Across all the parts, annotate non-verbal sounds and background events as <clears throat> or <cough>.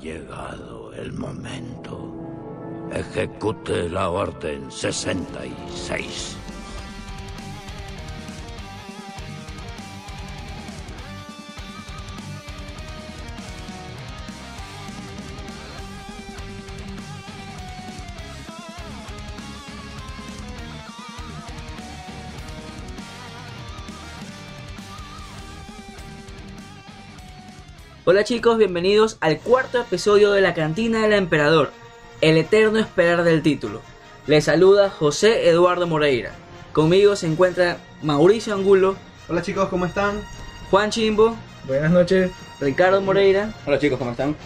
llegado el momento. Ejecute la orden 66. Hola chicos, bienvenidos al cuarto episodio de la Cantina del Emperador, el eterno esperar del título. Les saluda José Eduardo Moreira. Conmigo se encuentra Mauricio Angulo, Hola chicos, ¿cómo están? Juan Chimbo, Buenas noches. Ricardo Moreira Hola chicos, ¿cómo están?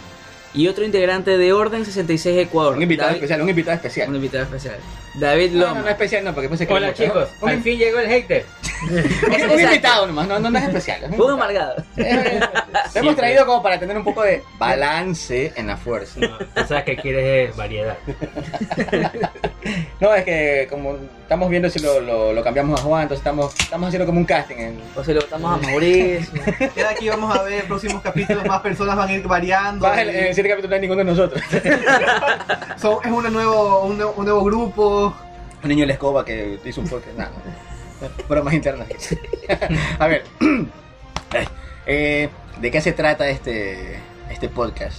y otro integrante de Orden 66 Ecuador. Un invitado David- especial, un invitado especial. Un invitado especial. David No, no, Loma. no especial no, porque pensé que Hola chicos, al fin llegó el hater. <laughs> un Exacto. invitado nomás, no, no, no es especial. es un Un amargado. <laughs> Lo hemos traído como para tener un poco de balance en la fuerza. No, tú sabes que quieres es variedad. <laughs> No, es que como estamos viendo si lo, lo, lo cambiamos a Juan, entonces estamos, estamos haciendo como un casting. En... O se lo votamos a Mauricio. Ya de aquí vamos a ver próximos capítulos, más personas van a ir variando. Va, en en el siguiente capítulo no hay ninguno de nosotros. Son- es un nuevo, un, nuevo- un nuevo grupo. Un niño de la escoba que hizo un podcast. Nada, <laughs> bromas internas. <laughs> A ver, <clears throat> eh, ¿de qué se trata este, este podcast?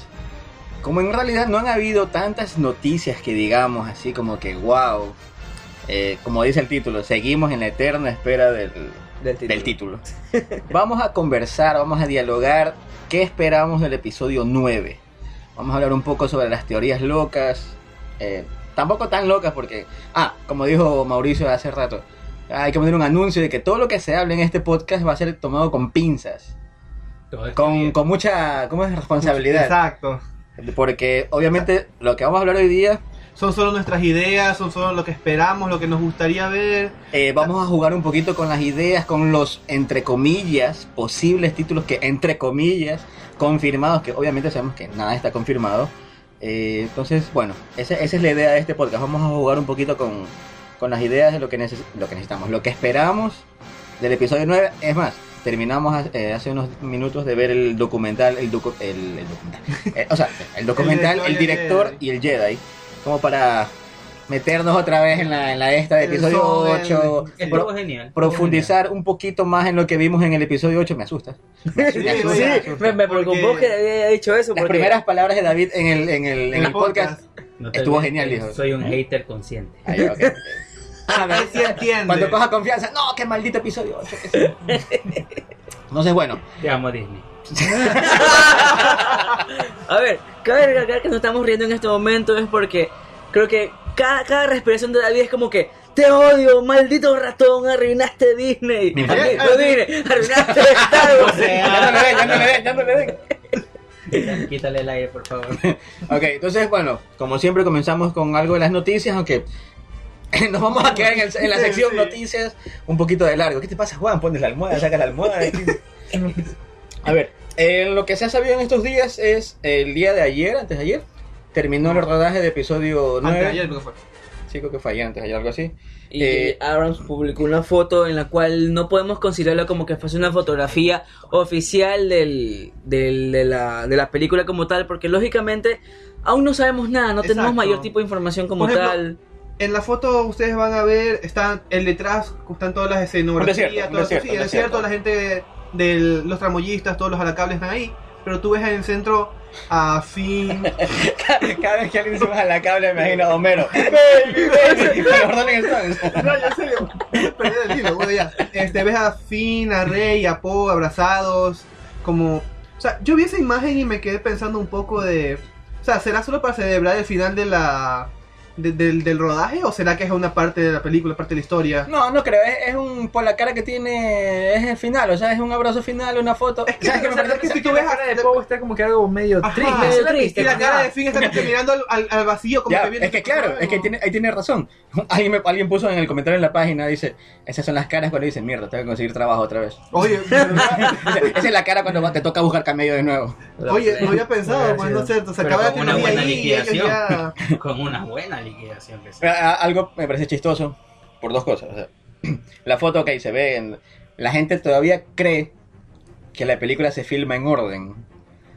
Como en realidad no han habido tantas noticias que digamos así como que wow, eh, como dice el título, seguimos en la eterna espera del, Del título. del título. Vamos a conversar, vamos a dialogar qué esperamos del episodio 9. Vamos a hablar un poco sobre las teorías locas. eh, tampoco tan locas porque, ah, como dijo Mauricio hace rato, hay que poner un anuncio de que todo lo que se hable en este podcast va a ser tomado con pinzas. Está Con, mucha ¿cómo es? responsabilidad. Exacto. Porque obviamente lo que vamos a hablar hoy día, Son solo nuestras ideas, son solo lo que esperamos, lo que nos gustaría ver. eh, vamos a jugar un poquito con las ideas, con los, entre comillas, posibles títulos que, entre comillas, confirmados, que obviamente sabemos que nada está confirmado. Eh, entonces, bueno, esa, esa es la idea de este podcast. Vamos a jugar un poquito con, con las ideas de lo que, neces- lo que necesitamos, lo que esperamos del episodio 9. Es más, terminamos eh, hace unos minutos de ver el documental, el, docu- el, el documental, eh, o sea, el documental, el director y el Jedi, como para meternos otra vez en la, en la esta de episodio el- 8, Estuvo pro- genial. profundizar un poquito más en lo que vimos en el episodio 8, me asusta. Me Sí, asusta, me sí, asusta. Me, me preocupó que había dicho eso Las porque primeras palabras de David en el, en el, en En el podcast. No te Estuvo genial, dijo. Soy un hater consciente. Ahí, ok, ok. A ver si entiende. Cuando coja confianza, no, qué maldito episodio 8. que sí. Entonces, bueno, Te amo Disney. <laughs> A ver, cabe recalcar que nos estamos riendo en este momento es porque creo que cada, cada respiración de David es como que te odio, maldito ratón, arruinaste Disney. Mi Arruinaste madre. Disney, arruinaste Star <laughs> Wars. ya no le den, ya no le den, ya no le den. Quítale el aire, por favor. <laughs> Ok, entonces, bueno, como siempre comenzamos con algo de las noticias, aunque <laughs> nos vamos a quedar en, el- en la sección sí. noticias un poquito de largo. ¿Qué te pasa, Juan? Pones la almohada, sacas la almohada. A ver, eh, lo que se ha sabido en estos días es el día de ayer, antes de ayer, terminó el rodaje de episodio 9. Antes de ayer, que fue. Sí, creo que fue ayer, antes de ayer, algo así. Y Eh, Abrams publicó una foto en la cual no podemos considerarlo como que fuese una fotografía oficial del, del- de, la, de la película como tal, porque lógicamente aún no sabemos nada, no tenemos mayor tipo de información como ejemplo, tal. En la foto ustedes van a ver, está el detrás, están todas las escenografías, desierto, todo eso. desierto, sí, un es cierto, desierto. la gente de los tramoyistas, todos los alacables están ahí, pero tú ves en el centro a Finn, <laughs> Cada vez que alguien sube a la cable me imagino a Homero. <laughs> Baby, baby. <laughs> No, en serio. Perdí el hilo, bueno, ya. Este, ves a Finn, a Rey, a Poe abrazados. Como. O sea, yo vi esa imagen y me quedé pensando un poco de. O sea, ¿será solo para celebrar el final de la. De- del, del rodaje? ¿O será que es una parte de la película, parte de la historia? No, no creo, es, es un por la cara que tiene, es el final, o sea, es un abrazo final, una foto. Es que, ¿Sabes qué o me parece es que que si tú <laughs> ves a- de Poe está como que algo medio Ajá. triste. Medio triste, Y la que- cara de Finn está como que mirando al, al- al vacío, como Ya, que viene. es que claro, es que tiene, ahí tiene razón. <laughs> Alguien, me- alguien puso en el comentario en la página, dice, esas son las caras cuando dicen, mierda, tengo que conseguir trabajo otra vez. Oye, <laughs> Esa es la cara cuando te toca buscar camello de nuevo. oye, no había pensado, pues no sé, se acaba la con una buena liquidación. Con una buena que. Pero, a- Algo me parece chistoso por dos cosas. o sea, <clears throat> la foto que ahí se ve, en- la gente todavía cree que la película se filma en orden.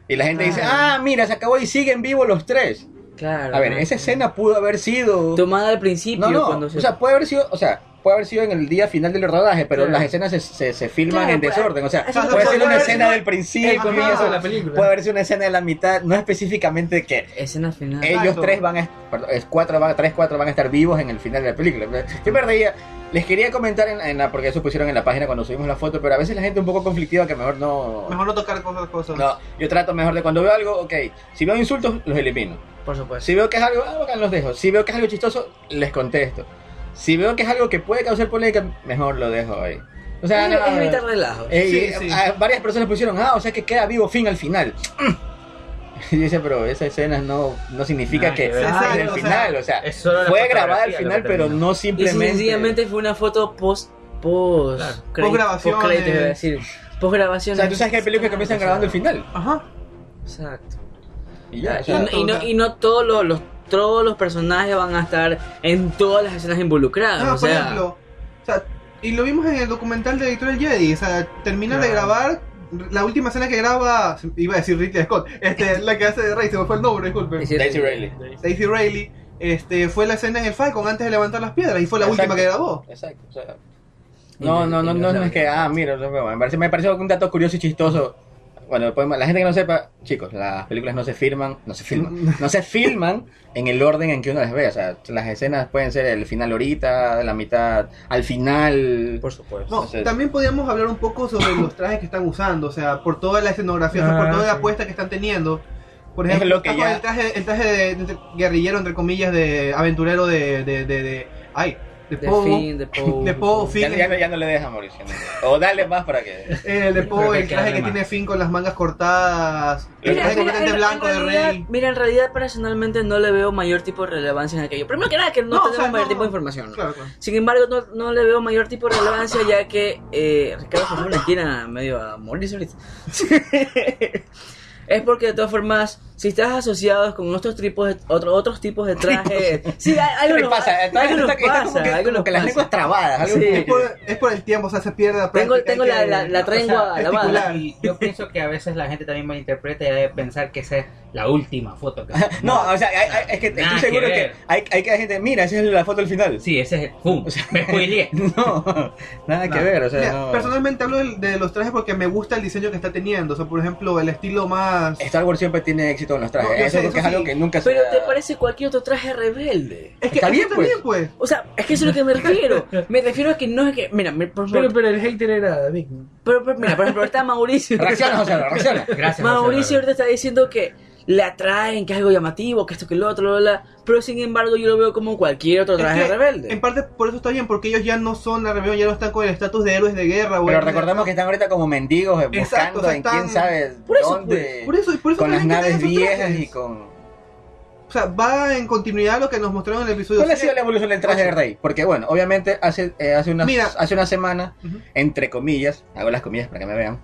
Y la gente dice, ah, mira, se acabó y siguen vivos los tres. Claro. A ver, esa escena pudo haber sido... Tomada al principio, No, no, cuando se... o sea, puede haber sido, o sea, puede haber sido en el día final del rodaje, pero Claro. las escenas se, se, se filman Claro, en pues, desorden, o sea, puede no ser puede una haber escena sido del principio, comienzo de la película. puede haber sido una escena de la mitad, no específicamente que Escena final. ellos Exacto. tres van a, perdón, es cuatro, van, tres, cuatro van a estar vivos en el final de la película. Yo me reía, les quería comentar en, en la, porque eso pusieron en la página cuando subimos la foto, pero a veces la gente un poco conflictiva que mejor no... Mejor no tocar cosas. cosas. No, yo trato mejor de cuando veo algo, ok, si veo insultos, los elimino. Por supuesto. Si veo que es algo, ah, bacán, los dejo. Si veo que es algo chistoso, les contesto. Si veo que es algo que puede causar polémica, mejor lo dejo ahí. O sea, es, no, es evitar relajos. eh, Sí, eh, sí. a- varias personas pusieron, ah, o sea que queda vivo fin al final. <laughs> Y dice, pero esa escena no, no significa Nada que que Exacto, el o sea, final, o sea, fue grabada al final, pero no Y simplemente... sencillamente fue una foto post... Post... Claro. crédito- Postgrabaciones. postcréditos, iba a decir. Post O grabación. sea, tú sabes que hay películas que comienzan grabando el final. Ajá. Exacto. Y ya, o Y, y no, y no todos los, los- todos los personajes van a estar en todas las escenas involucradas. No, o por sea, ejemplo, o sea, y lo vimos en el documental de Editorial Jedi, o sea, termina de grabar la última escena que graba, iba a decir Ridley Scott, este, <laughs> la que hace de Rey, se me fue el nombre, disculpe. Daisy Ridley. Daisy Riley, este, fue la escena en el Falcon antes de levantar las piedras y fue la Exacto. última que grabó. Exacto. o sea, no, no, no, no, no es que, ah, mira, me parece, me pareció un dato curioso y chistoso. Bueno, podemos- la gente que no sepa, chicos, las películas no se firman, no se filman, no se filman en el orden en que uno las ve. O sea, las escenas pueden ser el final ahorita, la mitad, al final. Por supuesto. No, Entonces- también podríamos hablar un poco sobre los trajes que están usando, o sea, por toda la escenografía, o sea, por Ah, toda la apuesta que están teniendo. Por Es ejemplo, lo que ya- el traje, el traje de, de guerrillero, entre comillas, de aventurero de, de, de, de- ay, de Poe, Finn, de Poe. de Poe, Ya, Finn, ya no- ya no le deja Mauricio. O dale más para que. Eh, de Poe, el traje que tiene. Finn con las mangas cortadas, el Mira, traje completamente en- blanco en de realidad- Rey. Mira, en realidad personalmente no le veo mayor tipo de relevancia en aquello. Primero que nada, que no, No, o tenemos sea, mayor no, tipo de información. ¿no? Claro, claro. Sin embargo, no, no le veo mayor tipo de relevancia ya que eh, Ricardo en la esquina medio a ahorita. <laughs> es porque de todas formas, si estás asociado con otros tipos de, otro- otros tipos de trajes, sí, algo ¿Qué nos pasa? algo nos pasa, como que, algo como nos que las lenguas trabadas. Algo Sí. Es que- por, es por el tiempo, o sea, se pierde la Tengo, tengo la, que- la, la trengua sea, lavada. articular. Y yo pienso que a veces la gente también malinterpreta y debe pensar que esa es la última foto que <laughs> No, tomó. o sea, hay- hay- es que estoy seguro que que, hay, hay que hay gente, mira, esa es la foto del final. Sí, ese es el pum, <laughs> me spoileé. <laughs> No, nada que No. ver, o sea, Mira, no. Personalmente hablo de, los trajes porque me gusta el diseño que está teniendo. O sea, por ejemplo, el estilo más. Star Wars siempre tiene éxito en los trajes. No, eso sé, es eso es algo sí. que nunca se Pero te parece cualquier otro traje rebelde. Es que Está bien, pues. también, pues. O sea, es que eso es lo que me refiero. Me refiero a que no es que. Mira, me- por favor, Pero, pero el hater era David. pero, pero, mira, por ejemplo, ahorita Mauricio. Reacciona, José, reacciona. Gracias. Mauricio ahorita está diciendo que le atraen, que es algo llamativo, que esto, que lo otro, bla, bla, bla, pero sin embargo yo lo veo como cualquier otro Es traje que, rebelde. En parte por eso está bien, porque ellos ya no son la rebelión, ya no están con el estatus de héroes de guerra. Pero recordemos que están ahorita como mendigos eh, Exacto, buscando o sea, en quién sabe Por eso, dónde. Por eso, por eso con las naves viejas y con. O sea, va en continuidad a lo que nos mostraron en el episodio ¿Cuál ha sido 7. la evolución del traje de Rey? Porque bueno, obviamente hace, eh, hace, unas, Mira. hace una semana, entre comillas, hago las comillas para que me vean,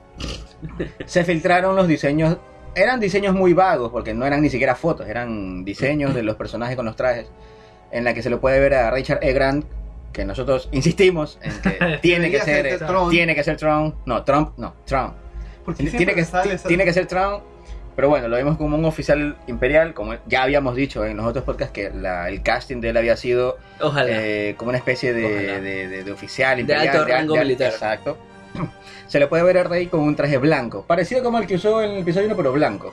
se filtraron los diseños, eran diseños muy vagos, porque no eran ni siquiera fotos, eran diseños de los personajes con los trajes, en la que se lo puede ver a Richard E. Grant, que nosotros insistimos en que <laughs> tiene que ser, ser Tron. tiene que ser Trump, no, Trump, no, Trump. Tiene, que, tiene que ser Trump, pero bueno, lo vimos como un oficial imperial, como ya habíamos dicho en los otros podcasts que la- el casting de él había sido Ojalá. eh, como una especie de, de- de- de oficial De imperial. alto rango de- militar. Exacto. <clears throat> Se le puede ver a Rey con un traje blanco, parecido como el que usó en el episodio 1, pero blanco.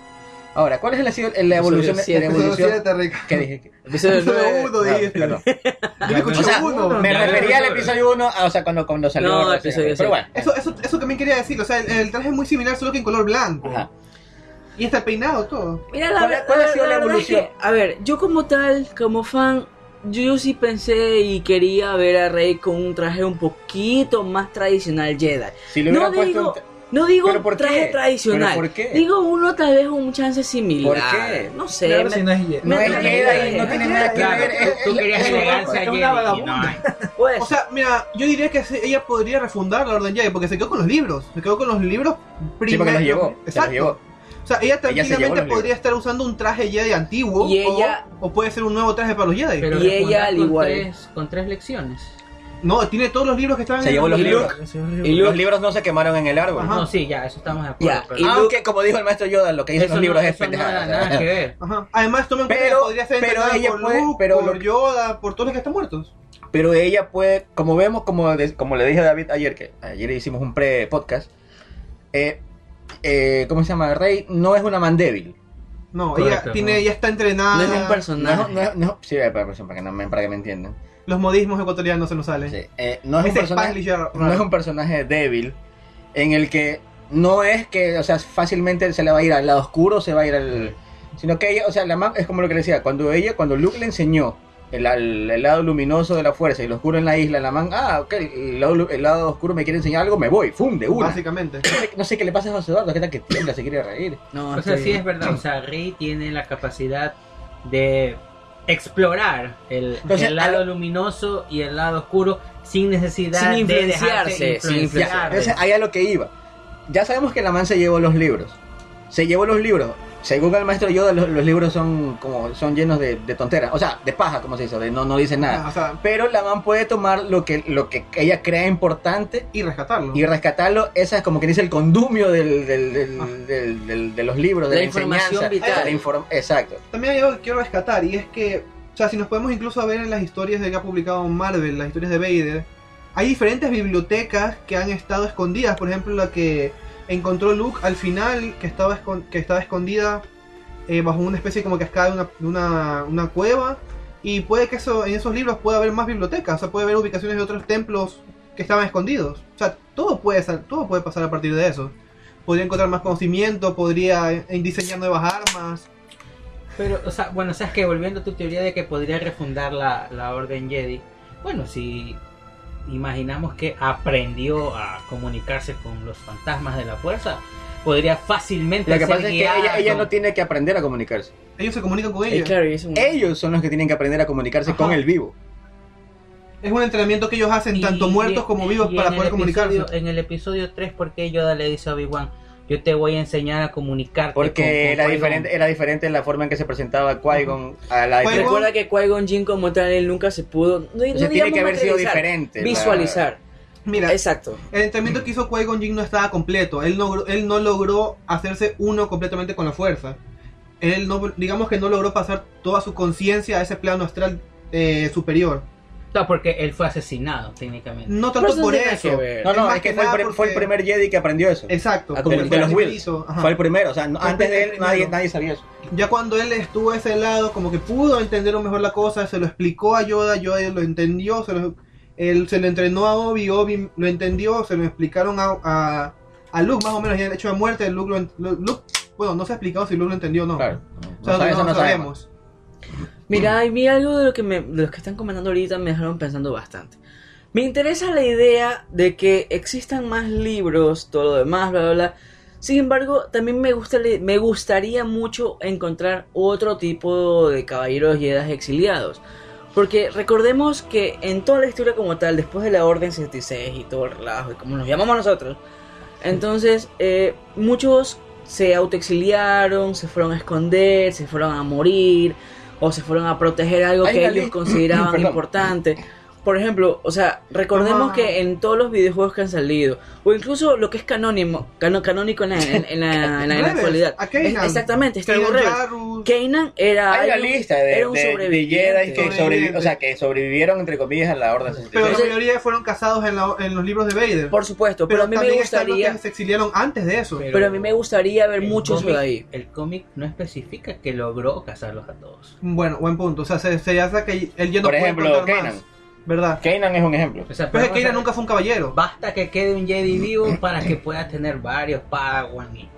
Ahora, ¿cuál es la, la evolución? siete. la Episodio evolución? ¿Qué dije? <laughs> Episodio Episodio nueve- uno, Ah, dijiste. perdón. Yo le escuché O sea, uno. Me Ya, refería al ya, episodio 1, o sea, cuando, cuando salió. No, episodio Pero bueno. Eso, eso, eso también quería decir, o sea, el, el traje es muy similar, solo que en color blanco. Ajá. Y está el peinado, todo. Mira, la, ¿Cuál- ver- cuál ha la- sido la verdad es evolución? que, a ver, yo como tal, como fan, yo sí pensé y quería ver a Rey con un traje un poquito más tradicional Jedi. Si le No digo, un- no digo ¿Pero por traje qué? tradicional. ¿Pero por qué? Digo uno tal vez un chance similar. ¿Por qué? No sé. Claro, me- si no es Jedi. No es Jedi, no tiene nada que ver. tú, querías elegancia es Jedi O sea, mira, yo diría que ella podría refundar la Orden Jedi porque se quedó con los libros. Se quedó con los libros Sí, porque los llevó. se los Exacto. O sea, ella Ella se llevó tranquilamente podría estar usando un traje Jedi antiguo. Y o- ella- O, puede ser un nuevo traje para los Jedi. Pero Y ella, al con igual. Tres, con tres lecciones. No, tiene todos los libros que estaban Se en llevó los libro. libros. Y Los Luke, libros no se quemaron en el árbol. Ajá. No, sí, ya, eso estamos de acuerdo. Ya, pero- y Aunque, como dijo el maestro Yoda, lo que dicen los libros no, es eso no pendejada. era nada que ver. Ajá. Además, tomen en cuenta Pero- que podría ser pero ella por puede- Luke, pero por lo- Yoda, por todos los que están muertos. Pero ella puede, como vemos, como, de- como le dije a David ayer, que ayer hicimos un pre-podcast, eh, eh, ¿cómo se llama? Rey no es una man débil. No, Correcto, ella tiene, no. ella está entrenada. no es un No, personaje. no, es- no- sí, para, para- para que no me, para que me entiendan. Los modismos ecuatorianos se nos salen. Sí, eh, no, es un personaje, no es un personaje débil en el que no es que, o sea, fácilmente se le va a ir al lado oscuro, se va a ir al... Sino que ella, o sea, la man, es como lo que le decía, cuando ella, cuando Luke le enseñó el, al- el lado luminoso de la fuerza y lo oscuro en la isla, la man, ah, ok, el lado, el lado oscuro me quiere enseñar algo, me voy, fum, de una. Básicamente. No sé, no sé qué le pasa a José Eduardo, que tal que tiembla, se quiere reír. No, O sea, sí es verdad. O sea, Rey tiene la capacidad de explorar el, Entonces, el lado luminoso y el lado oscuro sin necesidad Sin de influenciarse, dejarse sin influenciar. Ya, entonces, ahí a lo que iba. Ya sabemos que la man se llevó los libros. Se llevó los libros. Según el maestro Yoda, los, los libros son como son llenos de, de tonteras. O sea, de paja, como se dice, de no, no dicen nada. O sea, Pero la man puede tomar lo que, lo que ella crea importante y rescatarlo. y rescatarlo. Esa es como que dice el condumio del, del- del- Ah. del- del- de los libros, de La la, información enseñanza. vital. de la inform- Exacto. También hay algo que quiero rescatar y es que, o sea, si nos podemos incluso ver en las historias de que ha publicado Marvel, las historias de Vader, hay diferentes bibliotecas que han estado escondidas. Por ejemplo, la que encontró Luke al final, que estaba, que estaba escondida eh, bajo una especie como cascada de una, una, cueva. Y puede que eso, en esos libros pueda haber más bibliotecas, o sea, puede haber ubicaciones de otros templos que estaban escondidos. O sea, todo puede, todo puede pasar a partir de eso. Podría encontrar más conocimiento, podría diseñar nuevas armas. Pero, o sea, bueno, sabes que volviendo a tu teoría de que podría refundar la, la Orden Jedi, bueno, si imaginamos que aprendió a comunicarse con los fantasmas de la fuerza, podría fácilmente Lo que ser pasa es que ella, no tiene que aprender a comunicarse. Ellos se comunican con Eh, ellos. claro, Ellos son los que tienen que aprender a comunicarse Ajá. con el vivo. Es un entrenamiento que ellos hacen Y- tanto muertos y- como vivos para poder el comunicarse. episodio- En el episodio 3, ¿por qué Yoda le dice a Obi-Wan? Yo te voy a enseñar a comunicarte. Porque con- con era Qui-Gon"? diferente, era diferente la forma en que se presentaba Qui-Gon a la Qui-Gon- Recuerda que Qui-Gon Jinn como tal, él nunca se pudo... No, no tiene que haber sido diferente. Visualizar. Mira, Exacto. el entrenamiento que hizo Qui-Gon Jinn no estaba completo. Él no, él no logró hacerse uno completamente con la fuerza. Él no, digamos que no logró pasar toda su conciencia a ese plano astral eh, superior. No, porque él fue asesinado, técnicamente. No tanto eso por no eso. No, Es no, es que, que fue, el, pri- fue el porque- primer Jedi que aprendió eso. Exacto. A De, de los ajá. Fue el primero, o sea, no- antes de él nadie, nadie sabía eso. Ya cuando él estuvo a ese lado, como que pudo entender mejor la cosa, se lo explicó a Yoda, Yoda lo entendió, se lo, él se lo entrenó a Obi, Obi lo entendió, se lo explicaron a, a, a Luke más o menos, ya el hecho de muerte, Luke, lo, Luke- bueno, no se ha explicado si Luke lo entendió o no. Claro. O sea, No, no, eso no no sabemos. sabemos. Mira, y mira algo de lo que me, de los que están comentando ahorita me dejaron pensando bastante. Me interesa la idea de que existan más libros, todo lo demás, bla, bla, bla. Sin embargo, también me, gusta, me gustaría mucho encontrar otro tipo de caballeros Jedi exiliados. Porque recordemos que en toda la historia como tal, después de la Orden 66 y todo el relajo, y como nos llamamos nosotros, entonces eh, muchos se autoexiliaron, se fueron a esconder, se fueron a morir, o se fueron a proteger algo Hay que ellos consideraban <laughs> importante. Por ejemplo, o sea, recordemos Ajá. que en todos los videojuegos que han salido, o incluso lo que es canónimo, cano- canónico en la, en, en la, en la- en la actualidad. a Kanan. Es- exactamente, está algo Kanan era, Hay una lista de, era un de- de sobreviviente. Jedi que, o sea, que sobrevivieron, entre comillas, a la Orden 66. pero la mayoría fueron casados en, la- en los libros de Vader. Por supuesto, pero, a mí me gustaría, que se exiliaron antes de eso. Pero- pero a mí me gustaría ver muchos de cómic- ahí. El cómic no especifica que logró cazarlos a todos. Bueno, buen punto. O sea, se, se hace que él ya no Por ejemplo, Kanan. más. ¿Verdad? Kanan es un ejemplo. O sea, Pero es podemos que Kanan nunca fue un caballero. Basta que quede un Jedi vivo para que pueda tener varios Padawan y,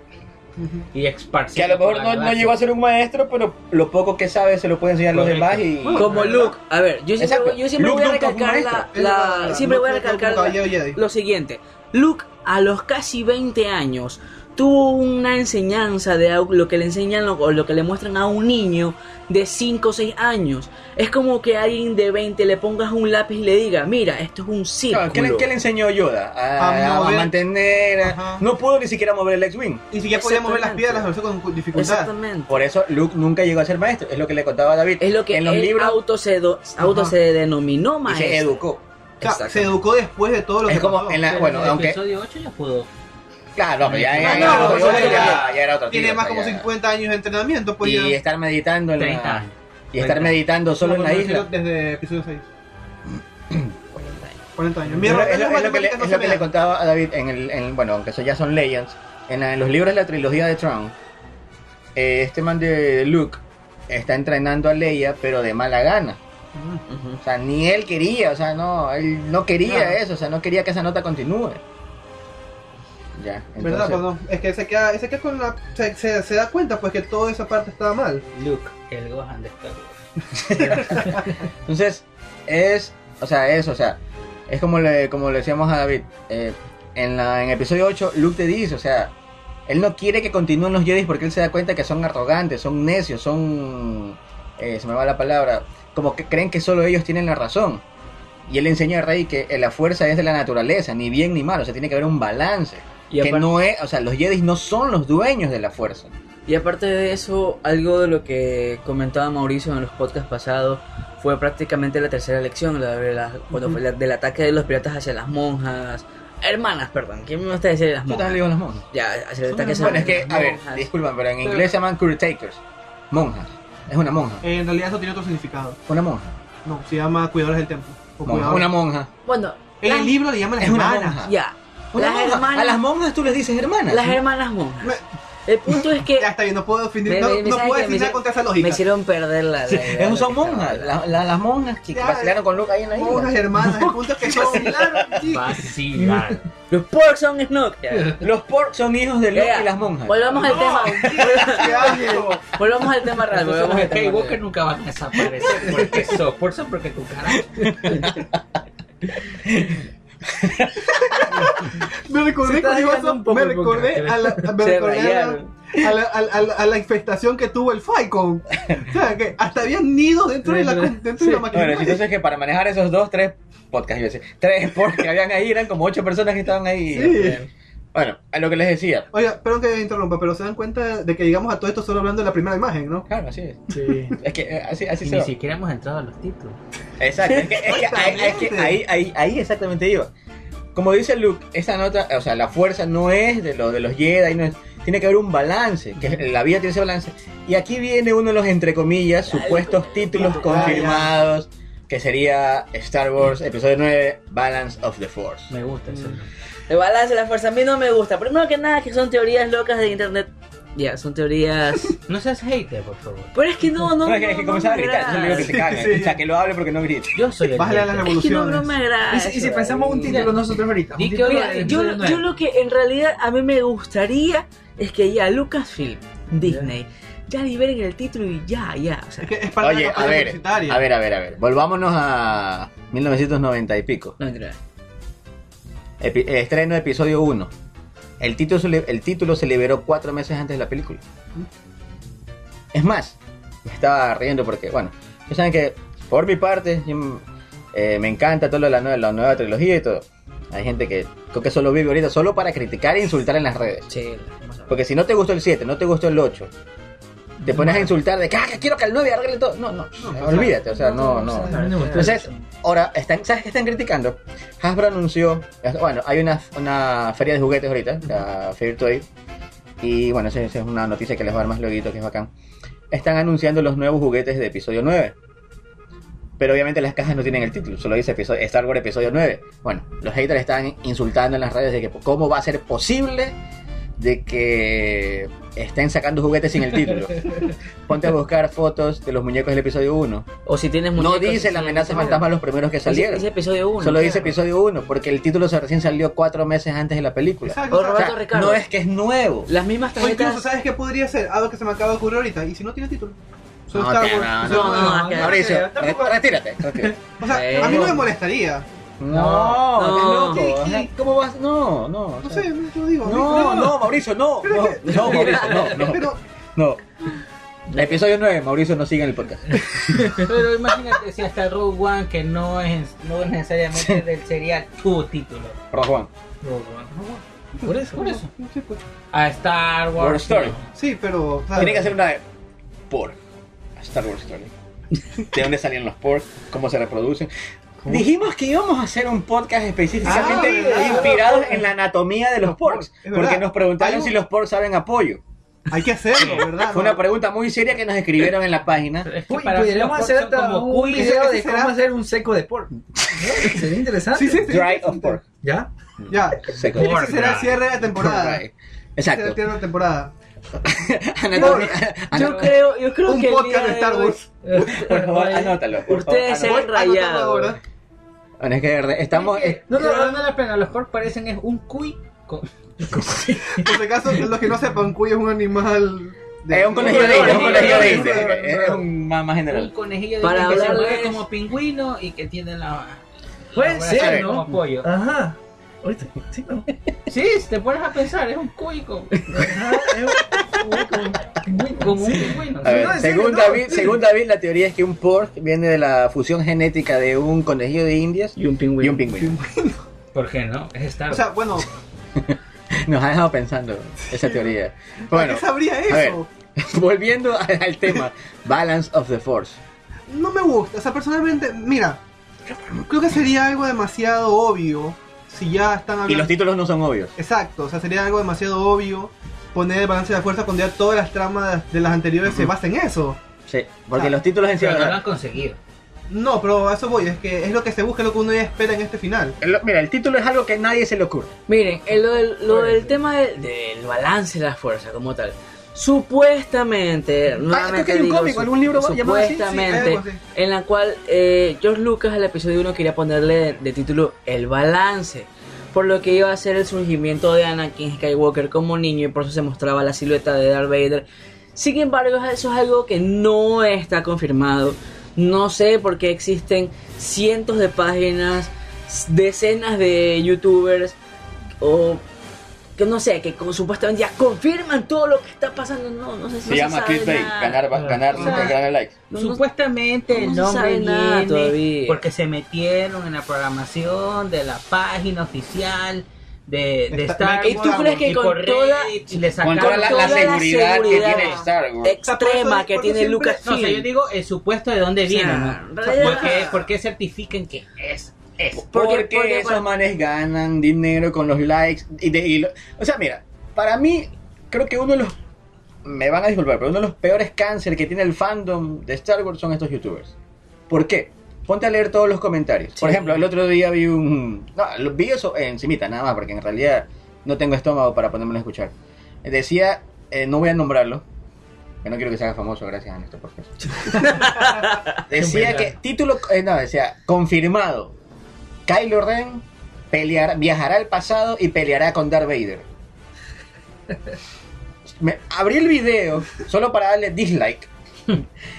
y esparcir. Que a lo mejor no, no llegó a ser un maestro, pero lo poco que sabe se lo puede enseñar a los demás y... Como. Luke, a ver, yo siempre, voy- yo siempre Luke voy a recalcar la, siempre voy a recalcar la- lo siguiente. Luke a los casi 20 años tuvo una enseñanza de lo que le enseñan lo- o lo que le muestran a un niño de 5 o 6 años. Es como que a alguien de 20 le pongas un lápiz y le diga, mira, esto es un círculo. ¿qué, le, qué le enseñó Yoda? A, A a mantener... Ajá. No pudo ni siquiera mover el X-Wing. Y si ya podía mover las piedras, lo hizo con dificultad. Exactamente. Por eso Luke nunca llegó a ser maestro. Es lo que le contaba a David. Es lo que en los él libros auto, se, do- auto se denominó y maestro. se educó. O sea, se educó después de todo lo Es que como pasó. en la- bueno, en el aunque- episodio 8 ya pudo. Claro, pero ya, ya, Ah, ya, no, ya, eso ya, ya- ya era otro Tiene más como ya. 50 años de entrenamiento, pues y ya. estar meditando en 30 la, años. y estar meditando solo en la isla. Desde episodio 6. 40 años. Es lo- error- es, lo, las es lo que le, es lo que contaba a David en el, en- bueno, aunque eso ya son Legends, en, la- en los libros de la trilogía de Tron, eh, este man de Luke está entrenando a Leia, pero de mala gana. O sea, ni él quería, o sea, no, él no quería Claro. eso, o sea, no quería que esa nota continúe. Ya, ¿Verdad? entonces, Perdón. Es que se queda, se queda con la. Se, se, se da cuenta pues que toda esa parte estaba mal. Luke, el Gohan de Star Wars. <laughs> entonces es, o sea, eso, o sea, es como le, como le decíamos a David, eh, en la, en episodio 8, Luke te dice, o sea, él no quiere que continúen los Jedi porque él se da cuenta que son arrogantes, son necios, son, eh, se me va la palabra, como que creen que solo ellos tienen la razón. Y él enseña a Rey que la fuerza es de la naturaleza, ni bien ni mal, o sea, tiene que haber un balance. Y que no es, o sea, los Jedi no son los dueños de la fuerza. Y aparte de eso, algo de lo que comentaba Mauricio en los podcasts pasados fue prácticamente la tercera lección, la de la- cuando fue la- del ataque de los piratas hacia las monjas, hermanas, perdón, ¿quién me gusta decir las Yo monjas? también le digo las monjas. Ya, hacia el ataque hacia Bueno, las es que, a ver, monjas. disculpan, pero en inglés se llaman Takers. Monjas. Es una monja. Eh, en realidad eso tiene otro significado. Una monja. No, se llama cuidadores del templo. O Monja. Una monja. Bueno, En las- el libro le llaman las Es hermanas. ya, Una las monja. hermanas, A las monjas tú les dices hermanas. las hermanas monjas. Me- El punto es que Ya está bien, no puedo definir, Me- no, me- me puedo decir me nada hice- contra esa me lógica. hicieron perder la, son monjas. hablando. La- la- las monjas que Ya, vacilaron con Luke ahí en la Monjas isla. hermanas, el punto es que son. claro, sí. Vacilar. <laughs> Los porks son Snoke. ya. Los pork son hijos de Luke y las monjas. Volvamos al tema. Volvamos al tema real. Volvamos los al tema Skywalker nunca van a desaparecer porque so, por eso porque tu carajo. <laughs> <laughs> Me recordé me recordé a la, infestación que tuvo el Falcon. <laughs> O sea, que hasta había nidos dentro de la, dentro de la máquina. Bueno, entonces que para manejar esos dos, tres podcasts, iba a decir, tres porks que habían ahí, eran como ocho personas que estaban ahí. Sí. Bueno, a lo que les decía. Oiga, perdón que interrumpa, pero se dan cuenta de que llegamos a todo esto solo hablando de la primera imagen, ¿no? Claro, así es. Sí. Es que eh, así, así Y se ni va. siquiera hemos entrado a los títulos. Exacto, es que, es que ahí, es que ahí, ahí, ahí exactamente iba. Como dice Luke, esa nota, o sea, la fuerza no es de, lo, de los Jedi, no es- tiene que haber un balance, que la vida tiene ese balance. Y aquí viene uno de los, entre comillas, supuestos títulos confirmados, que sería Star Wars Episodio 9, Balance of the Force. Me gusta eso. El balance de la fuerza a mí no me gusta. Primero que nada, que son teorías locas de internet. Ya, son teorías. <laughs> No seas hater, por favor. Pero es que no, no. No, es que, es que no, comenzaba a gritar, yo le digo que se cague. Sí. O sea, que lo hable porque no grite. Yo soy el Bájale a las hater. Es que no, no revoluciones. me agrada. Y si, y si pensamos un título nosotros ahorita. un título Mira, yo, nueve. yo lo que en realidad a mí me gustaría es que ya Lucasfilm, Disney, ya liberen el título y ya, ya. O sea, Es que es de Oye, la a ver, a ver, a ver, a ver. Volvámonos a 1990 y pico. no. Epi- eh, estreno de episodio 1. El título, el título se liberó cuatro meses antes de la película. Es más, me estaba riendo porque, bueno, ya saben que por mi parte yo, eh, me encanta todo lo de la nueva, la nueva trilogía y todo. Hay gente que creo que solo vive ahorita solo para criticar e insultar en las redes. Sí, Porque si no te gustó el 7, no te gustó el 8, te pones a insultar de que "Ah, que quiero que el 9 arregle todo. No, no, olvídate, o sea, no, no. Entonces, ahora, están, ¿sabes qué están criticando? Hasbro anunció, bueno, hay una, una feria de juguetes ahorita, la Fair Toy, y bueno, esa, esa es una noticia que les va a dar más luego, que es bacán. Están anunciando los nuevos juguetes de episodio 9. Pero obviamente las cajas no tienen el título, solo dice episodio, Star Wars episodio 9. Bueno, los haters están insultando en las redes de que cómo va a ser posible de que estén sacando juguetes sin el título. <laughs> Ponte a buscar fotos de los muñecos del episodio 1. O si tienes No muñecos, dice sí, la amenaza fantasma los primeros que Dice, salieron. dice episodio 1. Solo dice episodio 1, porque el título se recién salió cuatro meses antes de la película. Exacto, O o sea, O sea, Roberto Ricardo. no es que es nuevo. Las mismas o incluso, tarjetas. ¿sabes qué podría ser? Algo que se me acaba de ocurrir ahorita. ¿Y si no tiene título? No, no, no, no, Mauricio, no, retírate. O sea, a mí no me no. molestaría. No, No. loco. ¿Qué- qué? ¿Cómo vas? No, no. No o sea, sé, no te lo digo. No, no, Mauricio, no. No, no, Mauricio, no, no. <laughs> Pero, No. Episodio 9, Mauricio no sigue en el podcast. <laughs> Pero imagínate si hasta Rogue One, que no es, no es necesariamente del serial, tuvo título. Rogue One. Rogue One. Por eso. Por eso. sí, pues. A Star Wars. War Story. Sí, pero. o sea, Tiene que hacer una por Star Wars Story. <laughs> ¿De dónde salían los pork? ¿Cómo se reproducen? Dijimos que íbamos a hacer un podcast específicamente Ah, inspirado en la anatomía de los Los verdad. Porque nos preguntaron un- si los porks saben apoyo. Hay que hacerlo, ¿verdad? Fue una pregunta muy seria que nos escribieron en la página. Es que Uy, para mí podríamos hacer como un video de será- cómo hacer un seco de pork. ¿No? <laughs> Sería interesante. Sí, sí, sí. Dry of pork. ¿Ya? Ya. Seco. Ese será el cierre de la temporada. Ese será el Exacto. cierre de la temporada. <laughs> Anatomía- Yo creo, yo creo Un que el podcast de Star Wars. Por favor, anótalo. por Ustedes se han rayado. Anotando ahora. Bueno, es que de verdad, estamos. Es que, No, no, no, no, la pena, los porks parecen es un cuy con... Por si acaso, los que no sepan, Cuy es un animal. de- Es un conejillo de indias, es un conejillo de Es un más, más un general. conejillo de Para que se mueve como pingüino y que tiene la... Puede ser, ¿no? Como pollo. Ajá. Ahorita, sí, no. Sí, si te pones a pensar, es un. <laughs> Ajá, es un- como- como un pingüino. A ver, No, en serio, según, no, David, sí. según David, la teoría es que un pork viene de la fusión genética de un conejillo de indias Y un pingüino. y un pingüino. ¿Por qué no? Es Star O sea, bueno, <laughs> Nos ha dejado pensando esa teoría. Bueno, ¿qué sabría a ver. eso? <laughs> volviendo al tema, Balance of the Force. No me gusta. O sea, personalmente, mira, creo que sería algo demasiado obvio si ya están Y hablando. los títulos no son obvios. Exacto, o sea, sería algo demasiado obvio poner el balance de la fuerza cuando ya todas las tramas de las anteriores se basan en eso. Sí, porque Ah, los títulos en sí... Pero no lo han conseguido. No, pero a eso voy, es que es lo que se busca, es lo que uno ya espera en este final. El- Mira, el título es algo que a nadie se le ocurre. Miren, el- lo del, lo del tema del, del balance de la fuerza como tal. Supuestamente, nuevamente hay un digo, cómic, su- algún libro llamado así, sí, supuestamente, en la cual eh, George Lucas al episodio 1 quería ponerle de, de título El balance, por lo que iba a ser el surgimiento de Anakin Skywalker como niño y por eso se mostraba la silueta de Darth Vader. Sin embargo, eso es algo que no está confirmado. No sé por qué existen cientos de páginas, decenas de youtubers o que no sé, que como supuestamente ya confirman todo lo que está pasando. No, no sé, no Se llama sabe clickbait, ganar, ganar, sea, ganar likes. No, no- Supuestamente el no nombre viene todavía. porque se metieron en la programación de la página oficial de, de Star ¿Y Wars. tú crees que y con toda- y le Con toda la, toda la la seguridad, seguridad. que tiene Star Wars. extrema que tiene Lucas No, o sea, yo digo el supuesto de dónde O sea, viene, ¿no? ¿Por qué, por qué certifiquen que es? Es. Porque- Porque, porque- esos manes ganan dinero con los likes. Y de- y lo- o sea, mira, para mí, creo que uno de los. Me van a disculpar, pero uno de los peores cáncer que tiene el fandom de Star Wars son estos youtubers. ¿Por qué? Ponte a leer todos los comentarios. Por ejemplo, el otro día vi un. No, lo vi eso encimita, nada más, porque en realidad no tengo estómago para ponérmelo a escuchar. Decía, eh, no voy a nombrarlo, que no quiero que se haga famoso gracias a nuestro podcast. <laughs> decía que, título, eh, no, decía, confirmado, Kylo Ren peleará, viajará al pasado y peleará con Darth Vader. Me, abrí el video solo para darle dislike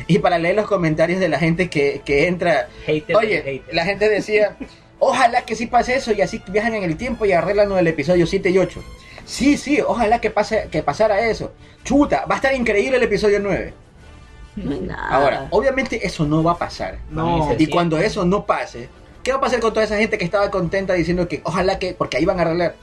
y para leer los comentarios de la gente que, que entra. Hater Oye, hater. la gente decía, ojalá que sí pase eso y así viajan en el tiempo y arreglan del episodio 7 y 8. Sí, sí, ojalá que pase que pasara eso. Chuta, va a estar increíble el episodio 9. No hay nada. Ahora, obviamente eso no va a pasar. No, Y cuando eso no pase, ¿qué va a pasar con toda esa gente que estaba contenta diciendo que ojalá que, porque ahí van a arreglar?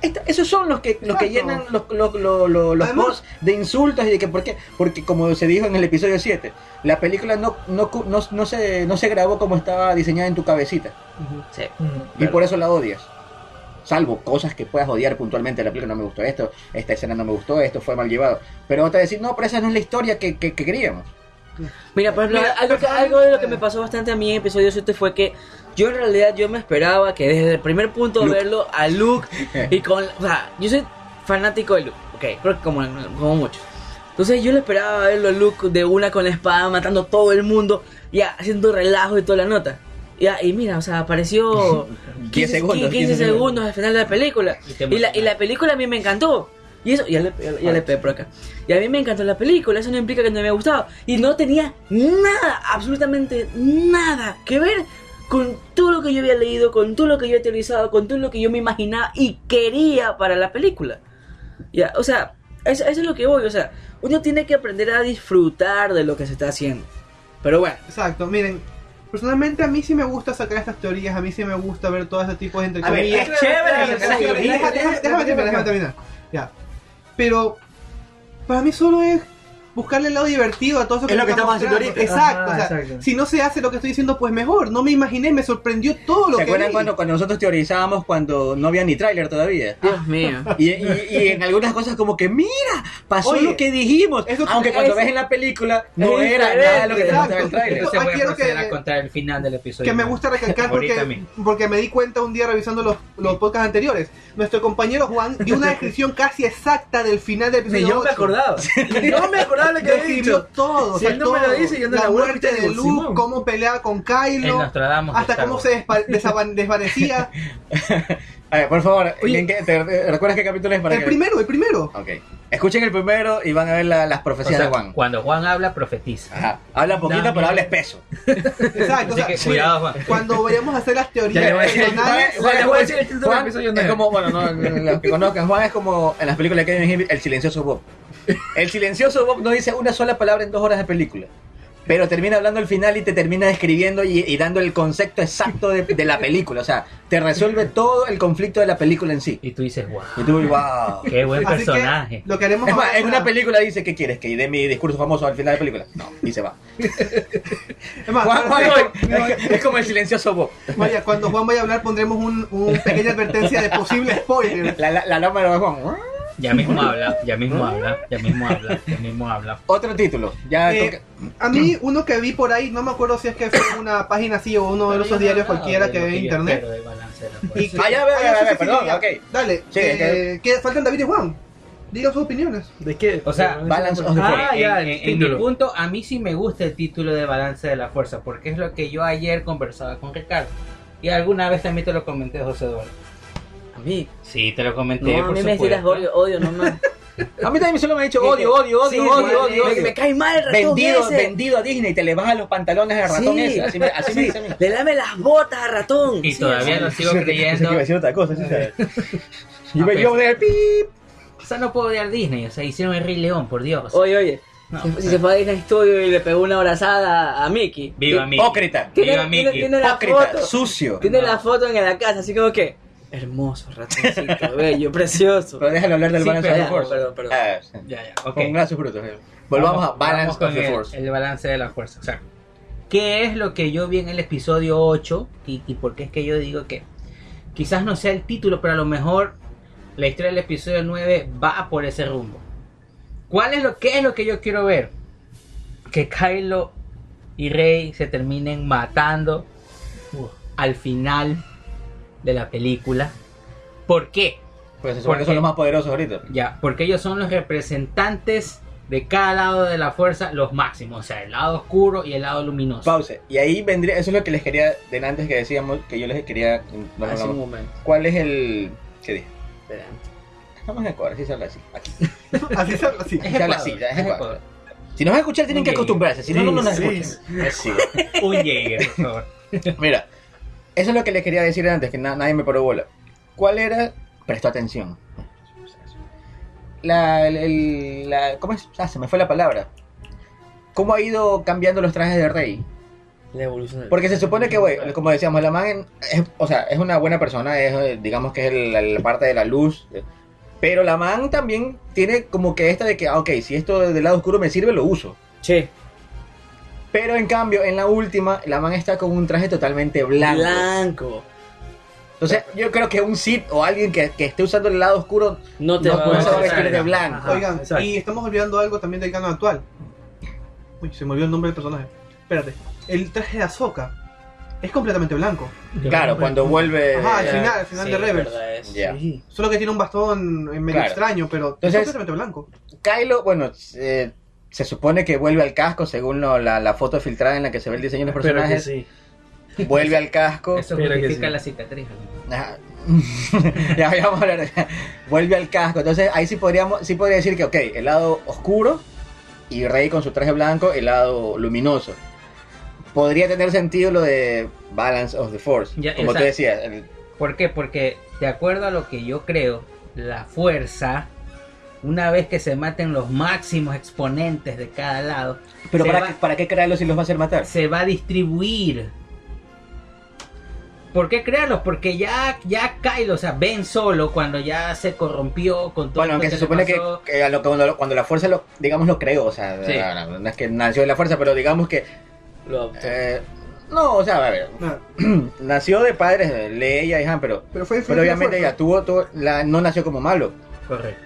Esta- esos son los que, los que llenan los, los, los, los- los Además- posts de insultos y de que por qué. Porque como se dijo en el episodio 7, la película no, no, no, no se, no se grabó como estaba diseñada en tu cabecita. Sí. Y por eso la odias. Salvo cosas que puedas odiar puntualmente. La película no me gustó esto, esta escena no me gustó, esto fue mal llevado. Pero otra decir, no, pero esa no es la historia que, que, que queríamos. Mira, por ejemplo, Mira, algo, que, algo de lo que me pasó bastante a mí en episodio 7 fue que yo en realidad yo me esperaba que desde el primer punto Luke. verlo a Luke <laughs> y con... O sea, yo soy fanático de Luke, ok, creo que como, como muchos. Entonces yo le esperaba verlo a Luke de una con la espada matando a todo el mundo, ya haciendo relajo y toda la nota. Ya, y mira, o sea, apareció <laughs> 10 segundos, 15, 15 segundos al final de la película. Y la, y la película a mí me encantó. Y eso, ya le, ya, ya le pegué por acá. Y a mí me encantó la película, eso no implica que no me haya gustado. Y no tenía nada, absolutamente nada que ver con todo lo que yo había leído, con todo lo que yo había teorizado, con todo lo que yo me imaginaba y quería para la película. Ya, o sea, eso, eso es lo que voy, o sea, uno tiene que aprender a disfrutar de lo que se está haciendo. Pero bueno, Exacto, miren. Personalmente a mí sí me gusta sacar estas teorías, a mí sí me gusta ver todo ese tipo de entre A ver, comillas. es chévere Déjame- sacar las déjame- teorías. déjame- déjame terminar, déjame terminar. Ya. Pero para mí solo es buscarle el lado divertido a todo eso Es lo que estamos haciendo ahorita. Exacto, Ajá, o sea, exacto. si no se hace lo que estoy diciendo, pues mejor. No me imaginé, me sorprendió todo lo ¿Se que acuerdan vi. cuando, cuando nosotros teorizábamos cuando no había ni tráiler todavía? Dios mío. Y, y- y en algunas cosas como que, mira, pasó Oye, lo que dijimos. eso que- Aunque cuando eso- ves en la película no Es era nada de lo que te mostraba el tráiler. Ah, a quiero proceder que- a contar el final del episodio. que me gusta recalcar porque, porque me di cuenta un día revisando los, los podcasts anteriores. Nuestro compañero Juan dio una descripción casi exacta del final del Ni episodio. yo me 8. acordaba. Yo me acordaba lo que Describió dicho. todo. Si él no me lo dice, yo no la muerte de Luke, Simón. cómo peleaba con Kylo, hasta cómo se desvanecía. <laughs> A ver, por favor, Oye. ¿en qué- te- te- ¿recuerdas qué capítulo es para el que- primero, el primero. Ok. Escuchen el primero y van a ver la- las O profecías sea, de Juan. Cuando Juan habla, profetiza. Ajá. Habla poquito, No, pero no. habla espeso. <laughs> Exacto. o Así sea, que mira, cuidado, Juan. cuando vayamos a hacer las teorías Ya le voy a decir, personales, Juan, le voy a decir el título del episodio es nueve. como, bueno, no, los que conozcan, Juan es como en las películas de Kevin Smith, el silencioso Bob. El silencioso Bob no dice una sola palabra en dos horas de película. Pero termina hablando al final y te termina describiendo y, y dando el concepto exacto de, de la película. O sea, te resuelve todo el conflicto de la película en sí. Y tú dices, wow, Y tú, wow. qué buen así personaje. que lo que haremos Es más, en una película dice, ¿qué quieres? ¿Que dé mi discurso famoso al final de la película? No, y se va. <laughs> es más, Juan, Juan es, como, es como el silencioso Bob. Vaya, cuando Juan vaya a hablar pondremos un, un pequeña advertencia de posible spoiler. La, la, la lámpara de Juan. Ya mismo habla, ya mismo habla, ya mismo habla, ya mismo habla. <laughs> Otro título. Ya Eh, toca- a mí, uno que vi por ahí, no me acuerdo si es que fue en una página así o uno de esos diarios cualquiera que ve en internet. Y que- Ah, ya, ve, Ah, ve, ya, ve, perdón, ok. Dale, Sí, eh, que faltan David y Juan. Digan sus opiniones. ¿De qué? O sea, Balance of the Ah, en, ya, el en- en mi título. punto, a mí sí me gusta el título de Balance de la Fuerza, porque es lo que yo ayer conversaba con Ricardo. Y alguna vez también te lo comenté, José Eduardo. A mí. Sí, te lo comenté. No, a por mí me supuesto. tiras odio, odio nomás. <laughs> A mí también solo me ha dicho odio, odio, odio, Sí, odio, sí, odio, me- odio. Me cae mal el ratón Vendido, ese. vendido a Disney, te le bajan los pantalones al ratón Sí. ese. Así me, así <laughs> me dice a mí. Le lame las botas al ratón. Y Sí, todavía lo sigo creyendo. iba a decir otra cosa, sí, sabes. <laughs> Yo me llevo de pip. O sea, no puedo odiar Disney. O sea, hicieron el Rey León, por Dios. Oye, oye. No, si, se fue a Disney Studio y le pegó una abrazada a Mickey. Viva Mickey. Hipócrita. Tiene, Viva tiene, Mickey. tiene la Hipócrita, foto. sucio. Tiene No. la foto en la casa, así como que. Hermoso, ratoncito, <laughs> bello, precioso. Pero déjalo hablar del Sí, Balance of the perdón, Force. perdón, perdón. Ah, sí. Ya, ya, ok. Con brazos brutos. eh. Volvamos a Balance vamos con of the el, Force. el balance de la fuerza. O sea, ¿qué es lo que yo vi en el episodio 8? Y, y por qué es que yo digo que quizás no sea el título, pero a lo mejor la historia del episodio 9 va por ese rumbo. ¿Cuál es lo, ¿Qué es lo que yo quiero ver? Que Kylo y Rey se terminen matando al final de la película. ¿Por qué? Pues se supone que ¿Por son los más poderosos ahorita. Ya, porque ellos son los representantes de cada lado de la fuerza, los máximos, o sea, el lado oscuro y el lado luminoso. Pause. Y ahí vendría, eso es lo que les quería, de antes que decíamos, que yo les quería, no, no, Hace un momento. ¿cuál es el, qué dije? Espera. Estamos en Ecuador, así se habla así. Aquí. <laughs> Así se así. Es Se habla Ecuador, así, ya, es Ecuador. Ecuador. Si nos van a escuchar tienen que acostumbrarse, si no, no, no nos Sí, escuchan. Sí. <laughs> Un Jaeger, por favor. Mira, eso es lo que les quería decir antes, que na- nadie me paró bola. ¿Cuál era? Prestó atención. La, el- el- la- ¿Cómo es? Ah, se me fue la palabra. ¿Cómo ha ido cambiando los trajes de Rey? La evolución Porque se supone que, güey, como decíamos, la man, es, o sea, es una buena persona, es, eh, digamos que es la, la parte de la luz. eh, Pero la man también tiene como que esta de que, ah, ok, si esto del lado oscuro me sirve, lo uso. Che, Pero en cambio, en la última, la man está con un traje totalmente blanco. blanco. Entonces, yo creo que un Sith o alguien que, que esté usando el lado oscuro No te no, va a vestir de Ajá. blanco. Oigan, exacto. y estamos olvidando algo también del canon actual. Uy, se me olvidó el nombre del personaje. Espérate. El traje de Ahsoka es completamente blanco. Claro, cuando vuelve. Ajá, al eh, final, al final Sí, de Rebels. Sí. Solo que tiene un bastón eh, medio Claro. extraño, pero Entonces- es completamente blanco. Kylo, bueno, eh, se supone que vuelve al casco según lo- la, la foto filtrada en la que se ve el diseño de los Pero que personajes. sí. Vuelve al casco. Eso justifica sí. la cicatriz. ¿no? <laughs> Ya, vamos a hablar de Vuelve al casco. Entonces ahí sí podríamos, sí podría decir que, ok, el lado oscuro y Rey con su traje blanco, el lado luminoso. Podría tener sentido lo de Balance of the Force. Ya, como tú decías. el- ¿Por qué? Porque de acuerdo a lo que yo creo, la fuerza, una vez que se maten los máximos exponentes de cada lado, pero para, va- qué, ¿para qué crearlo si los va a hacer matar? se va a distribuir. ¿por qué crearlos? Porque ya, ya Kylo, o sea, Ben solo, cuando ya se corrompió con todo Bueno, aunque que se supone que, que a lo- cuando, cuando la fuerza, lo, digamos, lo creó, o sea, Sí. no, no es que nació de la fuerza, pero digamos que... Lo eh, no, o sea, a ver, No, <clears throat> nació de padres de Leia y Han, pero, pero fue pero obviamente ya tuvo, tuvo la, no nació como malo, Correcto.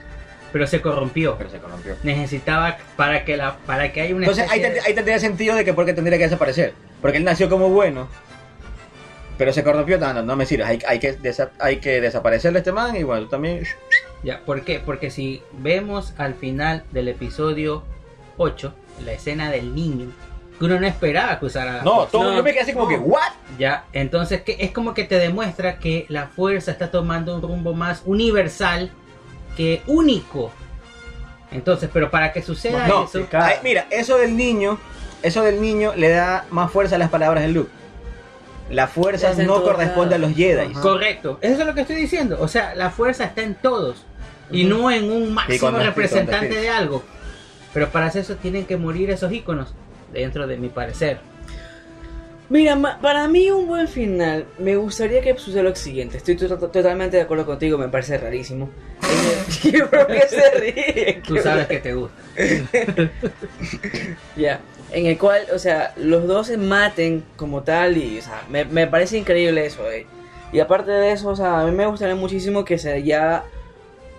Pero se corrompió. pero se corrompió. Necesitaba para que la para que haya una Entonces ahí, de- tendría sentido de que por qué tendría que desaparecer. Porque él nació como bueno, pero se corrompió, no, no, no me sirve, hay, hay, que desa- hay que desaparecerle a este man y bueno, tú también... Ya, ¿por qué? Porque si vemos al final del episodio 8, la escena del niño, que uno no esperaba que usara la No, todo, No. yo me quedé así como que, ¿what? Ya, entonces que es como que te demuestra que la fuerza está tomando un rumbo más universal que único. Entonces, pero para que suceda No, eso, ay, mira, eso del niño, eso del niño le da más fuerza a las palabras de Luke. La fuerza no corresponde a los Jedi. Ajá. correcto, eso es lo que estoy diciendo. O sea, la fuerza está en todos y no en un máximo representante de algo. Pero para hacer eso tienen que morir esos íconos, dentro de mi parecer. Mira, para mí un buen final, me gustaría que suceda lo siguiente. Estoy to- to- totalmente de acuerdo contigo, me parece rarísimo. El- ¿Por qué se ríe? Tú sabes que te gusta. <laughs> Ya, en el cual, o sea, los dos se maten como tal y, o sea, me, me parece increíble eso, eh. Y aparte de eso, o sea, a mí me gustaría muchísimo que se ya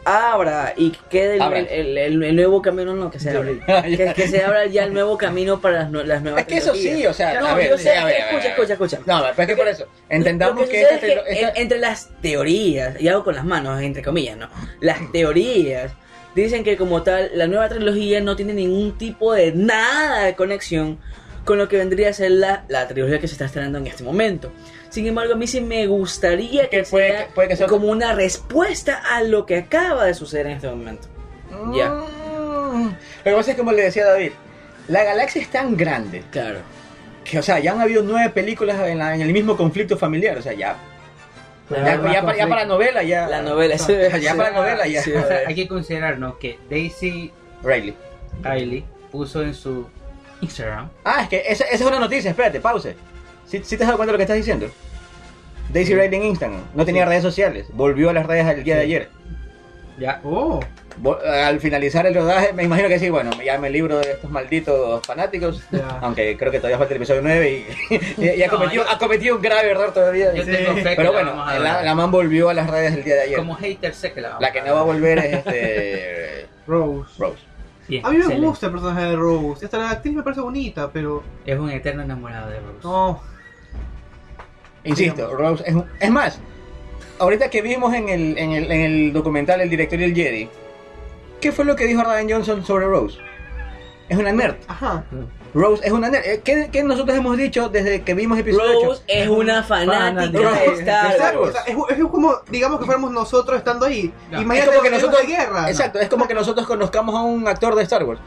abra y quede el, el- el- el nuevo camino, no, que se abra, <laughs> que, que se abra ya el nuevo camino para las, las nuevas Es que eso sí, o sea, No, a ver, yo sé, a ver, escucha, a ver. escucha, escucha. No, pero es que por eso, entendamos que, esta, es que esta- entre las teorías, y hago con las manos, entre comillas, ¿no? Las teorías dicen que como tal, la nueva trilogía no tiene ningún tipo de nada de conexión con lo que vendría a ser la, la trilogía que se está estrenando en este momento. Sin embargo, a mí sí me gustaría que, Que puede sea que- puede que sea- como una respuesta a lo que acaba de suceder en este momento. Ya. Mm. Lo que pasa es como le decía David, la galaxia es tan grande Claro. que, o sea, ya han habido nueve películas en, la- en el mismo conflicto familiar, o sea, ya, ya, ya para, ya para novela, ya. La novela. eso- Ya para novela, ya. Sí, O sea, <laughs> hay que considerar ¿no? que Daisy Rayleigh. Riley puso en su Instagram Ah, es que esa, esa es una noticia, espérate, pause. ¿Sí, sí te has dado cuenta de lo que estás diciendo? Daisy Riley en Instagram, no tenía redes sociales, volvió a las redes el día de ayer. ya Oh, Vol- Al finalizar el rodaje, me imagino que sí, bueno, ya me libro de estos malditos fanáticos, ya. <laughs> aunque creo que todavía falta el episodio 9 y, <laughs> y, y ha, No, cometido, yo- ha cometido un grave error todavía. yo Sí. tengo fe que Pero bueno, la, la man volvió a las redes el día de ayer. como hater sé que la vamos La que no va a volver es <laughs> este Rose. Rose. Bien, A mí me excelente. gusta el personaje de Rose. Esta la actriz me parece bonita, pero es un eterno enamorado de Rose no. Insisto, Rose es, un- es más, ahorita que vimos en el, en, el, en el documental El director y el Jedi, ¿qué fue lo que dijo Ryan Johnson sobre Rose? Es una nerd. Ajá. Rose es una nerd. Eh, ¿Qué, qué nosotros hemos dicho desde que vimos episodio Rose 8? es una fanática de Star Exacto, Wars. o sea, es, es como, digamos que fuéramos nosotros estando ahí. No, Imagínate es como que nosotros- de guerra. Exacto, es como que nosotros conozcamos a un actor de Star Wars.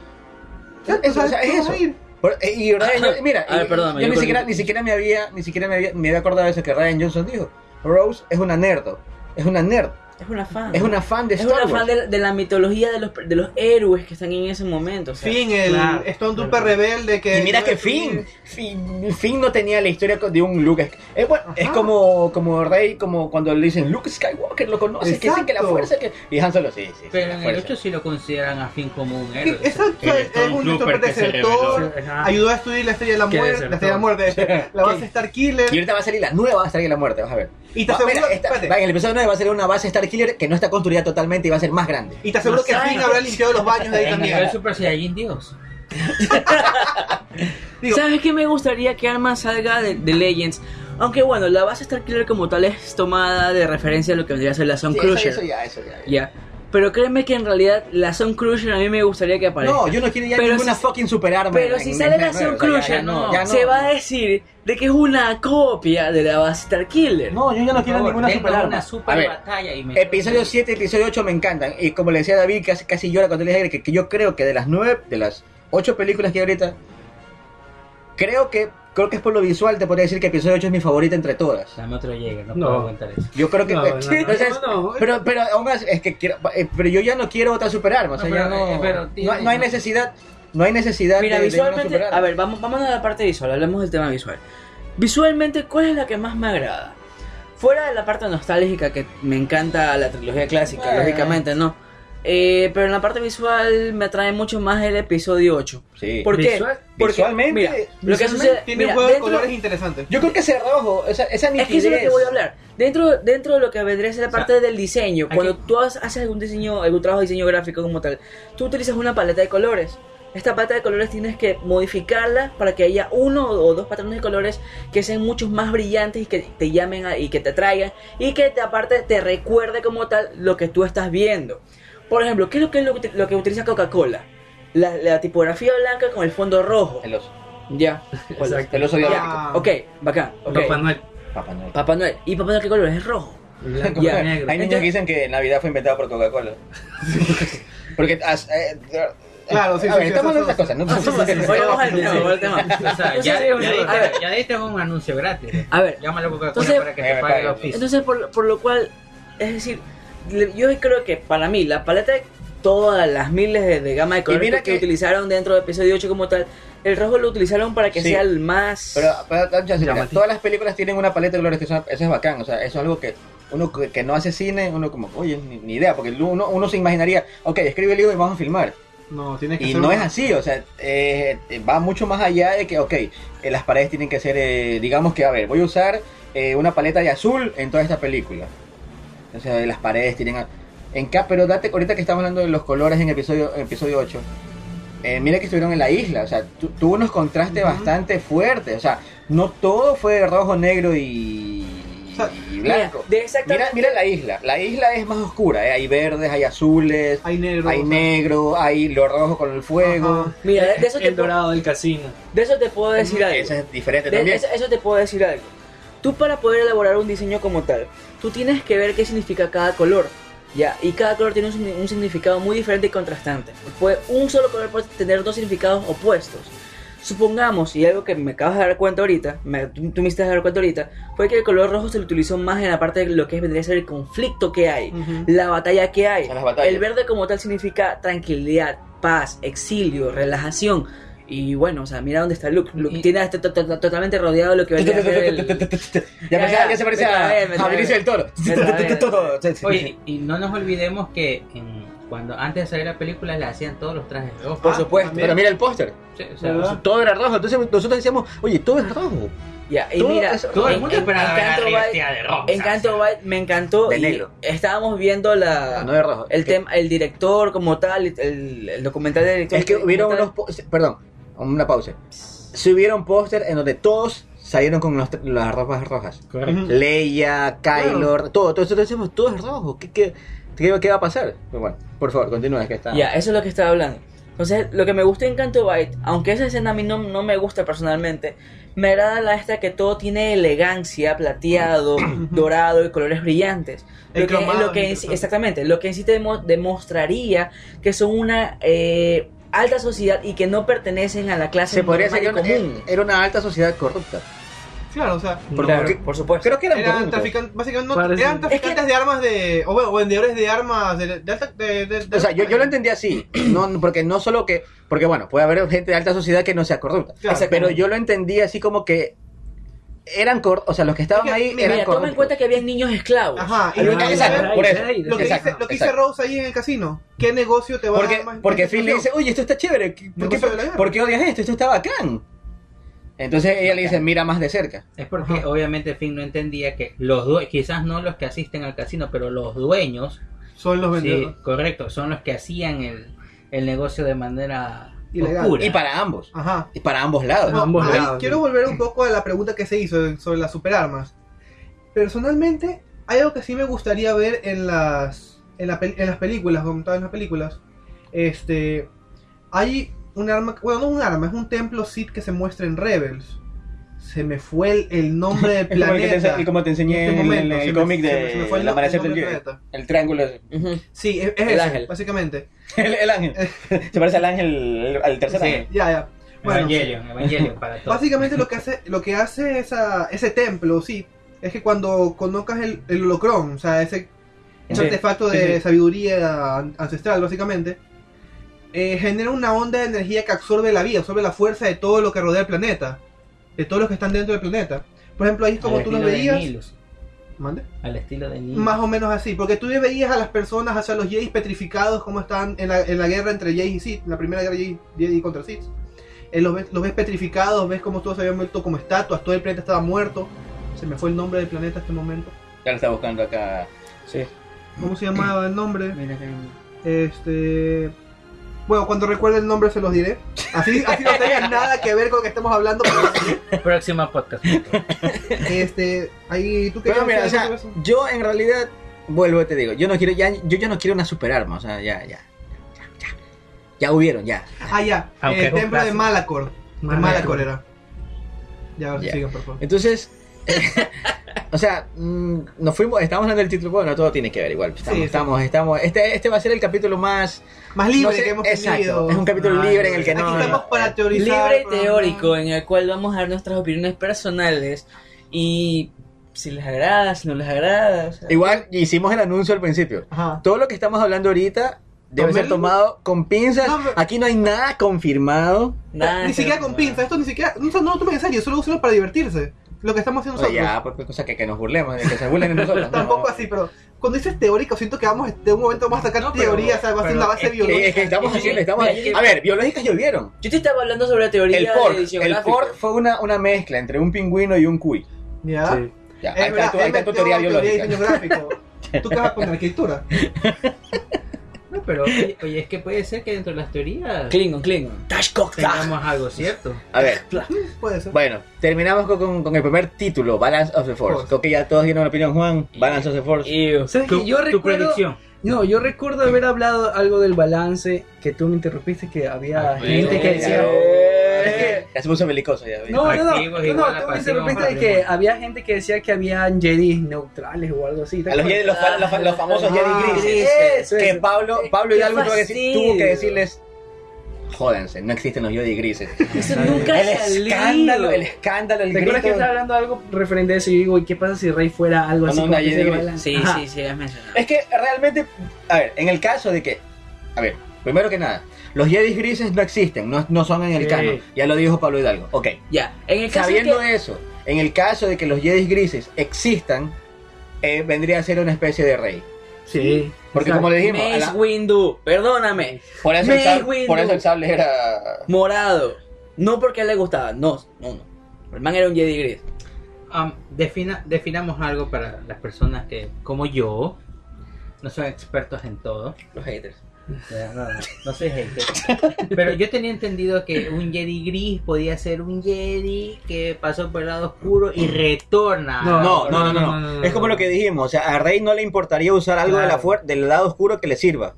Exacto, Eso, o sea, es eso. Por- eh, Y Ryan <laughs> Johnson- mira, ver, perdóname, yo yo ni siquiera, ni siquiera me había, ni siquiera me había, me había acordado de eso que Ryan Johnson dijo. Rose es una nerd, es una nerd, Es una fan. es una fan de Es Star una Wars. fan de, de la mitología de los, de los héroes que están en ese momento. o sea. Finn, el Claro. Stormtrooper rebelde que. Y mira que Finn, Finn, Finn no tenía la historia de un Luke. Es, bueno, es como, como Rey, como cuando le dicen Luke Skywalker, lo conoces, que dicen que la fuerza que. Y Han Solo, sí, sí. sí, pero en el fuerza. 8 sí lo consideran a Finn como un Sí, héroe Exacto, es un se desertor. Ayudó a estudiar la estrella de la muerte. La estrella de la muerte. <laughs> La base Star Killer. Y ahorita va a salir la nueva Star Killer la muerte, vas a ver. Y te aseguro, va, en el episodio 9 va a ser una base Star Killer que no está construida totalmente y va a ser más grande. Y te aseguro que Ay, Finn habrá limpiado los baños de ahí En <laughs> también. nivel Super Saiyajin Dios. <laughs> Digo, ¿Sabes qué me gustaría que Arma salga de, de Legends? Aunque bueno, la base Star Killer como tal es tomada de referencia a lo que vendría a ser la Sun Sí, eso, Crusher. eso ya, eso ya. Ya. Pero créeme que en realidad la Sun Crusher a mí me gustaría que aparezca. No, yo no quiero ya Pero ninguna si- fucking super arma. Pero en- si en sale la Sun no, no. se va a decir de que es una copia de la base Star Killer. No, yo ya no quiero favor, ninguna denme super arma. una super a ver, batalla y me Episodio 7 y episodio 8 me encantan. Y como le decía David, casi, casi llora cuando le dije que, que yo creo que de las 9, de las 8 películas que hay ahorita, creo que creo que es por lo visual, te podría decir que episodio 8 es mi favorita entre todas. Dame otro Jäger, no, No. puedo aguantar eso. Yo creo que... No, no, no, <laughs> entonces, no, no. Pero, pero aún es que quiero, eh, pero yo ya no quiero otra superarma, o sea, No, ya pero, no, eh, pero no, no hay necesidad, no hay necesidad Mira, de, de visualmente, superarma. a ver, vamos, vamos a la parte visual, hablemos del tema visual. Visualmente, ¿cuál es la que más me agrada? fuera de la parte nostálgica que me encanta la trilogía clásica, lógicamente, ¿no? Eh, pero en la parte visual me atrae mucho más el episodio 8. Sí. ¿Por qué? Visual- Porque, visualmente- mira, lo que sucede, Tiene mira, un juego de dentro- colores interesantes. Yo creo que ese rojo, esa, esa Es nitidez. que eso es lo que voy a hablar. Dentro, dentro de lo que vendría a ser la O sea, parte del diseño, aquí- cuando tú has- haces algún diseño, algún trabajo de diseño gráfico como tal, tú utilizas una paleta de colores. Esta paleta de colores tienes que modificarla para que haya uno o dos patrones de colores que sean muchos más brillantes y que te llamen a- y que te atraigan y que te, aparte te recuerde como tal lo que tú estás viendo. Por ejemplo, ¿qué es lo que, lo que, lo que utiliza Coca-Cola? La, la tipografía blanca con el fondo rojo. El oso. Ya. Exacto. El oso Ya. diabólico. Ok, bacán. ok. Papá Noel. Papá Noel. Papá Noel. ¿Y Papá Noel qué color es? Es rojo. Blanco Ya. y negro. Hay niños que dicen que Navidad fue inventada por Coca-Cola. Porque. as- eh, Claro, sí, a sí, ver, sí, estamos hablando de otras cosas. Oye, vamos al tema, vamos al tema. <laughs> O sea, Entonces, ya, ya, ya diste un anuncio gratis. A ver, Llámalo Coca-Cola para que Me te pague pague. el oficio. entonces por, por lo cual, es decir, yo creo que para mí la paleta de todas las miles de, de gama de colores mira que, que que- utilizaron dentro de episodio 8 como tal, el rojo lo utilizaron para que Sí. sea el más... Pero, pero, ya, mira, todas las películas tienen una paleta de colores que son- eso es bacán. O sea, eso es algo que uno que, que no hace cine, uno como, oye, ni, ni idea. Porque uno, uno se imaginaría, ok, escribe el libro y vamos a filmar. No, tiene que Y ser no es así, o sea, eh, va mucho más allá de que, ok, eh, las paredes tienen que ser, eh, digamos que, a ver, voy a usar eh, una paleta de azul en toda esta película. O sea, las paredes tienen... En ca- pero date ahorita que estamos hablando de los colores en episodio, en episodio 8. eh, mira que estuvieron en la isla, o sea, tu- tuvo unos contrastes bastante fuertes, o sea, no todo fue rojo, negro y, y blanco. Mira, de exactamente- Mira, mira la isla, la isla es más oscura, ¿eh? hay verdes, hay azules, Hay negro. hay o sea, negro, hay lo rojo con el fuego. Ajá. Mira, de eso, te, El puedo- dorado del casino. de eso te puedo decir algo. Eso es diferente De- también. eso, eso te puedo decir algo. Tú para poder elaborar un diseño como tal, tú tienes que ver qué significa cada color. Ya, y cada color tiene un, signi- un significado muy diferente y contrastante. Puede, un solo color puede tener dos significados opuestos. Supongamos, y algo que me acabas de dar cuenta ahorita, me, tú, tú me hiciste dar cuenta ahorita, fue que el color rojo se lo utilizó más en la parte de lo que vendría a ser el conflicto que hay, la batalla que hay. El verde como tal significa tranquilidad, paz, exilio, relajación. Y bueno, o sea, mira dónde está Luke. Luke Y- tiene to- totalmente rodeado de lo que vendría a ser el... <laughs> Ya, Ya, parece- ya, ya se parece a. Benicio del Toro. <laughs> Oye, y no nos olvidemos que en- cuando antes de salir la película le hacían todos los trajes rojos. Por Ah, supuesto. Pero mira el póster. Sí, o sea, ¿Verdad? Todo era rojo. Entonces nosotros decíamos, oye, todo es rojo. Ya, y Todo mira, todo el mundo esperaba de rojo. Encanto Bite me encantó. De y negro. Estábamos viendo la... No de rojo. El que- tema, el director como tal, el, el documental del director. Es que hubieron unos. po- Perdón, una pausa. Subieron póster en donde todos salieron con los- las ropas rojas. Correcto. Leia, Kylo, todo. Entonces decimos, todo es rojo. ¿Qué, qué, qué, qué va a pasar? Pero bueno, por favor, continúa, es que está. Ya, eso es lo que estaba hablando. Entonces, lo que me gustó en Canto Bite, aunque esa escena a mí no, no me gusta personalmente, me agrada la esta que todo tiene elegancia, plateado, <clears throat> dorado y colores brillantes. Lo que, lo que exactamente, lo que en sí te demo- demostraría que son una eh, alta sociedad y que no pertenecen a la clase Se podría normal decir y que era, común. era una alta sociedad corrupta. Claro, o sea, Por- Claro, porque- por supuesto. Creo que eran eran traficantes, básicamente no, eran traficantes de armas de, o bueno, vendedores de armas de, de alta, de, de- de- O sea, yo, yo lo entendí así, <clears throat> no, porque no solo que, porque bueno, puede haber gente de alta sociedad que no sea corrupta, Claro. pero yo lo entendí así como que eran cor, o sea, los que estaban Es que, ahí mira, eran Mira, toma en cuenta que habían niños esclavos. Ajá, y Lo- que, exacto, dice- por eso. lo que exacto, dice, lo que dice exacto. Rose ahí en el casino, ¿qué negocio te va a dar más porque Phil le dice, oye, esto está chévere, ¿por qué, por odias esto? Esto está bacán. Entonces ella le dice, mira más de cerca. Es porque Ajá. obviamente Finn no entendía que los dueños, quizás no los que asisten al casino, pero los dueños, Son los sí, vendedores. correcto, son los que hacían el, el negocio de manera Ilegal. oscura. Y para ambos, Ajá. y para ambos lados. No, ambos lados, quiero sí. volver un poco a la pregunta que se hizo sobre las superarmas. Personalmente, hay algo que sí me gustaría ver en las en, la en las películas, como todas las películas. Este, hay un arma, bueno, no un arma, es un templo Sith que se muestra en Rebels. Se me fue el, el nombre del <laughs> planeta. ense- como te enseñé En este el- momento, en el cómic de fue el amanecer el del nombre del Jedi. planeta. El triángulo, ese. Sí, es, es El ángel. básicamente. <laughs> el, el ángel. <laughs> Se parece al ángel, el- al tercer Sí. ángel. Ya, ya. Bueno, Evangelion, Evangelion para todos. Básicamente lo que hace, lo que hace esa, ese templo, sí, es que cuando conozcas el, el holocron, o sea, ese, artefacto sí, de sí. sabiduría an- ancestral, básicamente, eh, genera una onda de energía que absorbe la vida, absorbe la fuerza de todo lo que rodea el planeta, de todos los que están dentro del planeta. Por ejemplo, ahí es como Al tú lo estilo de veías. ¿Mande? Al estilo de. Más o menos así, porque tú veías a las personas, o sea, los Jedi petrificados, como están en la, en la guerra entre Jedi y Sith, en la primera guerra Jedi, Jedi contra Sith. Eh, los, ves, los ves petrificados, ves como todos se habían vuelto como estatuas, todo el planeta estaba muerto. Se me fue el nombre del planeta en este momento. Ya lo está buscando acá. Sí. ¿Cómo se llamaba el nombre? Mira que- Este. Bueno, cuando recuerde el nombre se los diré. Así, así no tenga nada que ver con lo que estamos hablando. pero- Próxima podcast. este. Ahí, ¿tú qué Pero mira, o decir sea, yo en realidad, vuelvo y te digo, yo no quiero, ya, yo ya no quiero una superarma, o sea, ya, ya, ya, ya, ya hubieron, ya. Ah, ya. Aunque el un templo de. Malacor. De Malacor. Era. Ya, Ya. sigan, por favor. Entonces, <laughs> o sea, mm, nos fuimos, estamos hablando del título, bueno, todo tiene que ver igual, estamos, Sí, sí. estamos, estamos, este, este va a ser el capítulo más, Más libre no sé, que hemos exacto, tenido. es un capítulo Ah, libre en el que Aquí no, estamos para teorizar. Libre y teórico, en el cual vamos a dar nuestras opiniones personales y si les agrada, si no les agrada. o sea, igual hicimos el anuncio al principio, Ajá. todo lo que estamos hablando ahorita debe ser tomado con pinzas, No, pero- aquí no hay nada confirmado, nada, ni siquiera con pinza, esto ni siquiera. No, no lo tomen en serio, solo úsenlo para divertirse. Lo que estamos o haciendo sea, nosotros. ya, porque cosa que, que nos burlemos, que se burlen de <laughs> nosotros. ¿no? Tampoco así, pero cuando dices teórico, siento que vamos de un momento vamos a sacar No, pero- teorías, o sea, va a ser una base es que- biológica. Es que estamos haciendo, estamos yo- A ver, biológicas ya vieron. Yo te estaba hablando sobre la teoría El de Ford, edición el. Ford fue una, una mezcla entre un pingüino y un cuy. Ya. Sí. Ya, ahí está tu, ahí él está tu teoría teoría de biológica. diseño gráfico. <laughs> ¿Tú qué vas poner? ¿Arquitectura? <laughs> No, pero oye, oye, es que puede ser que dentro de las teorías Klingon, Klingon. tengamos algo cierto. A ver, Puede ser. bueno, terminamos con, el primer título, Balance of the Force. Creo que ya todos dieron una opinión, Juan. Balance of the Force. Ew. ¿Sabes? Yo tu recuerdo. predicción. No, yo recuerdo haber hablado algo del balance que tú me interrumpiste que había gente que decía. Eh, Ya se puso belicoso ya. No, no, no, no, tú me interrumpiste de que había gente que decía que habían Jedi neutrales o algo así. ¿te A los, acuerdas? Jedi- los, fa- los, fa- los famosos Ah, Jedi grises. Eso, Que eso. Pablo, Pablo Qué Hidalgo que, tuvo que decirles: Jódanse, no existen los Jedi grises. Eso nunca El escándalo, el escándalo, el ¿Te acuerdas que estaba hablando algo referente a eso? Y digo, ¿y qué pasa si Rey fuera algo así como que balance? Sí, Ajá. sí, sí, has mencionado. Es que realmente, a ver, en el caso de que, a ver, primero que nada, los Jedi grises no existen, no, no son en el Sí. canon. Ya lo dijo Pablo Hidalgo. Ok. Ya, en el caso Sabiendo que... eso, en el caso de que los Jedi grises existan, eh, vendría a ser una especie de rey. Sí. Porque Exacto. como le dijimos, Mace la- Windu, perdóname, por, eso el Mace sable, Windu. por eso el sable era... morado. No porque a él le gustaba, no, no, no. El man era un Jedi gris. Am, defina, definamos algo para las personas que, como yo, no son expertos en todo. Los haters. No, no, no soy hater. Pero yo tenía entendido que un Jedi gris podía ser un Jedi que pasó por el lado oscuro y retorna. No, No, no, no, no, Es como lo que dijimos, o sea, a Rey no le importaría usar algo de la fuer- del lado oscuro que le sirva.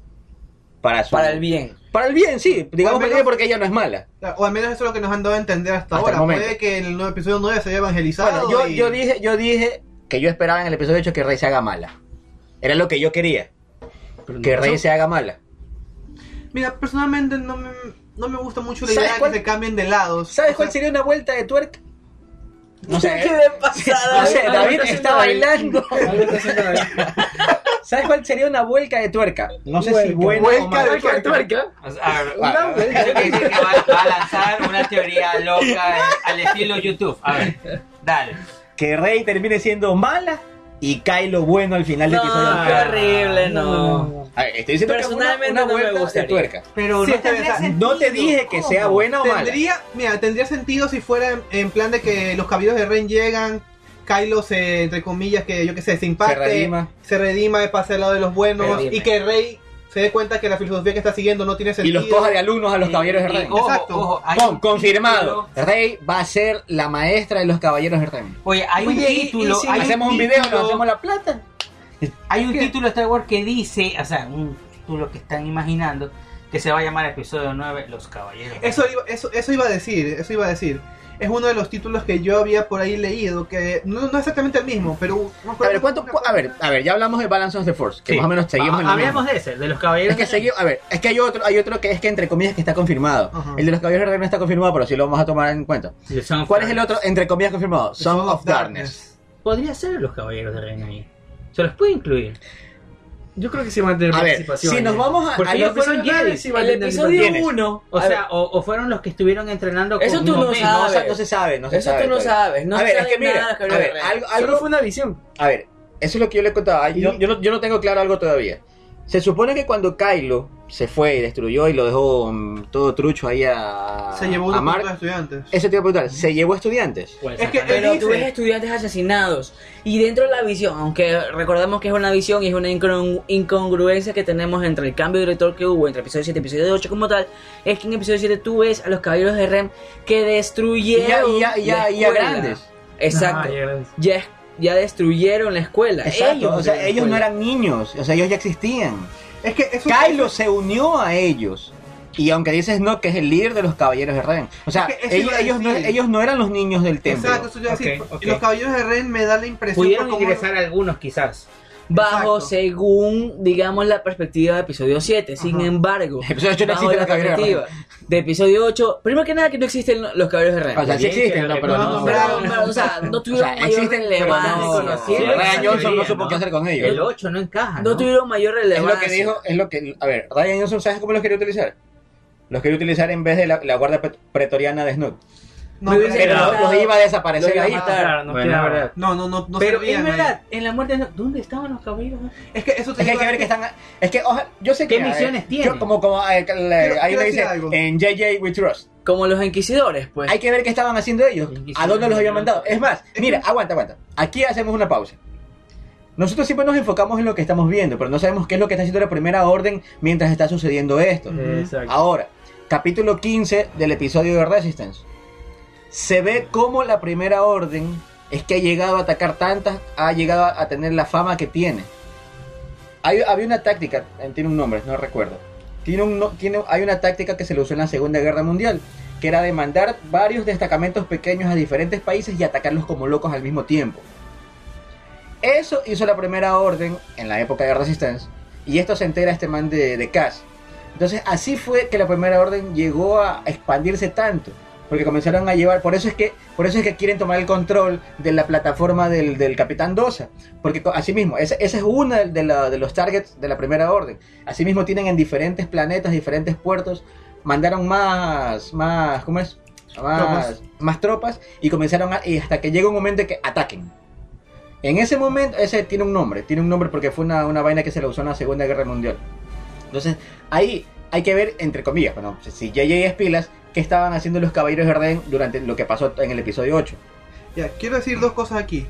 Para su... Para el bien. Para el bien, sí. Digamos menos- bien porque ella no es mala. O al menos eso es lo que nos han dado a entender hasta, ahora. Puede que en el nuevo episodio 9 se haya evangelizado. Bueno, yo, y- yo dije, yo dije que yo esperaba en el episodio 8 que Rey se haga mala. Era lo que yo quería, Pero no que pasó. Rey se haga mala. Mira, personalmente no me, no me gusta mucho la ¿Sabes idea de cuál- que se cambien de lados. ¿Sabes O cuál sea, sería una vuelta de tuerca? No sé. <laughs> ¿Qué me pasa? No sé, David está está haciendo David. bailando. <laughs> <laughs> ¿Sabes cuál sería una vuelta de tuerca? No sé si Vuelca. buena o Vuelca mala. de Tuerca, tuerca. O sea, a ver, Una vuelta. eso quiere decir que va, va a lanzar una teoría loca eh, al estilo YouTube. A ver, dale. Que Rey termine siendo mala y Kylo bueno al final del No, episodio. qué horrible, no. A ver, estoy diciendo que es una, Personalmente una no me gustaría. tuerca. Pero Sí, no te dije que ¿Cómo? sea buena o mala. Tendría, mira, tendría sentido si fuera en, en plan de que los caballeros de Ren llegan, Kylo se, entre comillas, que yo que sé, se impacte, Se redima. se redima, pase al lado de los buenos y que Rey se dé cuenta que la filosofía que está siguiendo no tiene Y sentido. los coja de alumnos a los Y- caballeros de y- Rey. Ojo, Exacto. ojo, hay Con- un confirmado. título- Rey va a ser la maestra de los caballeros de Rey. Oye, hay un Oye, y- título. y si hay Hacemos un video, título- nos hacemos la plata. Hay un título de Star Wars que dice, o sea, un título que están imaginando, que se va a llamar episodio 9, Los Caballeros. Eso iba, eso, eso iba a decir, eso iba a decir. Es uno de los títulos que yo había por ahí leído, que no, no es exactamente el mismo, pero... no A ver, ¿cuánto, cu- a ver, a ver, ya hablamos de Balance of the Force, que Sí. más o menos seguimos Ah, Hablemos mismo. de ese, de los Caballeros. Es que seguimos, a ver, es que hay otro, hay otro que es que entre comillas que está confirmado. El de los caballeros de no está confirmado, pero sí lo vamos a tomar en cuenta. Son ¿Cuál es el Darkness. otro entre comillas confirmado? Song of Darkness. Podría ser los Caballeros de Reina ahí. Se los puede incluir. Yo creo que sí van a tener A ver, participación. si nos vamos a, Porque ellos fueron Jedi. sí van a El episodio ¿Quiénes? 1. O sea, o, o fueron los que estuvieron entrenando Eso con tú no no, sabes. sa- no se sabe, no se Eso sabe. tú no todavía. sabes, no a ver, es que mira, nada, a cabrón. ver, algo, algo, fue una visión. a ver, Eso es lo que yo le contaba. Yo, yo no, yo no tengo claro algo todavía. Se supone que cuando Kylo se fue y destruyó y lo dejó mm, todo trucho ahí a, Se llevó a un Mark, de estudiantes. Eso te iba a preguntar, ¿se llevó estudiantes? Pues, Es que. Pero tú ves estudiantes asesinados. Y dentro de la visión, aunque recordemos que es una visión y es una incongru- incongruencia que tenemos entre el cambio de director que hubo entre episodio 7 y episodio 8 como tal, es que en episodio 7 tú ves a los caballeros de Rem que Y destruyeron. ya, y ya, y ya, y ya grandes. Exacto. Ah, ya grandes. ya, es- ya destruyeron la escuela. Exacto, ellos o sea, ellos no eran niños, o sea, ellos ya existían. Es que eso Kylo se unió a ellos. Y aunque dices no, que es el líder de los caballeros de Ren. O sea, Es que eso ellos, no, ellos no eran los niños del templo. Exacto, eso yo iba a decir. Los caballeros de Ren me da la impresión Pudieron ingresar algunos quizás. Bajo Exacto. según, digamos, la perspectiva de episodio 7. Sin Ajá. embargo, <laughs> Episodio ocho no bajo la los caballeros de perspectiva de episodio 8, primero que nada que no existen los caballeros de Ren. O sea, sí existen, no, pero no. no Pero, nombraron. pero, o sea, no O tuvieron sea, mayor existen, relevancia. conocieron, Ryan Johnson no supo qué hacer con ellos. El 8 no encaja. No tuvieron mayor Es relevancia. lo que dijo, es lo que, a ver, Ryan Johnson, ¿sabes cómo los quería utilizar? Los quería utilizar en vez de la, la guardia pre- pretoriana de Snook. No, pero, los iba a desaparecer ahí. matar. No Bueno, verdad. no, no, no, no Pero ahí. verdad, en la muerte de... ¿Dónde estaban los caballeros? Es que eso te Es que hay que ver que están. Es que, oja- yo sé que. ¿Qué misiones tienen? yo como, como eh, le- ahí decir dice, algo. en JJ We Trust. Como los inquisidores, pues. Hay que ver qué estaban haciendo ellos. ¿A dónde los habían mandado? Es más, mira, aguanta, aguanta. Aquí hacemos una pausa. Nosotros siempre nos enfocamos en lo que estamos viendo, pero no sabemos qué es lo que está haciendo la primera orden mientras está sucediendo esto. Exacto. Ahora, capítulo 15 del episodio de Resistance. Se ve cómo la primera orden es que ha llegado a atacar tantas, ha llegado a tener la fama que tiene. Hay, había una táctica, eh, tiene un nombre, no recuerdo. Tiene un, tiene, hay una táctica que se le usó en la Segunda Guerra Mundial, que era de mandar varios destacamentos pequeños a diferentes países y atacarlos como locos al mismo tiempo. Eso hizo la primera orden en la época de Resistance, y esto se entera este man de, de Cass. Entonces así fue que la primera orden llegó a expandirse tanto. Porque comenzaron a llevar, por eso es que, por eso es que quieren tomar el control de la plataforma del, del Capitán Dosa. Porque co- asimismo, ese, ese es uno de, la- de los targets de la primera orden. Asimismo tienen en diferentes planetas, diferentes puertos, mandaron más, más, ¿cómo es? Más Tropas. más tropas y comenzaron a, y hasta que llega un momento en que ataquen. En ese momento, ese tiene un nombre, tiene un nombre porque fue una, una vaina que se la usó en la Segunda Guerra Mundial. Entonces, ahí hay que ver, entre comillas, bueno, si JJ es pilas, qué estaban haciendo los caballeros de Orden durante lo que pasó en el episodio 8. Ya, quiero decir dos cosas aquí.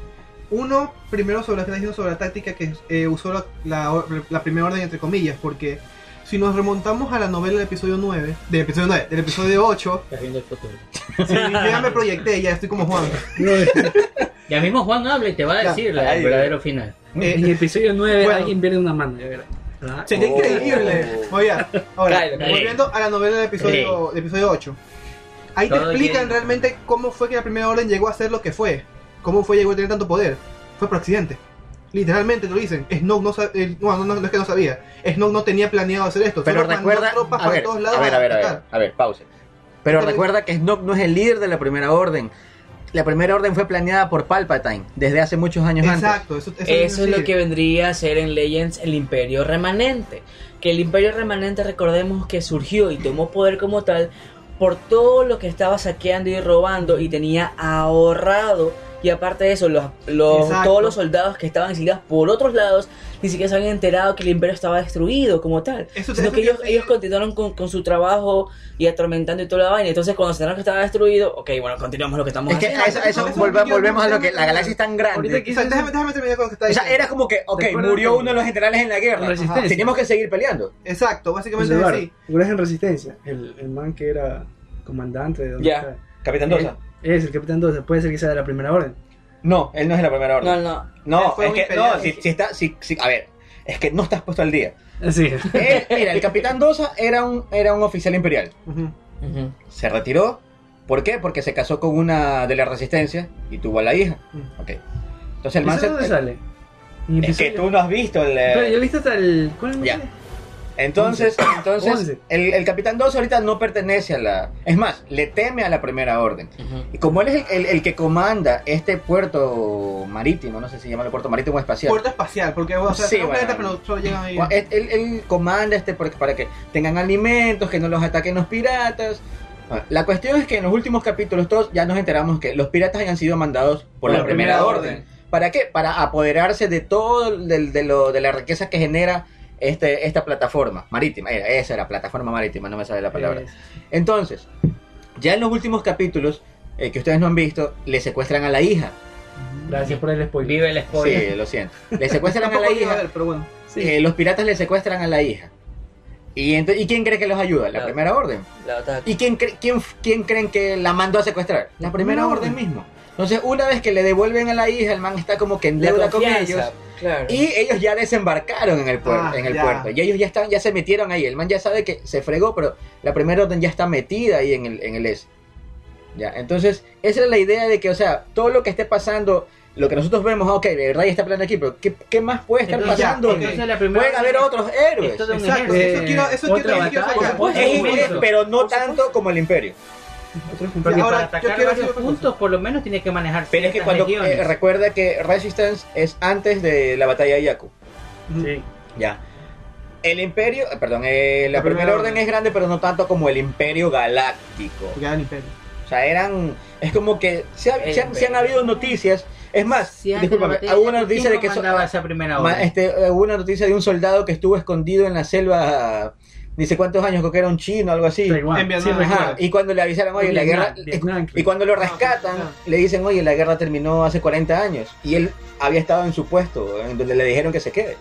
Uno, primero sobre lo que está diciendo sobre la táctica que eh, usó la, la- la primera orden entre comillas, porque si nos remontamos a la novela del episodio 9, del episodio 9, del episodio 8, Estás viendo el futuro. sí, yo ya me proyecté, ya estoy como Juan. <laughs> Ya mismo Juan habla y te va a Ya. decir el verdadero final. Eh, En el episodio 9 bueno. alguien pierde una mano, ya verás. ¿Ah? Sería Oh. increíble. Oye, ahora, Cállate, cállate. volviendo a la novela del episodio, del episodio 8. Ahí te explican bien. realmente cómo fue que la primera orden llegó a ser lo que fue. Cómo fue llegó a tener tanto poder. Fue por accidente. Literalmente te lo dicen. No, sa- eh, no, no, no es que no sabía. Snoke no tenía planeado hacer esto. Pero solo recuerda, tropas a para ver, todos a lados ver, a ver, a ver, a ver, pause. Pero recuerda que Snoke no es el líder de la primera orden. La primera orden fue planeada por Palpatine desde hace muchos años antes. Exacto, eso, eso, Eso es lo que vendría a ser en Legends el Imperio Remanente. Que el Imperio Remanente, recordemos que surgió y tomó poder como tal por todo lo que estaba saqueando y robando y tenía ahorrado. Y aparte de eso, los, todos los soldados que estaban exiliados por otros lados ni siquiera se habían enterado que el imperio estaba destruido como tal. Eso- sino eso que ellos, ellos continuaron con, con su trabajo y atormentando y toda la vaina. Entonces, cuando se enteraron que estaba destruido, ok, bueno, continuamos lo que estamos Es que haciendo. a eso, a eso Eso- eso volve- es lo que yo- volvemos a lo que la galaxia es tan grande. O sea, déjame, déjame terminar con lo que está O diciendo. sea, era como que, ok, ¿Recuerdas murió uno de los generales en la guerra. Resistencia. Teníamos que seguir peleando. Exacto, Pues, básicamente es Eduardo, así. ¿recuerdas en Resistencia? El, el man que era comandante de donde Ya. está. Capitán Dosa. Es el capitán 12, puede ser que sea de la primera orden. No, él no es de la primera No, orden. no. No, fue es que, no, si, si está, si, si- a ver, es que no estás puesto al día. Sí. Él- mira, el capitán Dosa era un, era un oficial imperial. Se retiró. ¿Por qué? Porque se casó con una de la resistencia y tuvo a la hija. Mm. Ok. Entonces el man ¿Eso se- dónde sale? Es que tú no has visto el. Pero yo he visto hasta el... ¿Cuál es el Ya. nombre? Entonces, entonces Once. el, el capitán Dosa ahorita no pertenece a la. Es más, le teme a la primera orden. Ujú. Y como él es el, el- el que comanda este puerto marítimo, no sé si se llama el puerto marítimo o espacial. Puerto espacial, porque o sea, Sí, bueno. planetas, pero solo llegan ahí. Él, él- él comanda este porque- para que tengan alimentos, que no los ataquen los piratas. La cuestión es que en los últimos capítulos todos ya nos enteramos que los piratas hayan sido mandados por la, primera, orden. ¿Para qué? Para apoderarse de todo de, de lo, de la riqueza que genera este, esta plataforma marítima. Era, esa era, plataforma marítima, no me sale la palabra. Es- Entonces, ya en los últimos capítulos, eh, que ustedes no han visto, le secuestran a la hija. Gracias por el spoiler. Vive el spoiler. Sí, lo siento. Le secuestran <laughs> a la hija. ver, pero bueno. eh, los piratas le secuestran a la hija. ¿Y, ¿y quién cree que los ayuda? La La- primera orden. La. ¿Y quién, cre- quién, quién creen que la mandó a secuestrar? La primera orden mismo. Entonces, una vez que le devuelven a la hija, el man está como que en deuda con ellos. Claro. Y ellos ya desembarcaron en el puerto, Ah, en el ya. puerto. Y ellos ya están, ya se metieron ahí. El man ya sabe que se fregó, pero la primera orden ya está metida ahí en el, en el S. Ya, entonces, esa es la idea de que, o sea, todo lo que esté pasando, lo que nosotros vemos, ah, ok, de verdad ya está planeando aquí, pero ¿qué, qué más puede estar Entonces, pasando? ya, entonces la primera Pueden haber otros héroes. Exacto, ejército. eso quiero, eso quiero, quiero sacar. Es pero no tanto como el imperio. Porque Ahora, para yo atacar quiero varios puntos, por lo menos tiene que manejar Pero es que cuando eh, recuerda que Resistance es antes de la batalla de Yaku. Sí. Ya. El imperio, eh, perdón, eh, la, La primera, primera orden orden. es grande, pero no tanto como el imperio galáctico. El imperio. O sea, eran. Es como que se, ha- El se han, se han imperio. habido noticias. Es más, Si discúlpame, hubo una noticia ¿quién de que. so- esa primera orden? este, hubo una noticia de un soldado que estuvo escondido en la selva. Dice cuántos años, creo que era un chino o algo así. Taiwán. En Vietnam. Sí, Ajá, y cuando le avisaron, oye, la guerra. Vietnam, Y cuando lo rescatan, Ah, le dicen, oye, la guerra terminó hace 40 años. Y él había estado en su puesto, en donde le dijeron que se quede.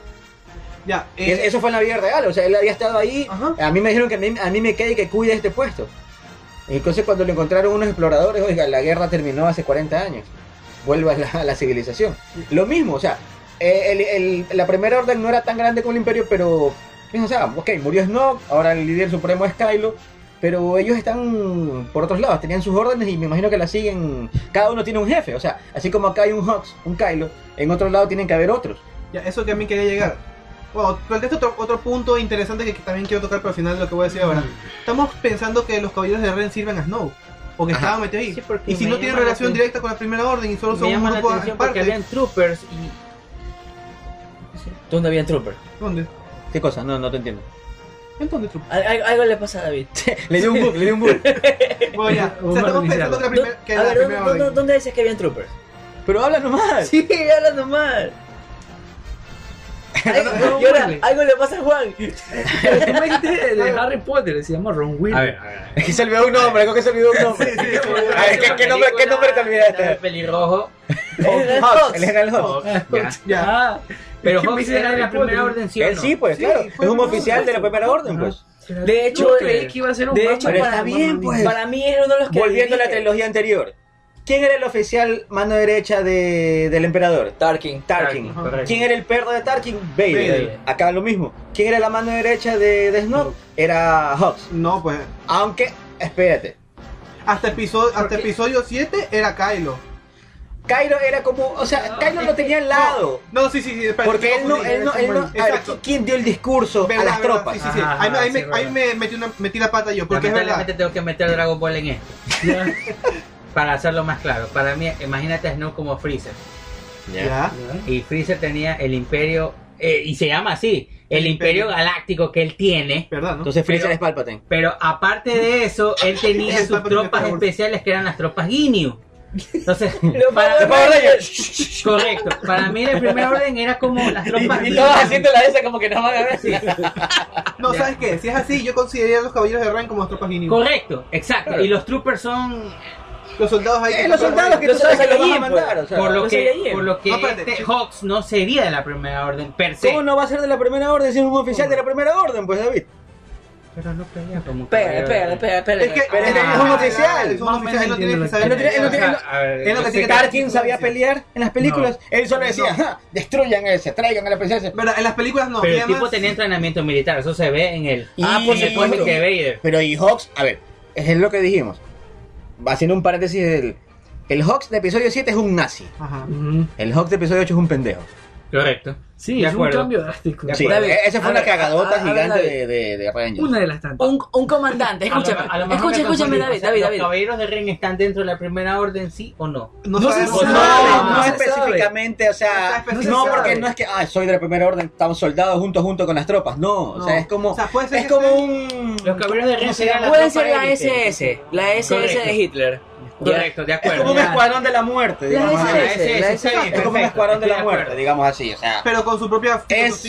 Ya, eh, eso fue en la vida real, o sea, él había estado ahí. Ajá. A mí me dijeron que a mí, a mí me quede y que cuide este puesto. Y entonces cuando lo encontraron unos exploradores, oiga, la guerra terminó hace 40 años. Vuelve a la, a la civilización. Lo mismo, o sea, eh, el- el- la primera orden no era tan grande como el imperio, pero, o sea, ok, murió Snoke, ahora el líder supremo es Kylo, pero ellos están por otros lados, tenían sus órdenes y me imagino que las siguen, cada uno tiene un jefe, o sea, así como acá hay un Hux, un Kylo, en otro lado tienen que haber otros. ya, eso que a mí quería llegar. Bueno, planteaste otro, otro punto interesante que, que también quiero tocar para el final de lo que voy a decir ahora. Estamos pensando que los caballeros de Ren sirven a Snow. O que Ajá. estaban metidos ahí. Sí, porque y si no tienen relación atención- directa con la primera orden y solo son Me un llama la grupo atención porque aparte. habían troopers y ¿Dónde había Trooper? ¿Dónde? ¿Qué cosa? No, no te entiendo. ¿En dónde, truco? Al- al- Algo le pasa a David. <laughs> le di un bug, le di un bug. <laughs> Bueno, ya. O Vamos sea, a estamos reiniciarlo. pensando que la, primer- que a la ver, ¿dónde, primera dónde, orden. dónde dices que habían Troopers? Pero habla nomás. <laughs> Sí, hablando mal. Algo, <laughs> no, y ahora, Willy. algo le pasa a Juan. <laughs> El tema este de Harry Potter se llama Ron Weasley. A ver, a ver. Es que se olvidó un nombre, creo que se olvidó un nombre. Sí, sí, sí. <laughs> A ver, ¿qué, qué nombre, ¿qué nombre te El olvidaste? pelirrojo. Hawks, el general Hawks. Ya. Pero Hawks era de la primera orden, ¿sí Él sí, pues claro. Es un oficial de la primera orden, pues. De hecho, Yo creí que iba a ser un de hecho, para bien, pues. para mí es uno de los que Volviendo a la trilogía anterior. ¿Quién era el oficial mano derecha de, del emperador? Tarkin. Tarkin. ¿Quién era el perro de Tarkin? Vader. Vader. Acá lo mismo. ¿Quién era la mano derecha de, de Snoke? Era Hawks. No, pues. Aunque, espérate. Hasta episodio, hasta episodio 7 era Kylo. Kylo era como, o sea, Kylo lo tenía al lado. No, sí, sí, sí. espera, Porque él no, él no, él no, a ver, Exacto. ¿quién dio el discurso a las verdad, tropas? Sí, sí, sí. Ajá, ahí me, ahí sí, me, verdad. ahí me metí, una, metí la pata yo, porque es verdad. tengo que meter Dragon Ball en esto. <laughs> Para hacerlo más claro. Para mí, imagínate a Snow como Freezer. Ya. Y Freezer tenía el imperio, eh, y se llama así, el El imperio imperio. galáctico que él tiene. ¿Verdad, no? Entonces Freezer Pero- es Palpatine. Pero aparte de eso, él <laughs> tenía sus Palpatine tropas especiales que eran las tropas Ginyu. Entonces, <laughs> para, <laughs> correcto. Para mí la primera orden era como las tropas Y Ginyu. todos haciendo la esa como que no van a ver. No, Ya. ¿sabes qué? Si es así, yo consideraría a los caballeros de Ren como las tropas Ginyu. Correcto, exacto. Claro. Y los troopers son Los soldados ahí. Eh, los soldados que tú sabes que los van a mandar. pues. O sea, por lo que por lo que No, este Hawks no sería de la primera orden per se. ¿Cómo no va a ser de la primera orden si es un oficial de la primera orden, pues David? Pero no pelea como Pégale, pégale, pégale, pégale. Es que Pero es que ah, es un oficial. Es un oficial, él no tiene que saber. que- Él no él no es lo que tiene que- Tarkin sabía pelear en las películas. Él solo decía, "Ja, destruyan ese, traigan a la princesa. ¿Verdad? En las películas no. Pero el tipo tenía entrenamiento militar, eso se ve en el Ah, por supuesto. de Vader. Pero y Hawks, a ver, es lo que dijimos. Haciendo un paréntesis del. El Hawks de episodio 7 es un nazi. Ajá. El Hawks de episodio 8 es un pendejo. Correcto. Sí, De es un cambio drástico. Sí. David, esa fue una cagadota a- a ver, gigante David. de, de, de Rangers. Una de las tantas. Un, un comandante, escúchame. <laughs> A lo- lo escúchame, confundí. David, O sea, David, ¿Los David. caballeros de Ren están dentro de la primera orden, sí o no? No, No se sabe. No, nada. no, no se específicamente, o sea, No porque sabe. no es que, ah, soy de la primera orden, estamos soldados juntos junto con las tropas, no, o sea, es como, O sea, puede ser es como un... Los caballeros de Ren ¿cómo se serían llama? la Puede tropa ser la. SS, la SS de Hitler. Correcto, de Es acuerdo. como un escuadrón de la muerte, La digamos. SS, la bien, Es como un escuadrón de la muerte, digamos así. O sea, Pero con su propia es-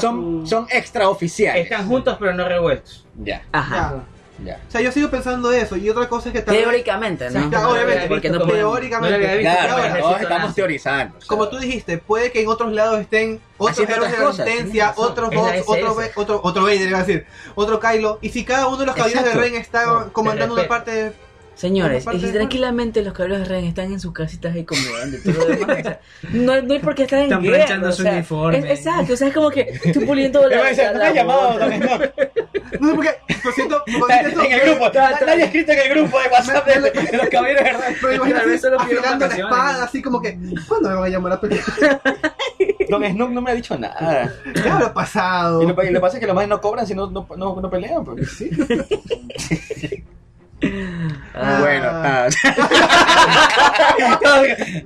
son, son, extraoficiales. Están juntos pero no revueltos. Ya, Ajá. Ya. ya. O sea, yo sigo pensando eso. Y otra cosa es que también... Teóricamente, ¿no? Obviamente, Porque no teóricamente. no visto, Claro, Ahora, todos estamos teorizando. o sea, Como tú dijiste, puede que en otros lados estén otros héroes de resistencia, otros es bots, otro, otro, otro Vader, iba a decir, otro Kylo. Y si cada uno de los caballeros de. Ren está No, comandando una parte... Señores, Como y si de- tranquilamente los cabros de Ren están en sus casitas ahí comiendo y todo lo <laughs> demás, o sea, no, no hay por qué estar en Están guerra. planchando o su sea, uniforme. es- exacto, o sea, es como que <laughs> tú puliendo la, la- no la me ha llamado. Don Snob. No sé por qué, lo siento, lo Está siento, en el grupo, nadie ha escrito en el grupo de WhatsApp de, de los caballeros de verdad. Pero imagínate afilando la espada, así como que, ¿cuándo me van a llamar a pelear? <laughs> Don Snob no me ha dicho nada. ¿Qué habrá pasado? Y lo, y lo que pasa es que los más no cobran si no, no, no, no pelean. Pues. Sí. Ah, Bueno, ah. <laughs>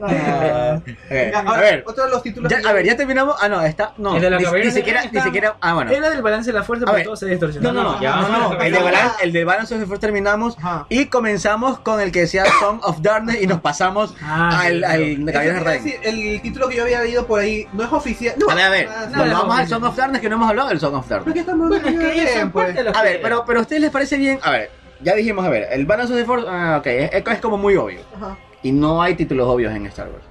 Ah, ok, Ya, a ver, otro de los títulos ya, que a ver, ya terminamos. Ah, no, está. No, El de los ni, ni de siquiera, ni siquiera. Ah, bueno. Era del balance de la fuerza, A pero ver. todo se distorsionó. No, no, no, ya, no, no, no, El de balance, el de balance of the Force terminamos Ajá. y comenzamos con el que decía Song of Darkness y nos pasamos Ah, al, al de Caballeros de Ren. decir, el título que yo había leído por ahí no es oficial. No, A ver, a ver, Ah, sí. cuando no, vamos al Song of Darkness que no hemos hablado del Song of ¿Por Darkness. pues? de A ver, pero, pero a ustedes les parece bien. A ver, ya dijimos, a ver, el Balance of the Force, ah, ok, es, es como muy obvio. Ajá. Y no hay títulos obvios en Star Wars.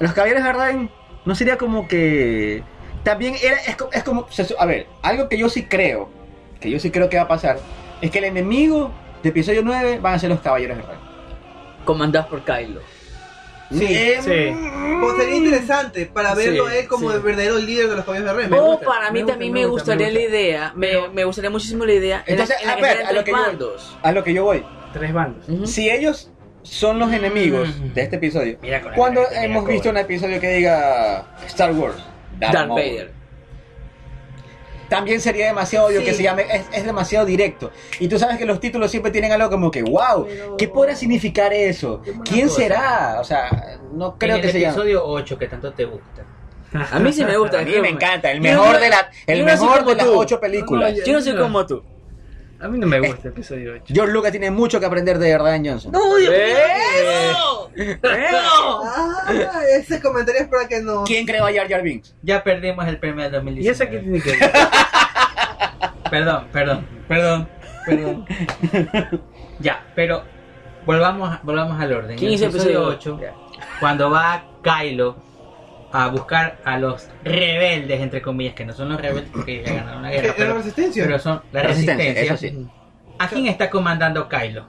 Los Caballeros de Ren no sería como que. También era, es, co- es como. A ver, algo que yo sí creo, que yo sí creo que va a pasar, es que el enemigo de episodio 9 van a ser los Caballeros de Ren. Comandados por Kylo. Sí, Eh, sí. Pues sería interesante para verlo Sí, él como sí. el verdadero líder de los caballos de Ren. Me o gusta, para mí me gusta, también me gusta, gustaría la idea, me, me gustaría muchísimo la idea en la- Entonces, en la, a ver, a lo que yo voy. bandos. A lo que yo voy. Tres bandos. Ujú. Si ellos son los enemigos Mm. de este episodio, Mira cuando hemos visto un episodio que diga Star Wars, Darth Darth Vader. También sería demasiado obvio Sí. que se llame, es, es demasiado directo. Y tú sabes que los títulos siempre tienen algo como que, wow, ¿qué podrá significar eso? ¿Quién cosa. será? O sea, no creo en que el se llame. episodio 8 que tanto te gusta. A mí sí me gusta. <laughs> A mí me encanta, el mejor no- de la, el mejor de las ocho películas. No, no, Yo no soy como tú. A mí no me gusta el episodio 8. George Lucas tiene mucho que aprender de Ryan Johnson. ¡No, Dios Eh. Ah, ese comentario es para que no. ¿Quién creó a Jar Jar Binks? Ya perdimos el premio del ¿Y eso 2019. qué tiene que ver? Perdón, perdón, perdón, perdón. ya, pero volvamos, a- volvamos al orden. En 15 el episodio episodios. 8, cuando va Kylo a buscar a los rebeldes, entre comillas, que no son los rebeldes porque ya ganaron la ¿Qué, guerra, ¿Era pero, resistencia? pero son la Resistencia, resistencia. eso sí. ¿A quién está comandando Kylo?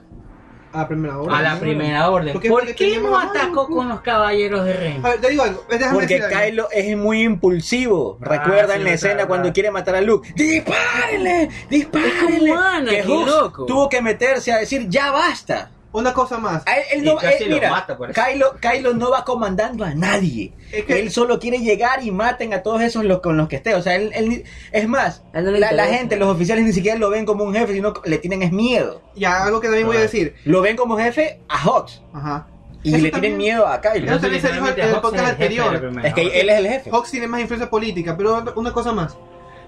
A la primera hora. A la primera orden. ¿Por qué? ¿Por Porque qué no la atacó con los caballeros de Ren? A ver, te digo algo. Déjame Porque decir algo. Kylo es muy impulsivo. Recuerda sí, en la escena verdad. cuando quiere matar a Luke. ¡Dispárenle! ¡Dispárenle! Es como Ana, que qué Hux loco. tuvo que meterse a decir, ¡ya basta! Una cosa más. A él, él no, casi él- lo mira, mata por eso. Kylo, Kylo no va comandando a nadie. Es que- Él solo quiere llegar y maten a todos esos los, con los que esté. O sea, él, es más, no la, gente, los oficiales ni siquiera lo ven como un jefe, sino le tienen es miedo. Ya, algo que también voy a decir. Lo ven como jefe a Hawks. Ajá. Y Eso le también- tienen miedo a Kylo. Eso también se dijo en el podcast anterior. Es que él es el jefe. Hawks tiene más influencia política, pero una cosa más.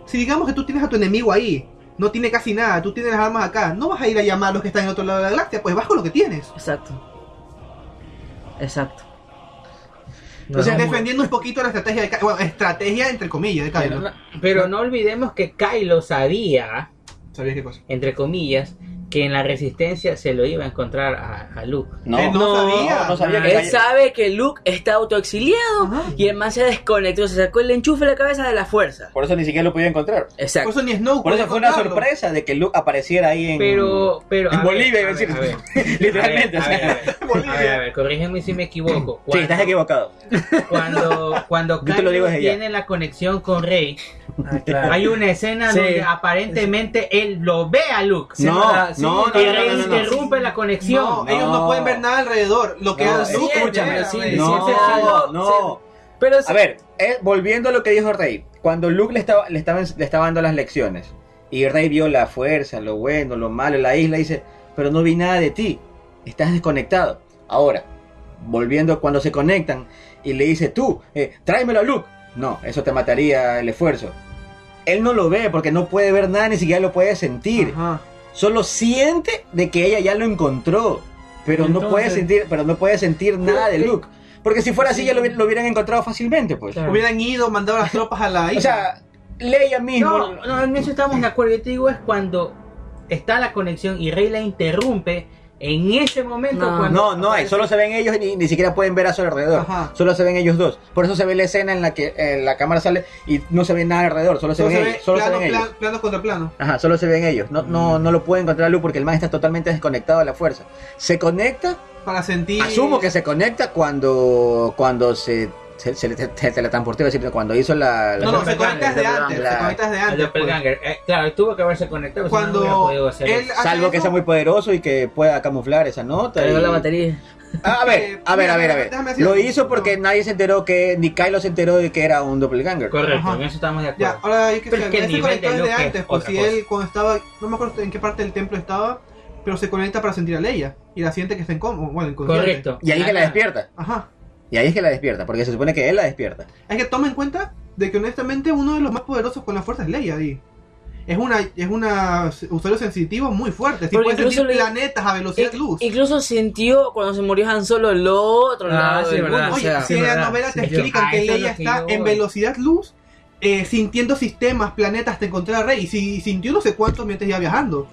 Si digamos que tú tienes a tu enemigo ahí, no tiene casi nada, tú tienes las armas acá, no vas a ir a llamar a los que están en otro lado de la galaxia, pues vas con lo que tienes. Exacto. Exacto. No, o sea, defendiendo un poquito la estrategia de Kylo. Bueno, estrategia entre comillas de Pero Kylo. no, pero no olvidemos que Kylo sabía, ¿Sabías qué cosa? entre comillas, que en la resistencia se lo iba a encontrar a, a Luke. No, Él no sabía. no, no sabía que Él sabe que Luke está autoexiliado Ajá. y el man se desconectó, se sacó el enchufe de la cabeza de la fuerza. Por eso ni siquiera lo podía encontrar. Por Exacto. eso ni Snow Por eso fue una sorpresa de que Luke apareciera ahí en, Pero, pero en Bolivia, iba a decir. Literalmente. A ver, a ver, corrígeme si me equivoco. Sí, estás equivocado. Cuando, cuando Yo te lo Kylo digo desde ya. tiene la conexión con Rey, Ah, claro. hay una escena Sí. donde aparentemente él lo ve a Luke. No, no, no, no, no, no, no. interrumpe la conexión. No, No. ellos no pueden ver nada alrededor. Lo que No, hace Luke, escúchame, no. Pero A ver, eh, volviendo a lo que dijo Rey, cuando Luke le estaba, le, estaba, le estaba dando las lecciones y Rey vio la fuerza, lo bueno, lo malo, la isla, dice, pero no vi nada de ti, estás desconectado. Ahora, volviendo cuando se conectan y le dice, tú, eh, tráemelo a Luke. No, eso te mataría el esfuerzo. Él no lo ve porque no puede ver nada, ni siquiera lo puede sentir. Ajá. Solo siente de que ella ya lo encontró. pero no puede sentir, pero no puede sentir nada de Luke. Porque si fuera así ya lo, lo hubieran encontrado fácilmente, pues. Claro. Hubieran ido, mandado las tropas a la isla. O sea, Leia mismo. No, no, en eso estamos de acuerdo. Yo te digo, es cuando está la conexión y Rey la interrumpe. En ese momento, No. cuando. No, no hay, solo se ven ellos y ni, ni siquiera pueden ver a su alrededor. Ajá. Solo se ven ellos dos. Por eso se ve la escena en la que eh, la cámara sale y no se ve nada alrededor, solo se Solo ven se ve ellos. Solo plano, se ven plan- ellos. plano contra plano. Ajá, solo se ven ellos. No, no, no lo puede encontrar Luke porque el man está totalmente desconectado de la fuerza. Se conecta, Para sentir. asumo que se conecta cuando cuando se, se, se, se- se teletransportó, es decir, cuando hizo la... la- No, no, se conecta desde antes. la- Se conecta desde El antes. pues. doppelganger. Eh, claro, tuvo que haberse conectado. si no, Cuando podido hacer él Salvo que eso, sea muy poderoso y que pueda camuflar esa nota. Cargó y- la batería. Ah, A ver, Eh, a ver, a ver, a ver. déjame decir- Lo hizo porque no. nadie se enteró que, ni Kylo se enteró de que era un doppelganger. Correcto, Ajá. en eso estamos de acuerdo. Ya, ahora hay que Pero es que él se conectó de desde antes, pues si cosa. él cuando estaba, no me acuerdo en qué parte del templo estaba, pero se conecta para sentir a Leia y la siente que está en coma, bueno, inconsciente. Correcto. Y ahí que la Ajá. despierta. Ajá. Y ahí es que la despierta, porque se supone que él la despierta. Hay que tomar en cuenta de que honestamente uno de los más poderosos con la fuerza es Leia ahí. Es una es una usuario sensitivo muy fuerte. Si puede incluso sentir le- planetas a velocidad luz. Incluso sintió cuando se murió Han Solo el otro Ah, lado sí, del verdad. mundo. Oye, sea, si sí, en la te explican ah, que es Leia está en velocidad luz, eh, sintiendo sistemas, planetas hasta encontrar a Rey. Y si, sintió no sé cuántos mientras iba viajando.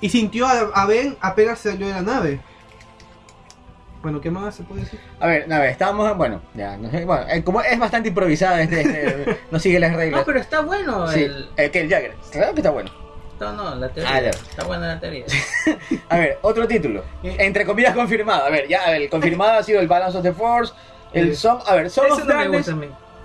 Y sintió a, a Ben apenas salió de la nave. Bueno, ¿qué más se puede decir? A ver, a ver, estábamos, bueno, ya, no sé, bueno, eh, como es bastante improvisada, este, este, <laughs> no sigue las reglas. No, pero está bueno Sí, el. el que el Jagger, claro que está bueno. No, no, la Ah, teoría. ya. Está buena la teoría. <laughs> A ver, otro título, entre comillas confirmado. A ver, ya, a ver, el confirmado ha sido el Balance of the Force, el Eh, Song, a ver, Song Eso of no me Darkness.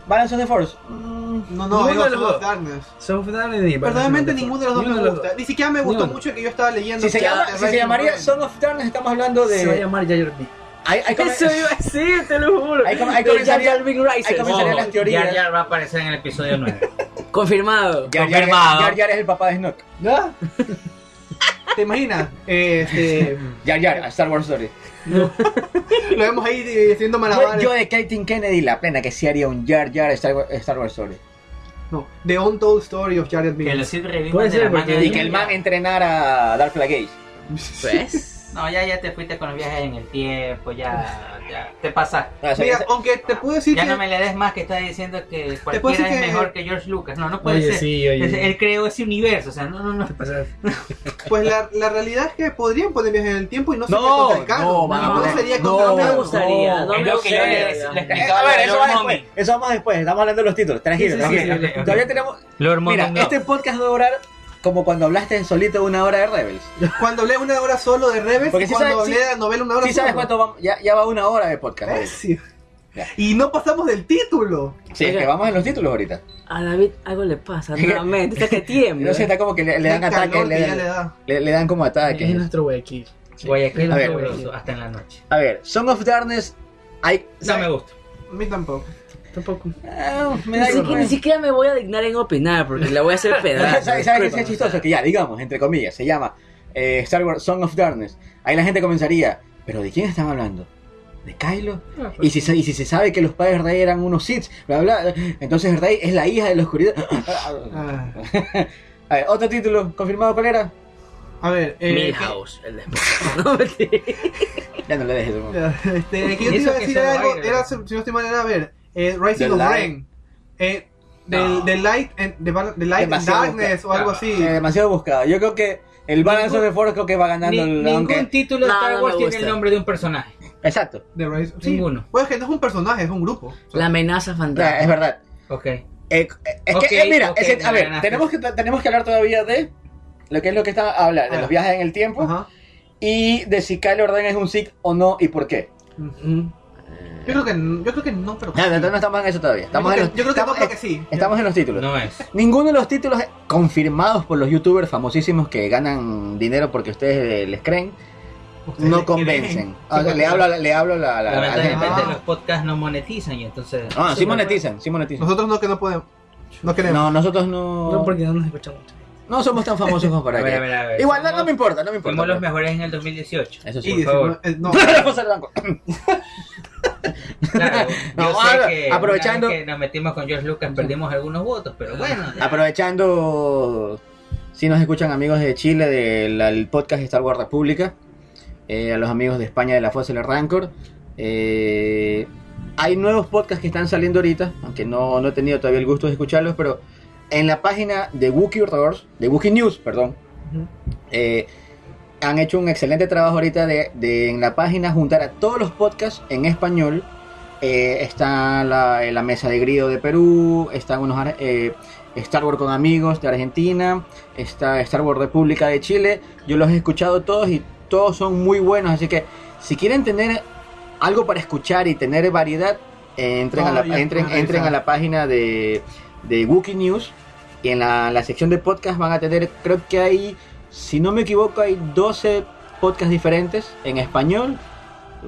Balance of the Force. mm, No, no, Ninguno digo de los Son of. Darkness. Son of Darkness y Verdaderamente ninguno de los dos me de gusta. dos. Ni siquiera me gustó mucho que yo estaba leyendo. Si se llama, si se llamaría Song of Darkness, estamos hablando Se va a de... llamar Jar Binks. Hay, hay, come- Eso iba a decir, te lo juro. Ahí com- Jar comenzaría- Ojo, las teorías. Jar Jar va a aparecer en el episodio 9. <laughs> Confirmado. Jar Jar, Confirmado. Jar Jar es el papá de Snoke. ¿Ya? <laughs> ¿Te imaginas? Este, Jar Jar, a Star Wars Story. <laughs> lo vemos ahí eh, haciendo Yo, malabares. yo de Kathleen Kennedy, la plena que sí haría un Jar Jar Star, Wars- Star Wars Story. No, The Untold Story of Jar Jar que revivan Puede de ser, porque- Y que el man entrenara a Dark Plagueis. ¿Ves? No, ya, ya te fuiste con los viajes en el tiempo, ya, ya te pasaste. Ah, o sea, Mira, ese- aunque te puedo decir Ya que no me le des más que estás diciendo que cualquiera es que- mejor que George Lucas. No, no puede Oye, ser. sí, oye. Él creó ese universo, o sea, no, no, no. <laughs> Pues la, la realidad es que podrían poner viajes en el tiempo y no sería No, contra el canon. no, no poner- sería no, contra No me gustaría. No me lo que yo le, gustaría. le Eh, explicaba a ver, eso va después. Eso vamos después. Estamos hablando de los títulos. Tranquilo, Sí, sí, tranquilo. sí, sí, sí. Todavía tenemos. Mira, no. este podcast va a durar como cuando hablaste en solito una hora de Rebels. Cuando hablé una hora solo de Rebels Porque y sí cuando sabes- hablé sí- de la novela una hora Sí, sabes solo. cuánto vamos. Ya, ya va una hora de podcast. Sí. Y no pasamos del título. Sí, es Oiga. que vamos en los títulos ahorita. A David algo le pasa <laughs> nuevamente. Está que tiembla. No sé, está como que le, le dan ataques. que Le, da. le- le dan como Es ataques. nuestro Guayaquil. Guayaquil A es ver. fabuloso, hasta en la noche. A ver, Song of Darkness. Hay, No me gusta. A mí tampoco. Tampoco. Ah, me Ni siquiera, ni siquiera me voy a dignar en opinar porque la voy a hacer <laughs> pedazos. ¿Sabes qué es chistoso? Que ya, digamos, entre comillas, se llama eh, Star Wars Song of Darkness. Ahí la gente comenzaría, ¿pero de quién están hablando? ¿De Kylo? Ah, Y si, se- y si se sabe que los padres de Rey eran unos Sith, bla, bla, entonces Rey es la hija de la oscuridad. Ah, <laughs> A ver, otro título, ¿confirmado cuál era? a ver, eh, Milhouse, el de <laughs> No. Ya no le dejes este, que yo ¿Y te iba a decir algo, era, si no estoy mal, era a ver, eh, Rising The of Light. Rain. Eh, del, No. del Light and, de, Light and Darkness o algo así. Eh, demasiado buscado. Yo creo que el Balance Ningún- of the Force creo que va ganando Ni- el ningún aunque- título de No, Star no Wars tiene el nombre de un personaje. Exacto. De Rise- sí. Ninguno. Pues que no es un personaje, es un grupo. O sea, La amenaza fantasma. es verdad. Ok. Eh, eh, es que, eh, mira, es que, a ver, tenemos que, tenemos que hablar todavía de lo que es lo que está a hablar, de Ah. los viajes en el tiempo Ajá. y de si Kylo Ren es un Sith o no y por qué. Mm. Yo creo que no, yo creo que no, pero No, entonces no estamos en eso todavía. Estamos yo en creo los, que, yo creo que no, estamos, creo que sí. estamos en los títulos. No es. Ninguno de los títulos confirmados por los youtubers famosísimos que ganan dinero porque ustedes eh, les creen Ustedes no convencen. O sea, le hablo, a la- le hablo a la, la- la Lamentablemente gente. Ah. los podcasts no monetizan y entonces... Ah, sí monetizan, sí monetizan. Nosotros no que no podemos. No queremos. No, nosotros no. No, porque no nos escuchamos mucho. No somos tan famosos como para A ver, que. a ver, a ver. Igual, no, no me importa, no me importa. Fuimos los mejores en el 2018. Eso sí. por favor. eh, no. <laughs> <laughs> Vamos al banco. Claro, No, yo sé ahora, que aprovechando- que nos metimos con George Lucas perdimos algunos votos, pero bueno. ya. Aprovechando, si nos escuchan amigos de Chile del podcast Star Wars República, eh, a los amigos de España de la Fosa del Rancor. Eh, hay nuevos podcasts que están saliendo ahorita, aunque no, no he tenido todavía el gusto de escucharlos, pero en la página de Wookiee Reports, de Wookiee News, perdón, eh, han hecho un excelente trabajo ahorita de, de en la página juntar a todos los podcasts en español. Eh, está la, la mesa de Grillo de Perú, están unos eh, Star Wars con amigos de Argentina, está Star Wars República de Chile. Yo los he escuchado todos y todos son muy buenos, así que si quieren tener algo para escuchar y tener variedad, eh, entren, a, la, entren, entren a la página de, de Wookiee News y en la, la sección de podcast van a tener, creo que hay, si no me equivoco, hay 12 podcasts diferentes en español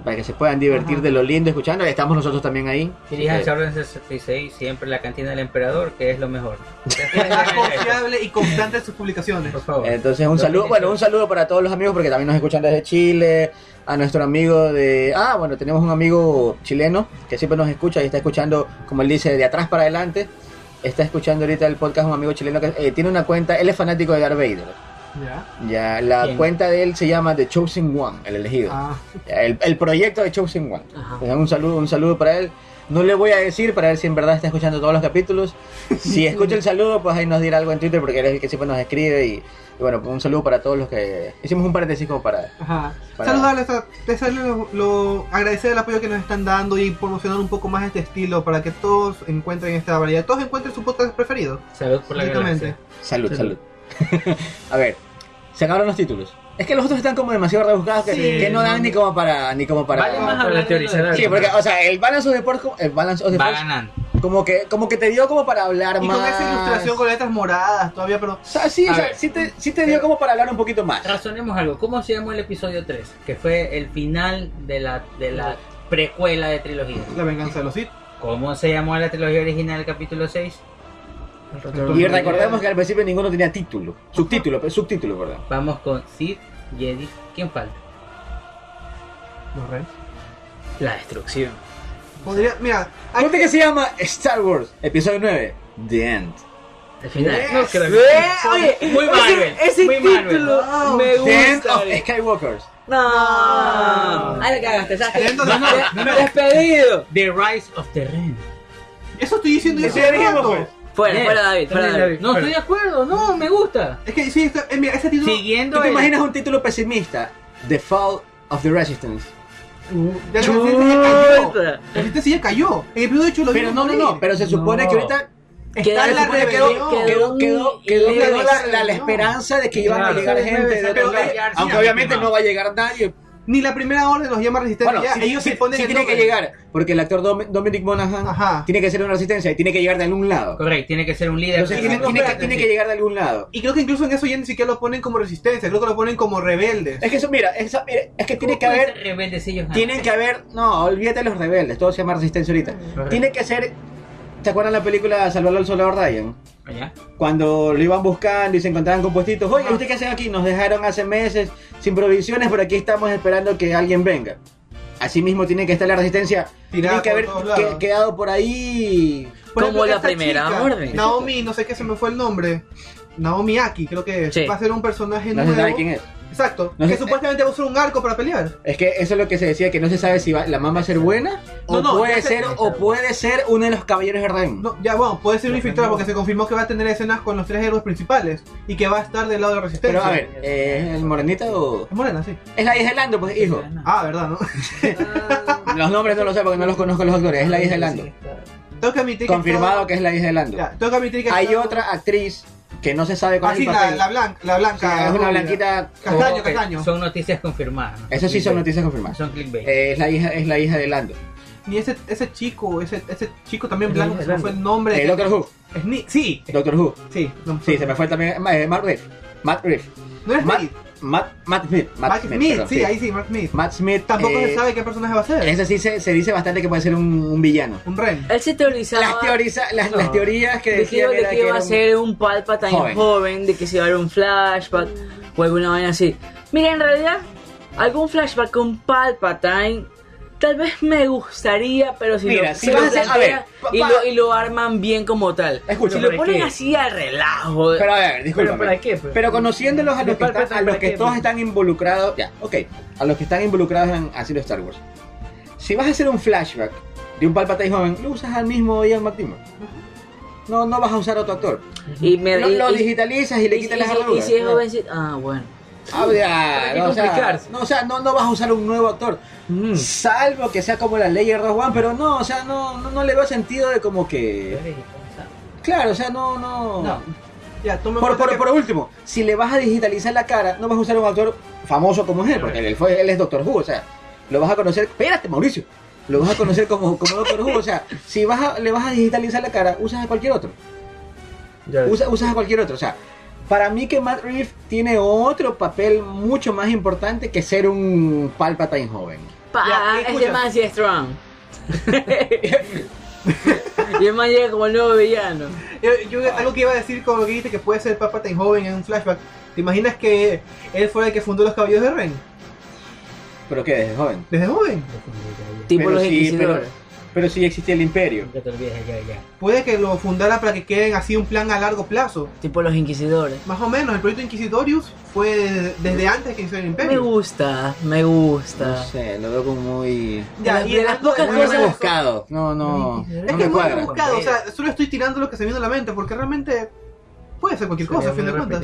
para que se puedan divertir Ajá. de lo lindo escuchando. Estamos nosotros también ahí. Diríjanse a Orden 66, siempre la cantina del emperador, que es lo mejor. <laughs> Más confiable y constante en sus publicaciones. Por favor. Entonces un saludo, bueno, un saludo para todos los amigos porque también nos escuchan desde Chile, a nuestro amigo de, ah, bueno, tenemos un amigo chileno que siempre nos escucha y está escuchando, como él dice, de atrás para adelante. Está escuchando ahorita el podcast un amigo chileno que eh, tiene una cuenta, él es fanático de Darth Vader. Ya. Ya, la ¿Quién? cuenta de él se llama The Chosen One, el elegido. Ah, Ya, El, el proyecto de Chosen One. Ajá. Un saludo, un saludo para él. No le voy a decir para ver si en verdad está escuchando todos los capítulos. <laughs> Si escucha el saludo, pues ahí nos dirá algo en Twitter porque él es el que siempre nos escribe. Y, y bueno, pues un saludo para todos los que. Hicimos un paréntesis como para. Ajá. Para- Saludarles, a- desearles lo, lo- agradecer el apoyo que nos están dando y promocionar un poco más este estilo para que todos encuentren esta variedad, todos encuentren su podcast preferido. Salud por la Exactamente. galaxia. Salud, salud. <laughs> a ver, se acabaron los títulos. Es que los otros están como demasiado rebuscados que, Sí. que no dan ni como para. Ni como para Vale más hablar teorizar Sí, porque, o sea, el Balance of the Force, el Balance of the Force, como que, como que te dio como para hablar Y más. con esa ilustración con letras moradas todavía, pero O sea, sí, o sea, sí te, sí te dio como para hablar un poquito más. Razonemos algo. ¿Cómo se llamó el episodio 3? Que fue el final de la, de la precuela de trilogía. la venganza de los Sith. ¿Cómo se llamó la trilogía original, capítulo 6? Y recordemos que al principio ninguno tenía título. Subtítulo, pues, subtítulo, perdón. Vamos con Sith, Jedi. ¿Quién falta? Los Reyes. La destrucción. Podría, mira, hay Ponte que se llama Star Wars, episodio 9, The End. El final. No creo Eh, Oye, Muy ese- Marvel, Ese, muy Marvel. título Wow. me The End gusta. of Skywalkers. No. Ahí la cagaste, ¿sabes? No, no, no, no. Despedido. The Rise of the Ren. eso estoy diciendo yo Eso ya dijimos, pues. Fuera, fuera David, fuera David. David. No estoy de acuerdo, no, me gusta. Es que sí, está- eh, mira, ese título Siguiendo ¿Tú te el- imaginas un título pesimista? The Fall of the Resistance. ya resistencia ya cayó. Chuta. La resistencia ya cayó. En el episodio 8 lo Pero no, no, no, pero se supone No. que ahorita Está en la se quedó, quedó, quedó, quedó, quedó Quedó la, la- la rebelión. esperanza de que iban a llegar Sí, gente de Aunque sí, obviamente no va a llegar nadie. Ni la primera orden los llama resistencia. Bueno, ya, sí, ellos sí, se ponen el tiene que llegar, porque el actor Dom- Dominic Monaghan Ajá. tiene que ser una resistencia y tiene que llegar de algún lado. Correcto, tiene que ser un líder. Entonces tiene, que, tiene llegar de algún lado. Y creo que incluso en eso ya ni siquiera lo ponen como resistencia, creo que lo ponen como rebeldes. Es que eso, mira, es que tiene que ¿Cómo pueden haber, rebeldes si ellos tienen que haber, no, olvídate de los rebeldes, todo se llama resistencia ahorita. Correcto. Tiene que ser, ¿te acuerdas la película Salvar al Soldado Ryan? Cuando lo iban buscando y se encontraban con puestitos, oye, Ajá. ¿ustedes qué hacen aquí? Nos dejaron hace meses sin provisiones, pero aquí estamos esperando que alguien venga. Así mismo tiene que estar la resistencia, Tirada tiene que haber que- quedado por ahí. Por Como la primera orden. Naomi, no sé qué se me fue el nombre. Naomi Aki, creo que es. Sí. Va a ser un personaje No nuevo. sabe quién es. Exacto. No que sé- supuestamente va a usar un arco para pelear. Es que eso es lo que se decía, que no se sabe si va- la mamá va a ser buena o No, no, puede ser o puede ser uno de los caballeros de Ren. No, ya bueno, puede ser un infiltrado porque se confirmó que va a tener escenas con los tres héroes principales y que va a estar del lado de la resistencia. Pero a ver, ¿eh, ¿es morenita o...? Es morena, sí. Es la hija de Lando, pues hijo. Ah, verdad, ¿no? <laughs> Los nombres no lo sé porque no los conozco los actores, es la hija de Lando. Tengo que admitir que. Confirmado todo- que es la hija de Lando. Ya, tengo que admitir que. Hay todo- otra actriz que no se sabe cuál Ah, es sí, el la, papel. la blanca. La blanca. es una blanquita... Castaño. Son noticias confirmadas. ¿no? Eso sí son noticias confirmadas. Son clickbait. Eh, es la hija, es la hija de Lando. Ni ese, ese chico, ese, ese chico también blanco, la se me fue de el nombre. Eh, Doctor Who. Es ni- sí, Doctor Who. sí. No, Sí, se me fue también. eh, Matt Reeves. Matt Reeves. No es Matt. Matt, Matt Smith. Matt Smith, perdón, sí, ahí sí, Mark Smith. Matt Smith. Tampoco eh, se sabe qué personaje va a ser. Ese sí se, se dice bastante que puede ser un, un villano. Un Ren. Él se teorizaba Las, teoriza- las, las No. teorías que de que, decían de era que que iba a ser un Palpatine joven. joven. de que se iba a ver un flashback o alguna vaina así. Mira, en realidad, algún flashback con Palpatine Tal vez me gustaría, pero si Mira, lo, si si vas lo a a ver, y, lo, y lo arman bien como tal. Escucha, si lo ¿para ponen qué? así al relajo. Pero a ver, ¿Pero discúlpame. para qué? pues? Pero conociéndolos a los que, están- a los ¿para que todos están involucrados, ya, ok, a los que están involucrados en de Star Wars. Si vas a hacer un flashback de un Palpatine joven, lo usas al mismo Ian McTiernan. No, no vas a usar otro actor. y me Lo, y- lo y- digitalizas y le quitas y las armaduras. Y si es jovencito. Ah, bueno. Ah, ¿Para qué no, o sea, no, o sea, no, no vas a usar un nuevo actor. Mm. Salvo que sea como la Layer 2 One, pero no, o sea, no, no, no le veo sentido de como que. Claro, o sea, no, no. No. Ya, Por, por, que- por último, si le vas a digitalizar la cara, no vas a usar un actor famoso como es él, porque él, fue, él es Doctor Who, o sea, lo vas a conocer. Espérate, Mauricio. Lo vas a conocer como, como Doctor Who, o sea, si vas a, le vas a digitalizar la cara, usas a cualquier otro. Usa- usas a cualquier otro. O sea, para mí que Matt Reeves tiene otro papel mucho más importante que ser un Palpatine joven. Pa, Ya, man sí es strong. <laughs> y el man llega como el nuevo villano. Yo, yo- algo que iba a decir con lo que dijiste que puede ser Palpatine joven en un flashback. ¿Te imaginas que él fue el que fundó los caballos de Ren? Pero que desde joven. Desde joven. Tipo Pero los sí, inquisidores. Pero sí existía el imperio. Nunca te olvides ya, ya. Puede que lo fundara para que queden así un plan a largo plazo. Tipo los inquisidores. Más o menos, el proyecto Inquisitorius fue desde antes que inició el Me imperio. gusta, me gusta. No sé, lo veo como muy. Ya, De y las hablando pocas de- Muy cosas- rebuscado. No, no. Es No que me es muy rebuscado, o sea, solo estoy tirando lo que se me viene a la mente, porque realmente puede ser cualquier cosa, a fin de cuentas.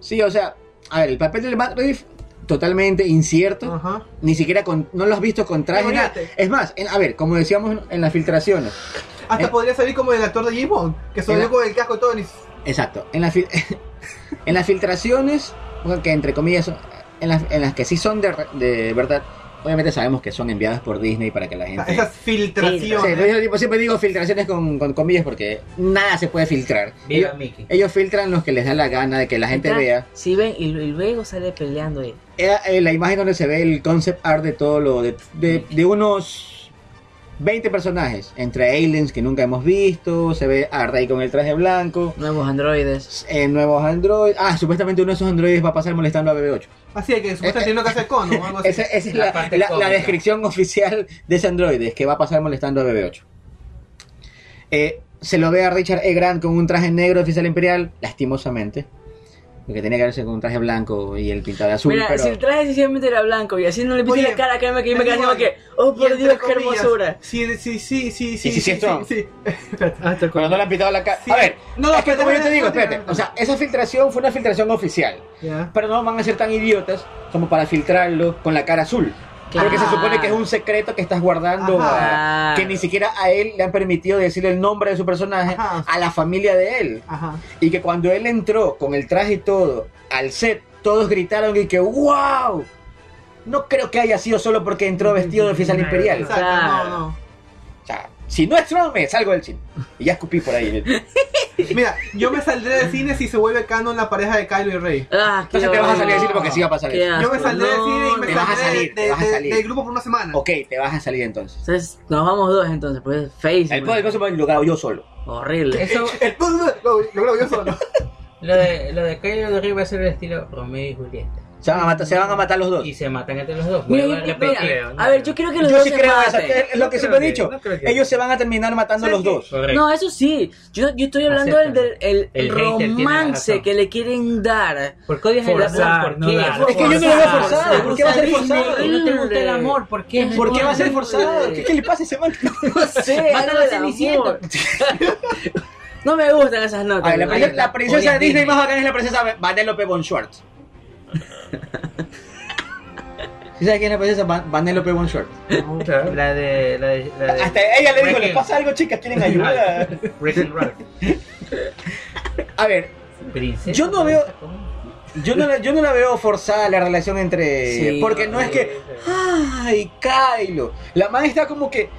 Sí, o sea, a ver, el papel de Matt Reeves totalmente incierto. Ajá. Ni siquiera con, no lo has visto con traje. nada. Es más, en- a ver, como decíamos en las filtraciones. Hasta Eh. podría salir como el actor de James Bond, que salió con el casco y todo. y- Exacto. En, las fil- <laughs> en las filtraciones, que entre comillas, en las, en las que sí son de, de verdad, obviamente sabemos que son enviadas por Disney para que la gente... Esas Sí, filtraciones. pero yo siempre digo filtraciones con, con comillas porque nada se puede filtrar. Viva Ellos, Mickey. ellos filtran los que les da la gana de que la gente vea. Si ven, y, luego sale peleando ahí. Eh, eh, la imagen donde se ve el concept art de todo lo de, de, de unos 20 personajes entre aliens que nunca hemos visto se ve a Rey con el traje blanco Nuevos androides. eh, nuevos androides ah supuestamente uno de esos androides va a pasar molestando a BB8 Así que supuestamente tiene lo que hacer con o algo así. esa, esa es La la, parte la- la cómica. descripción oficial de ese androide es que va a pasar molestando a BB8 Eh, se lo ve a Richard E. Grant con un traje negro de oficial imperial lastimosamente porque tenía que verse con un traje blanco y el pintado de azul Mira, pero si el traje sencillamente era blanco y así no le puse Oye, la cara, créeme que yo me quedé como que, oh por Dios, qué hermosura. Sí, sí, sí, sí, sí. sí es Trump? sí. Hasta Pero no le han pintado la cara. Sí. A ver, No, es que como yo te digo, espérate. O sea, esa filtración fue una filtración oficial. Pero no van a ser tan idiotas como para filtrarlo con la cara azul. Porque se Claro. supone que es un secreto que estás guardando. Ajá. que ni siquiera a él le han permitido decir el nombre de su personaje Ajá. a la familia de él. Ajá. Y que cuando él entró con el traje y todo al set, todos gritaron y que ¡Wow! No creo que haya sido solo porque entró vestido de oficial imperial. Exacto, Claro. no, no. O sea, si no es Trump, me salgo del cine. Y ya escupí por ahí. <laughs> Mira, yo me saldré del cine si se vuelve canon la pareja de Kylo y Rey. Ah, qué Entonces te vas a salir del cine porque sí va a pasar eso. Yo me saldré del no, cine y me te vas a saldré salir, de- te vas a de- salir. del grupo por una semana. Ok, te vas a salir entonces. Entonces, nos vamos dos entonces, pues face. El podcast lo grabo yo solo. Horrible. Eso, <laughs> El puzzle lo, grabo yo solo. lo de, lo de Kylo de Rey va a ser el estilo Romeo y Julieta. Se van a matar, se van a matar los dos. Y se matan entre los dos. Mira, yo- mira, a ver, yo creo que los Yo dos sí se creo eso, maten. que es lo que No siempre he creo dicho. que- no creo que- Ellos se van a terminar matando los dos. Correcto. No, eso sí. Yo, yo estoy hablando del, del el, El romance que le quieren dar. ¿Por qué odias el Forzar, amor? ¿Por no qué? dar. Es que yo no lo veo forzado. ¿Por qué va a ser forzado? Que no te gusta el amor. ¿Por qué? ¿Por qué va a ser forzado? ¿Qué, qué le pasa a ese man? No <laughs> sé, Mata a Cenicienta. <laughs> No me gustan esas notas. A ver, la, princesa- Disney. más bacana es la princesa Vanellope von Schwartz. <laughs> ¿Sí sabes quién es la princesa Van- Vanellope Schwartz? Claro. La de. La de, la de Hasta ella le dijo, Wrecking- ¿le pasa algo, chicas? ¿Quieren ayuda? <laughs> A ver, Princesa. Yo no veo- yo no, la, yo no la veo forzada la relación entre... Sí. porque no es que... ¡Ay, Kylo! La madre está como que...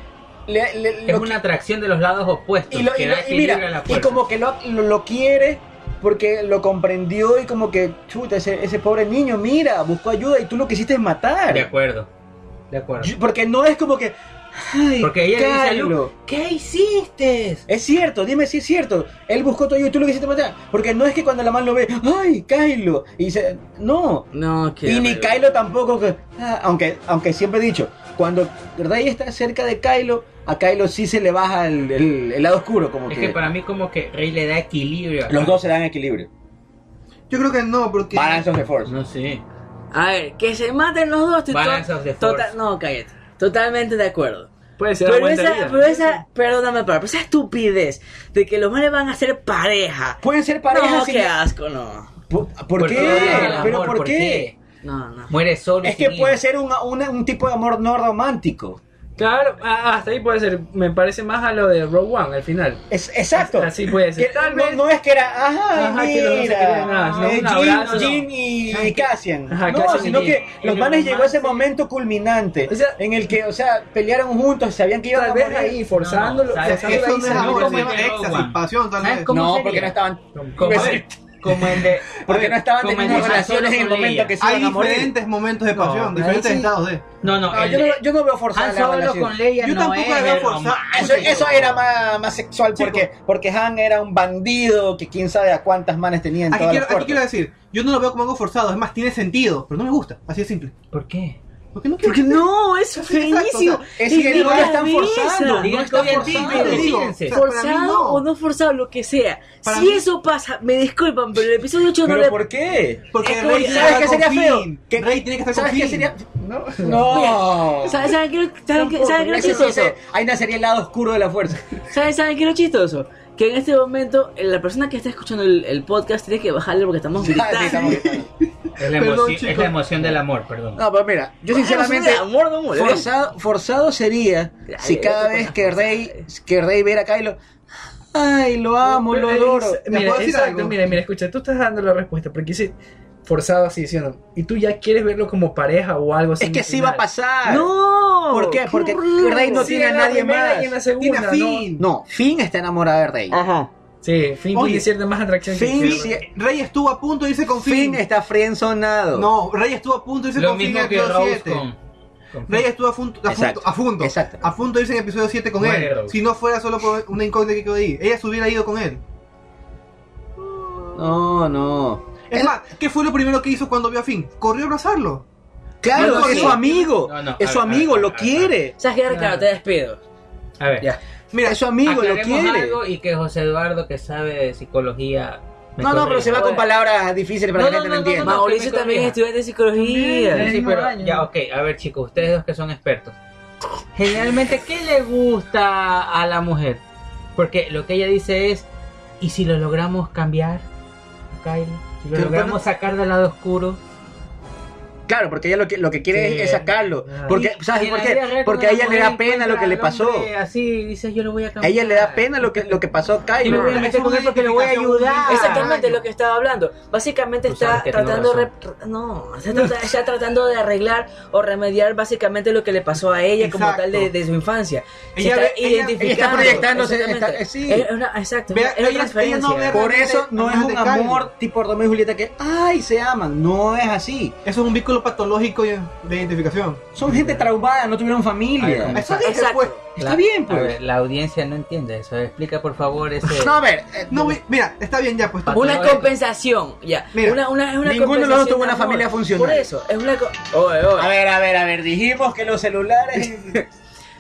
le- le- Es lo una atracción de los lados opuestos. y, lo- que y da y mira, la y como que lo, lo, lo quiere porque lo comprendió y como que, chuta, ese, ese pobre niño, mira, buscó ayuda y tú lo quisiste matar. De acuerdo. De acuerdo. Porque no es como que, Ay, Porque ella le dice a Kylo. Luke, ¿qué hiciste? Es cierto, dime si es cierto. Él buscó todo y tú lo quisiste matar. Porque no es que cuando la man lo ve, ¡ay, Kylo! Y dice, no. No, que. Y ni Kylo tampoco. que- ah, aunque, aunque siempre he dicho, cuando Rey está cerca de Kylo, a Kylo sí se le baja el, el- el lado oscuro. Como Es que, que para mí como que Rey le da equilibrio. los dos se dan equilibrio. Yo creo que no, porque. Balance of the Force. No sé. A ver, que se maten los dos. Balance of the Force. No, cállate. Totalmente de acuerdo. Puede ser Pero esa, buena pero esa, perdóname, pero esa estupidez de que los males van a ser pareja. Pueden ser parejas no, sin- qué asco, no. ¿Por, qué? ¿Pero amor, por qué? No, no. Muere solo. Es que puede ser un, un tipo de amor no romántico. Claro, ah, hasta ahí puede ser. Me parece más a lo de Rogue One al final. Es, exacto. Así puede ser. Que Tal no, vez- no es que era, ajá, Ajá, que mira, nada, eh, un Jin, abrazo. Jin y Cassian. Ajá, no, Cassian sino que los manes llegó a ese momento culminante O sea- en el que, o sea, pelearon juntos, sabían que iban a morir. ahí, forzándolo. No, ¿sabes forzándolo Eso ahí, no como el de. porque no estaban teniendo relaciones en el con momento que se Hay iban a morir. diferentes momentos de pasión, diferentes sí. estados de. No, no, el yo, no, yo no veo forzada Han la Solo relación. con Leia Yo no tampoco es la veo forzada. romance. Eso, eso era más, más sexual porque, porque Han era un bandido que quién sabe a cuántas manes tenía en Aquí todas quiero, las aquí quiero decir, yo no lo veo como algo forzado, es más, tiene sentido, pero no me gusta, así de simple. ¿Por qué? Porque no Porque no, es <laughs> Exacto, feísimo. o sea, Es que no lo están forzando, no está forzado. digo, Forzado no. o no forzado, lo que sea. Para si mí- eso pasa, me disculpan, pero el episodio 8 no ¿Pero le. por qué? Porque Es Rey ¿Sabes qué sería feo? Que- Rey tiene que estar con ¿Sabes qué Finn. sería? No. No. <laughs> ¿Saben, saben qué, saben qué- saben qué es lo chistoso? ahí nacería el lado oscuro de la fuerza. ¿Saben, ¿Saben qué es lo chistoso? Que en este momento eh, la persona que está escuchando el, el podcast tiene que bajarle porque estamos Sí, gritando. estamos gritando. <laughs> Es la, Perdón, emoción, es chicos. la emoción del amor, perdón. No, pero mira, yo sinceramente amor no forzado, forzado sería Ay, si cada vez que Rey que Rey viera a Kylo, ay, lo amo, lo Pero adoro. es- Mira, puedo decir exacto, algo? mira, mira, escucha, tú estás dando la respuesta, porque dice forzado así diciendo, y tú ya quieres verlo como pareja o algo así. Es que sí va a pasar. ¡No! ¿Por qué? Porque horrible. Rey no Sí, tiene a en la nadie más. y en la Tiene a ¿no? Finn. No, Finn está enamorada de Rey. Ajá. Sí, Finn Oye, tiene cierta más atracción que Finn que- sí- Rey estuvo a punto de irse con Finn Finn. está frienzonado. No, Rey estuvo a punto de irse Lo con Finn en que episodio Rose 7. con. con Rey estuvo a punto, a Exacto, punto, a punto, exacto. a punto de irse en episodio 7 con Muere él. Rose. Si no fuera solo por una incógnita que quedó ahí. Ella se hubiera ido con él. No, no. Es Él- más, ¿qué fue lo primero que hizo cuando vio a Finn? Corrió a abrazarlo. Claro, No, no, es su amigo. No, no, es su amigo, ver, lo ver, quiere. ¿Sabes qué, Ricardo? Te despido. A ver, Ya. Mira, Es su amigo, lo quiere. algo y que José Eduardo, que sabe de psicología. No, no, pero se va con palabras difíciles para No, que la no, gente no, entienda. no, Mauricio también es estudiante de psicología. Sí, sí, pero año. ya, ok, a ver chicos, ustedes dos que son expertos. Generalmente, ¿qué le gusta a la mujer? Porque lo que ella dice es, ¿y si lo logramos cambiar, Kylo? Si lo logramos sacar del lado oscuro. Claro, porque ella lo que, lo que quiere Sí. es sacarlo. Ah. Porque, Y- ¿Sabes por qué? Porque a ella la le da pena lo que le pasó. hombre Así, dice, yo lo voy a A cambiar. ella le da pena lo que, lo que pasó a Y me voy a Kylo. meter con él porque lo voy a ayudar. Exactamente lo que estaba hablando. Básicamente está tratando re- no, está, trata- está tratando de arreglar o remediar básicamente lo que le pasó a ella como Exacto. tal de, de su infancia. Se Ella está ella- identificando. ella está proyectándose, está- sí. Es una, exacto, Vea, es una ella- no ve- Por eso no es un Kylo. amor tipo Romeo y Julieta que, ay, se aman. No es así. eso es un vínculo patológico de de identificación. Son gente traumada, no tuvieron familia. ¿cómo Eso dije, Exacto. pues. Está La- bien, A pues. ver, la audiencia no entiende eso. Explica por favor ese. <laughs> No, a ver. eh, No, mi- mira, está bien ya, pues. Una compensación, ya. Mira, una, una, es una ninguno de los dos tuvo una familia funcional. Por eso, es una. co- Oye, oye. A ver, a ver, a ver. Dijimos que los celulares. <laughs>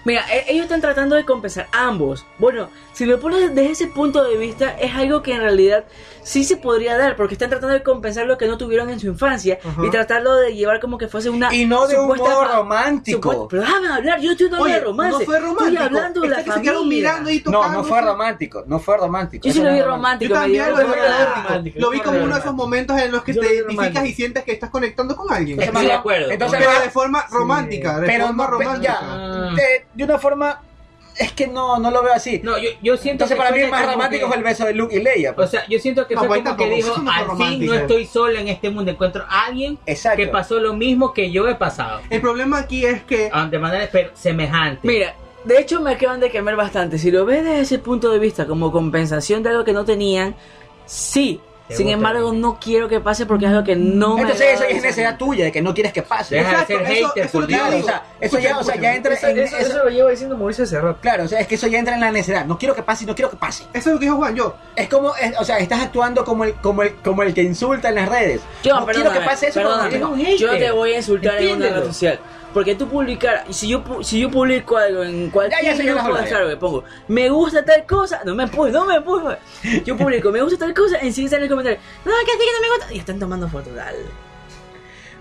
Mira, e- ellos están tratando de compensar ambos. Bueno, si lo pones desde ese punto de vista, es algo que en realidad sí se podría dar, porque están tratando de compensar lo que no tuvieron en su infancia Ajá. y tratarlo de llevar como que fuese una. y no de un modo romántico. supuesta- Pero déjame hablar, yo estoy hablando de romance. no fue romántico. Estoy hablando de Está la que se quedaron familia. mirando y No, tocando. no fue romántico. No fue romántico. Yo sí lo vi Yo romántico, me también lo vi romántico. Lo vi como uno de esos momentos en los que Yo te identificas y sientes que estás conectando con alguien. Es Estoy de acuerdo. Entonces, Pero de forma romántica, de forma romántica. de una forma es que no no lo veo así. No, yo, yo siento Entonces que para mí el más romántico que- fue el beso de Luke y Leia. O pues. sea, yo siento que No, fue pues como que dijo, al fin no estoy solo en este mundo, encuentro a alguien Exacto. que pasó lo mismo que yo he pasado. El problema aquí es que Ah, De manera pero semejante. Mira, de hecho me acaban de quemar bastante. Si lo ves desde ese punto de vista como compensación de algo que no tenían, sí. Sin embargo, no quiero que pase porque es algo que no me Entonces eso agrada ya es de necesidad tuya, de que no quieres que pase. Deja de Exacto, ser eso- hater, eso es por o sea, eso ya, o sea, ya entra Eso, en eso- eso- eso lo llevo diciendo Mauricio hace rato. Claro, o sea, es que eso ya entra en la necesidad. No quiero que pase, no quiero que pase. Eso es lo que dijo Juan, yo. Es como, es- o sea, estás actuando como el, como el, como el que insulta en las redes. Yo, no quiero que pase eso. perdóname. porque no. un hater. Yo no te voy a insultar en una red social. Porque tú publicar, y si yo, pu- si yo publico algo en cualquier Ya, de claro, me pongo, me gusta tal cosa, no me empujes, no me empujes. Yo publico, me gusta tal cosa, enseguida sale el comentario, no, que a ti que no me gusta. Y están tomando fotos, dale.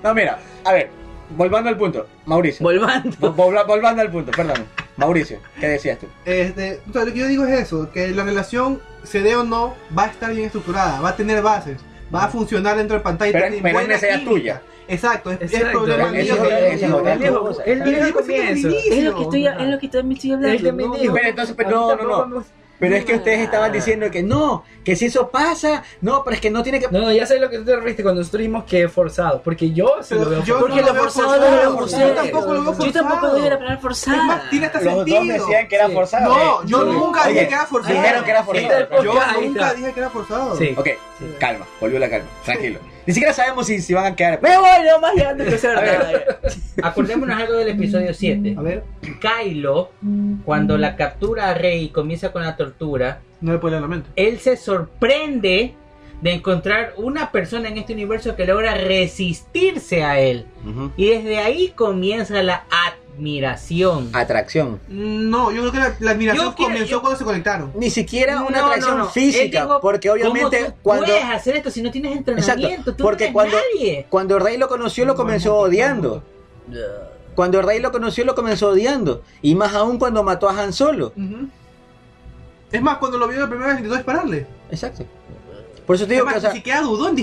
No, mira, a ver, volvando al punto. Mauricio. Volvando. Vol- volva- volvando al punto, perdón. Mauricio, ¿qué decías tú? Este, o sea, lo que yo digo es eso, que la relación, se dé o no, va a estar bien estructurada, va a tener bases, va a funcionar dentro de pantalla. y Pero- tiene pero es buena necesidad química. tuya. Exacto, es, es Exacto, problema él mío. comienzo. inicio. Es lo que estoy, es lo que me estoy hablando. Él también no, dijo. Pero entonces, pero mí no, no, no. me- Pero es que ustedes estaban diciendo que no, que si eso pasa, no, pero es que no tiene que. No, no, ya sé lo que tú te referiste cuando nosotros dijimos que es forzado. Porque yo sí Pero lo veo yo forzado. Porque no lo veo forzado forzado, lo veo yo tampoco lo veo Yo tampoco forzado. doy la palabra Es forzada. más, tiene hasta Los dos sentido. decían que era Sí. forzado. No, yo Sí. nunca Oye, dije que era forzado. dijeron que era forzado. Yo nunca dije que era forzado. Sí. Ok, calma, volvió la calma, tranquilo. Ni siquiera sabemos si, si van a quedar. Me voy nomás ya antes de hacer A ver. nada. <laughs> Acordémonos algo del episodio 7. A ver, Kylo, cuando la captura a Rey y comienza con la tortura, no le puedo leer la mente. él se sorprende de encontrar una persona en este universo que logra resistirse a él. Ujú. Y desde ahí comienza la admiración. Atracción. No, yo creo que la, la admiración Yo quiero- comenzó yo- cuando se conectaron. Ni siquiera una No, atracción no, no. física, porque obviamente ¿cómo tú cuando, puedes hacer esto si no tienes entrenamiento? Exacto, Tú porque eres cuando- nadie. cuando Rey lo conoció lo comenzó odiando. Cuando Rey lo conoció lo comenzó odiando. Y más aún cuando mató a Han Solo. Es más, cuando lo vio la primera vez intentó dispararle. Exacto. Por eso te Es digo que, o sea, ni siquiera dudó en no,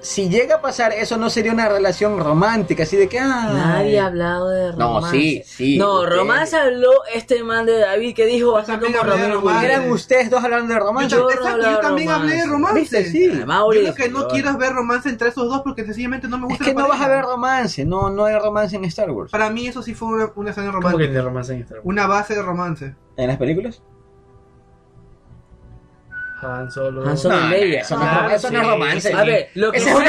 si llega a pasar eso no sería una relación romántica, así de que ah, Nadie ha hablado de No, romance. sí, sí. No, ustedes- romance habló este man de David que dijo también como. Williams. Eran ustedes dos hablando de Yo, romance. Yo no exacto, yo de también hablé de romance. ¿Viste? Sí. Además, Yo lo que no yo- quiero es ver romance entre esos dos porque sencillamente no me Es gusta que la no vas a ver romance, no, no hay romance en Star Wars. Para mí eso sí fue una, una escena ¿Cómo que romántica. de romance en Star Wars? Una base de romance. ¿En las películas? Han Solo. Han Solo y Leia. Eso no, Claro, eso no es sí, romance. A ver, lo que Esa es una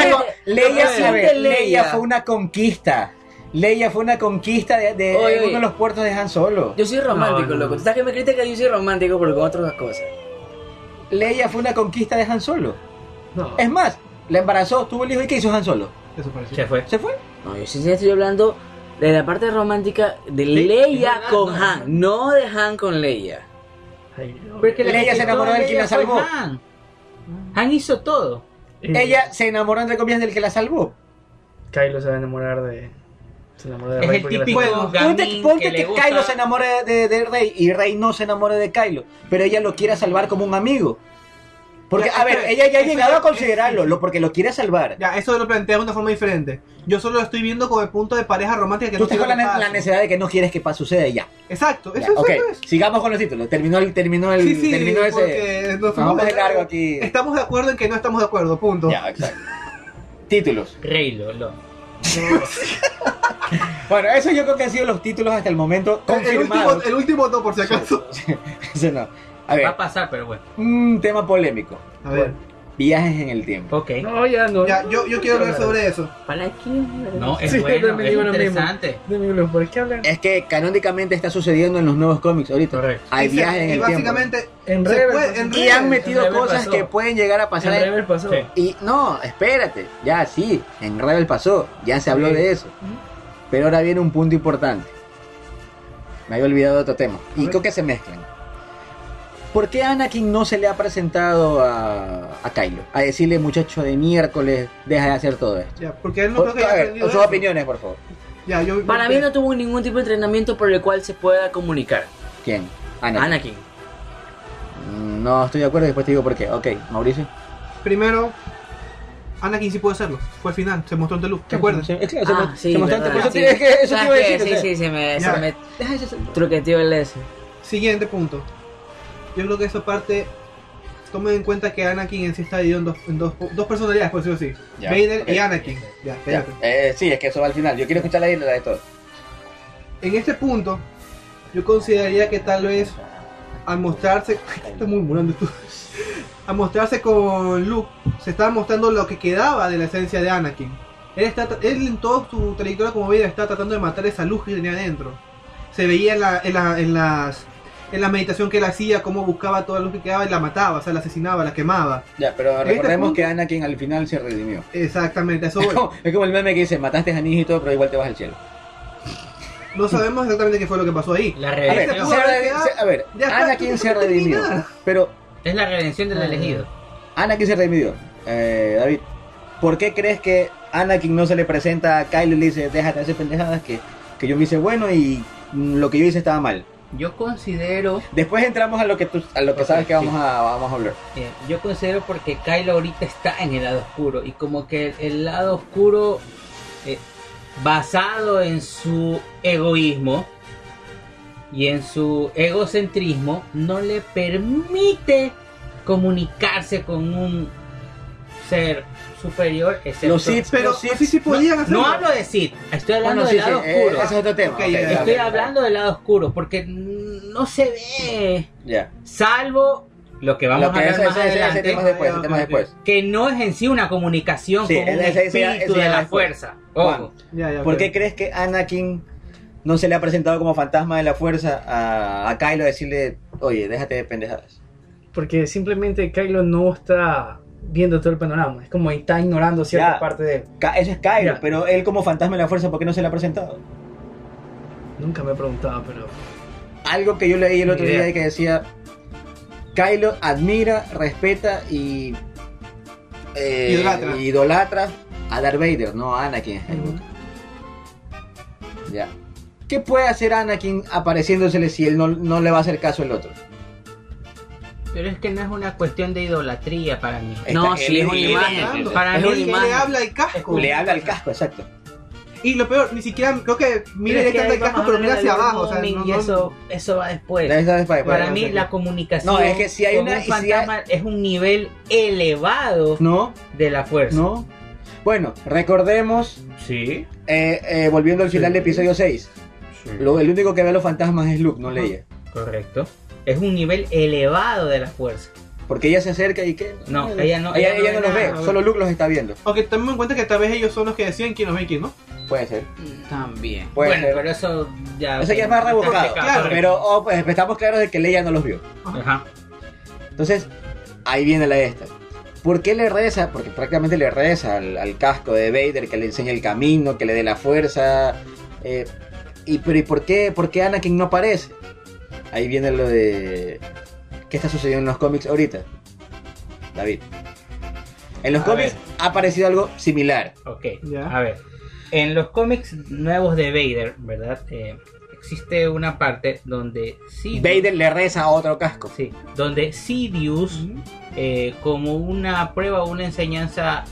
Leia, lo que a ver, siente Leia fue una conquista. Leia fue una conquista de, de Oye, uno oye. de los puertos de Han Solo. Yo soy romántico, No, no. loco. Tú sabes que me critica yo soy romántico, pero con otras cosas. Leia fue una conquista de Han Solo. No. Es más, la embarazó, tuvo el hijo y ¿qué hizo Han Solo? Se fue. ¿Se fue? No, yo sí estoy hablando de la parte romántica de Leia verdad, con no. Han, no de Han con Leia. Ay. Porque la Leia que se enamoró del que la salvó. Han. Han hizo todo. Eh, Ella se enamoró entre comillas del que la salvó. Kylo se va a enamorar de. Se enamora de Es Rey el típico Bueno, Ponte, que. Kylo se enamore de, de Rey y Rey no se enamore de Kylo, pero ella lo quiere salvar como un amigo. Porque, Ya, a ver, ella ya ha llegado ya- a considerarlo, lo, porque lo quiere salvar. Ya, eso lo plantea de una forma diferente. Yo solo lo estoy viendo con el punto de pareja romántica que Tú no estás con la, ne- la necesidad de que no quieres que pase suceda y ya. Exacto, Ya, eso, es. sigamos con los títulos. Terminó el, terminó el, Sí, sí, terminó ese. nos vamos de largo aquí. Estamos de acuerdo en que no estamos de acuerdo, punto. Ya, exacto. Títulos. Rey Lolo. <laughs> Bueno, eso yo creo que han sido los títulos hasta el momento El último, confirmados. el último no, por si acaso. <laughs> Eso no. A Va ver, a pasar, pero bueno. un tema polémico. A ver, Viajes en el tiempo. Ok. No, ya no. ya, yo, yo quiero hablar sobre eso. ¿Para quién? No, es Sí, bueno, también es digo lo mismo. interesante. Dímelo, ¿por qué hablan? Es que canónicamente está sucediendo en los nuevos cómics ahorita. Correcto. Hay viajes en y el tiempo. básicamente, En se Rebel puede- pasó. en Y han metido Rebel cosas pasó. que pueden llegar a pasar. En en- Rebel pasó. Sí. Y no, espérate, ya sí, en Rebel pasó, ya se habló Sí. de eso. Pero ahora viene un punto importante. Me había olvidado de otro tema. Y creo que se mezclan. ¿Por qué Anakin no se le ha presentado a, a Kylo? A decirle, muchacho de miércoles, deja de hacer todo esto. Ya, porque él no Por- creo que haya a ver, aprendido sus eso. opiniones, por favor. Ya, yo, Para mí no tuvo ningún tipo de entrenamiento por el cual se pueda comunicar. ¿Quién? Anakin. Anakin. Mm, No estoy de acuerdo, después te digo por qué. Ok, Mauricio. Primero, Anakin sí puede hacerlo. Fue al final, se mostró ante Luke, ¿te acuerdas? Sí, es claro, se Ah, mo- sí, se mostró- verdad, por eso sí. es que eso te ¿Sabes iba a qué? decir. o Sí, sea, sí, se me, se me truqueteó el ese. Siguiente punto. Yo creo que esa parte, tomen en cuenta que Anakin en sí está dividido en dos, en dos, dos personalidades, por decirlo así. Ya, Vader y Anakin. Ya, Ya, espérate. eh, sí, es que eso va al final. Yo quiero escuchar la isla de todo. En este punto, yo consideraría que tal vez al mostrarse, está muy murando tú. <laughs> Al mostrarse con Luke, se estaba mostrando lo que quedaba de la esencia de Anakin. Él, está, él en toda su trayectoria como vida está tratando de matar esa luz que tenía adentro. Se veía en la, en la, en las, en la meditación que él hacía, cómo buscaba toda la luz que quedaba y la mataba, o sea, la asesinaba, la quemaba. Ya, pero este recordemos punto- que Anakin al final se redimió. Exactamente, a eso Es como, es como el meme que dice, mataste a Nijo y todo, pero igual te vas al cielo. No sabemos exactamente qué fue lo que pasó ahí. La A ver, Este redención. se se- a ver, está, Anakin se redimió, pero Es la redención del elegido. Anakin se redimió. Eh, David, ¿por qué crees que Anakin no se le presenta a Kylo y le dice, déjate de hacer pendejadas que, que yo me hice bueno y lo que yo hice estaba mal? Yo considero, Después entramos a lo que tú, a lo que sabes que vamos sí. a, vamos a hablar. eh, yo considero porque Kylo ahorita está en el lado oscuro y como que el, el lado oscuro eh, basado en su egoísmo y en su egocentrismo no le permite comunicarse con un ser superior excepto Los Sith, Pero los Sith- sí, sí podían hacerlo. no hablo de Sith estoy hablando Bueno, del sí, sí, lado eh, oscuro ese es otro tema. Ok, ok, ya, ya, ya, estoy ya. hablando del lado oscuro porque no se ve Ya. salvo lo que vamos Lo que a ver ese, más ese- ese- ese adelante tema es después, ese tema es después. que no es en sí una comunicación Sí, con un ese- ese- ese- espíritu de la después. fuerza. Juan, Ojo. Ya, ya, ¿Por qué crees que Anakin no se le ha presentado como fantasma de la fuerza a, a Kylo a decirle, oye, déjate de pendejadas? Porque simplemente Kylo no está viendo todo el panorama. Es como está ignorando cierta Ya. parte de él. Eso es Kylo, Ya. pero él como fantasma de la fuerza, ¿por qué no se le ha presentado? Nunca me he preguntado, pero. Algo que yo leí el otro idea. día que decía, Kylo admira, respeta y eh, Idolatra. idolatra a Darth Vader, no a Anakin Skywalker. Ya. ¿Qué puede hacer Anakin apareciéndosele si él no, no le va a hacer caso el otro? Pero es que no es una cuestión de idolatría para mí. Está- No, sí, es una imagen. Para Es mí una Él imagen. le habla el casco. Le habla al casco, exacto. Y lo peor, ni siquiera, creo que mira Pero es que directamente el casco, pero mira hacia abajo. O sea, no- y eso, eso va después. Para- mí la comunicación No, es que si hay una- un y si hay- fantasma es un nivel elevado No, de la fuerza. no. Bueno, recordemos, Sí. eh, eh, volviendo al final del episodio 6, lo, el único que ve a los fantasmas es Luke, no Leia. Correcto. Es un nivel elevado de la fuerza. Porque ella se acerca y que... No, ella no- Ella, ella no ella no ve los ve, solo Luke los está viendo. Aunque tomemos en cuenta que tal vez ellos son los que deciden quién los ve y quién no. Puede ser. También. Puede bueno, ser. pero eso ya. Eso ya es más rebuscado. Claro. Pero oh, pues, estamos claros de que Leia no los vio. Ajá. Entonces, ahí viene la esta. ¿Por qué le reza? Porque prácticamente le reza al, al casco de Vader que le enseñe el camino, que le dé la fuerza. eh, y, pero ¿y por qué, por qué Anakin no aparece? Ahí viene lo de... ¿Qué está sucediendo en los cómics ahorita? David. En los A cómics ver. ha aparecido algo similar. Ok. A ver. En los cómics nuevos de Vader, ¿verdad? Eh, existe una parte donde Sidious, Vader le reza a otro casco. Sí, donde Sidious, eh, como una prueba o una enseñanza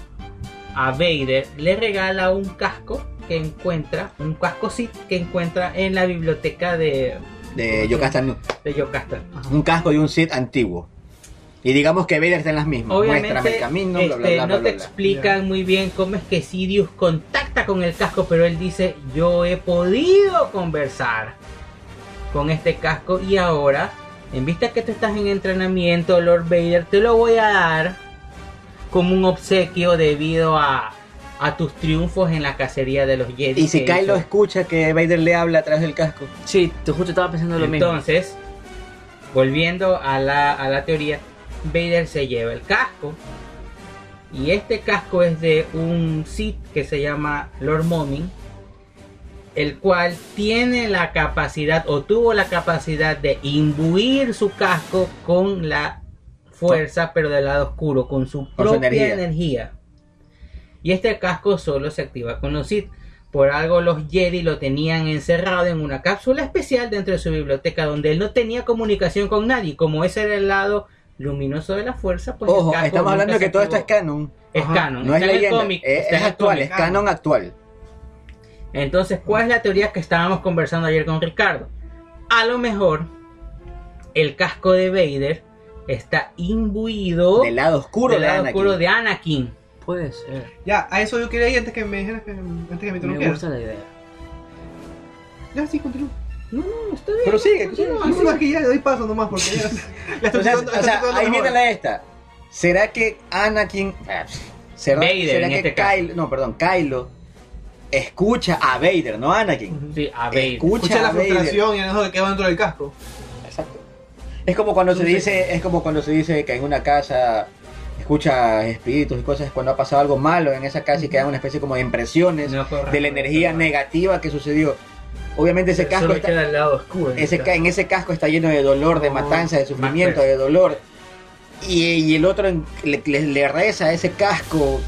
a Vader, le regala un casco que encuentra, un casco Sith que encuentra en la biblioteca de, De Yocasta Nu. de Yocasta. Un casco de un Sith antiguo. Y digamos que Vader está en las mismas. Muéstrame Obviamente el camino, este, bla, bla, no bla, te bla. explican muy bien cómo es que Sidious contacta con el casco, pero él dice, yo he podido conversar con este casco y ahora, en vista que tú estás en entrenamiento, Lord Vader, te lo voy a dar como un obsequio debido a, a tus triunfos en la cacería de los Jedi. Y si Kylo hizo. escucha que Vader le habla a través del casco. Sí, te justo estaba pensando lo mismo. Entonces, volviendo a la, a la teoría, Vader se lleva el casco. Y este casco es de un Sith que se llama Lord Momin. El cual tiene la capacidad o tuvo la capacidad de imbuir su casco con la fuerza, pero del lado oscuro, con su su propia energía. energía. Y este casco solo se activa con los Sith. Por algo los Jedi lo tenían encerrado en una cápsula especial dentro de su biblioteca donde él no tenía comunicación con nadie. Como ese era el lado luminoso de la fuerza, pues Ojo, estamos hablando de que todo esto es canon. Es Ajá. canon, No es está leyenda. cómic, es, está actual, cómic. es canon actual. Entonces, ¿cuál es la teoría que estábamos conversando ayer con Ricardo? A lo mejor el casco de Vader está imbuido Del lado oscuro del de lado Anakin. oscuro de Anakin. Puede ser. Ya, a eso yo quería ir antes que me dijeras que antes que me Me interrumpieras. gusta la idea. Ya, sí, continúa. No, no, está bien. Pero sigue, continúa, No, es que ya le doy paso nomás porque ya. <laughs> estoy O sea, o ahí viene la esta. ¿Será que Anakin... ¿Será, Vader, será en que este caso. Kylo... No, perdón, Kylo escucha a Vader, no a Anakin? Sí, a ver. Escucha, Escucha la a Vader. frustración y el enojo que queda dentro del casco. Exacto. Es como cuando se dice, es como cuando se dice que en una casa escucha espíritus y cosas cuando ha pasado algo malo en esa casa y quedan una especie como de impresiones No de la energía negativa que sucedió. Obviamente ese casco está, queda el lado oscuro. ese, ca- en ese casco está lleno de dolor, de matanza, de sufrimiento, de dolor. Y, y el otro le, le- le reza a ese casco.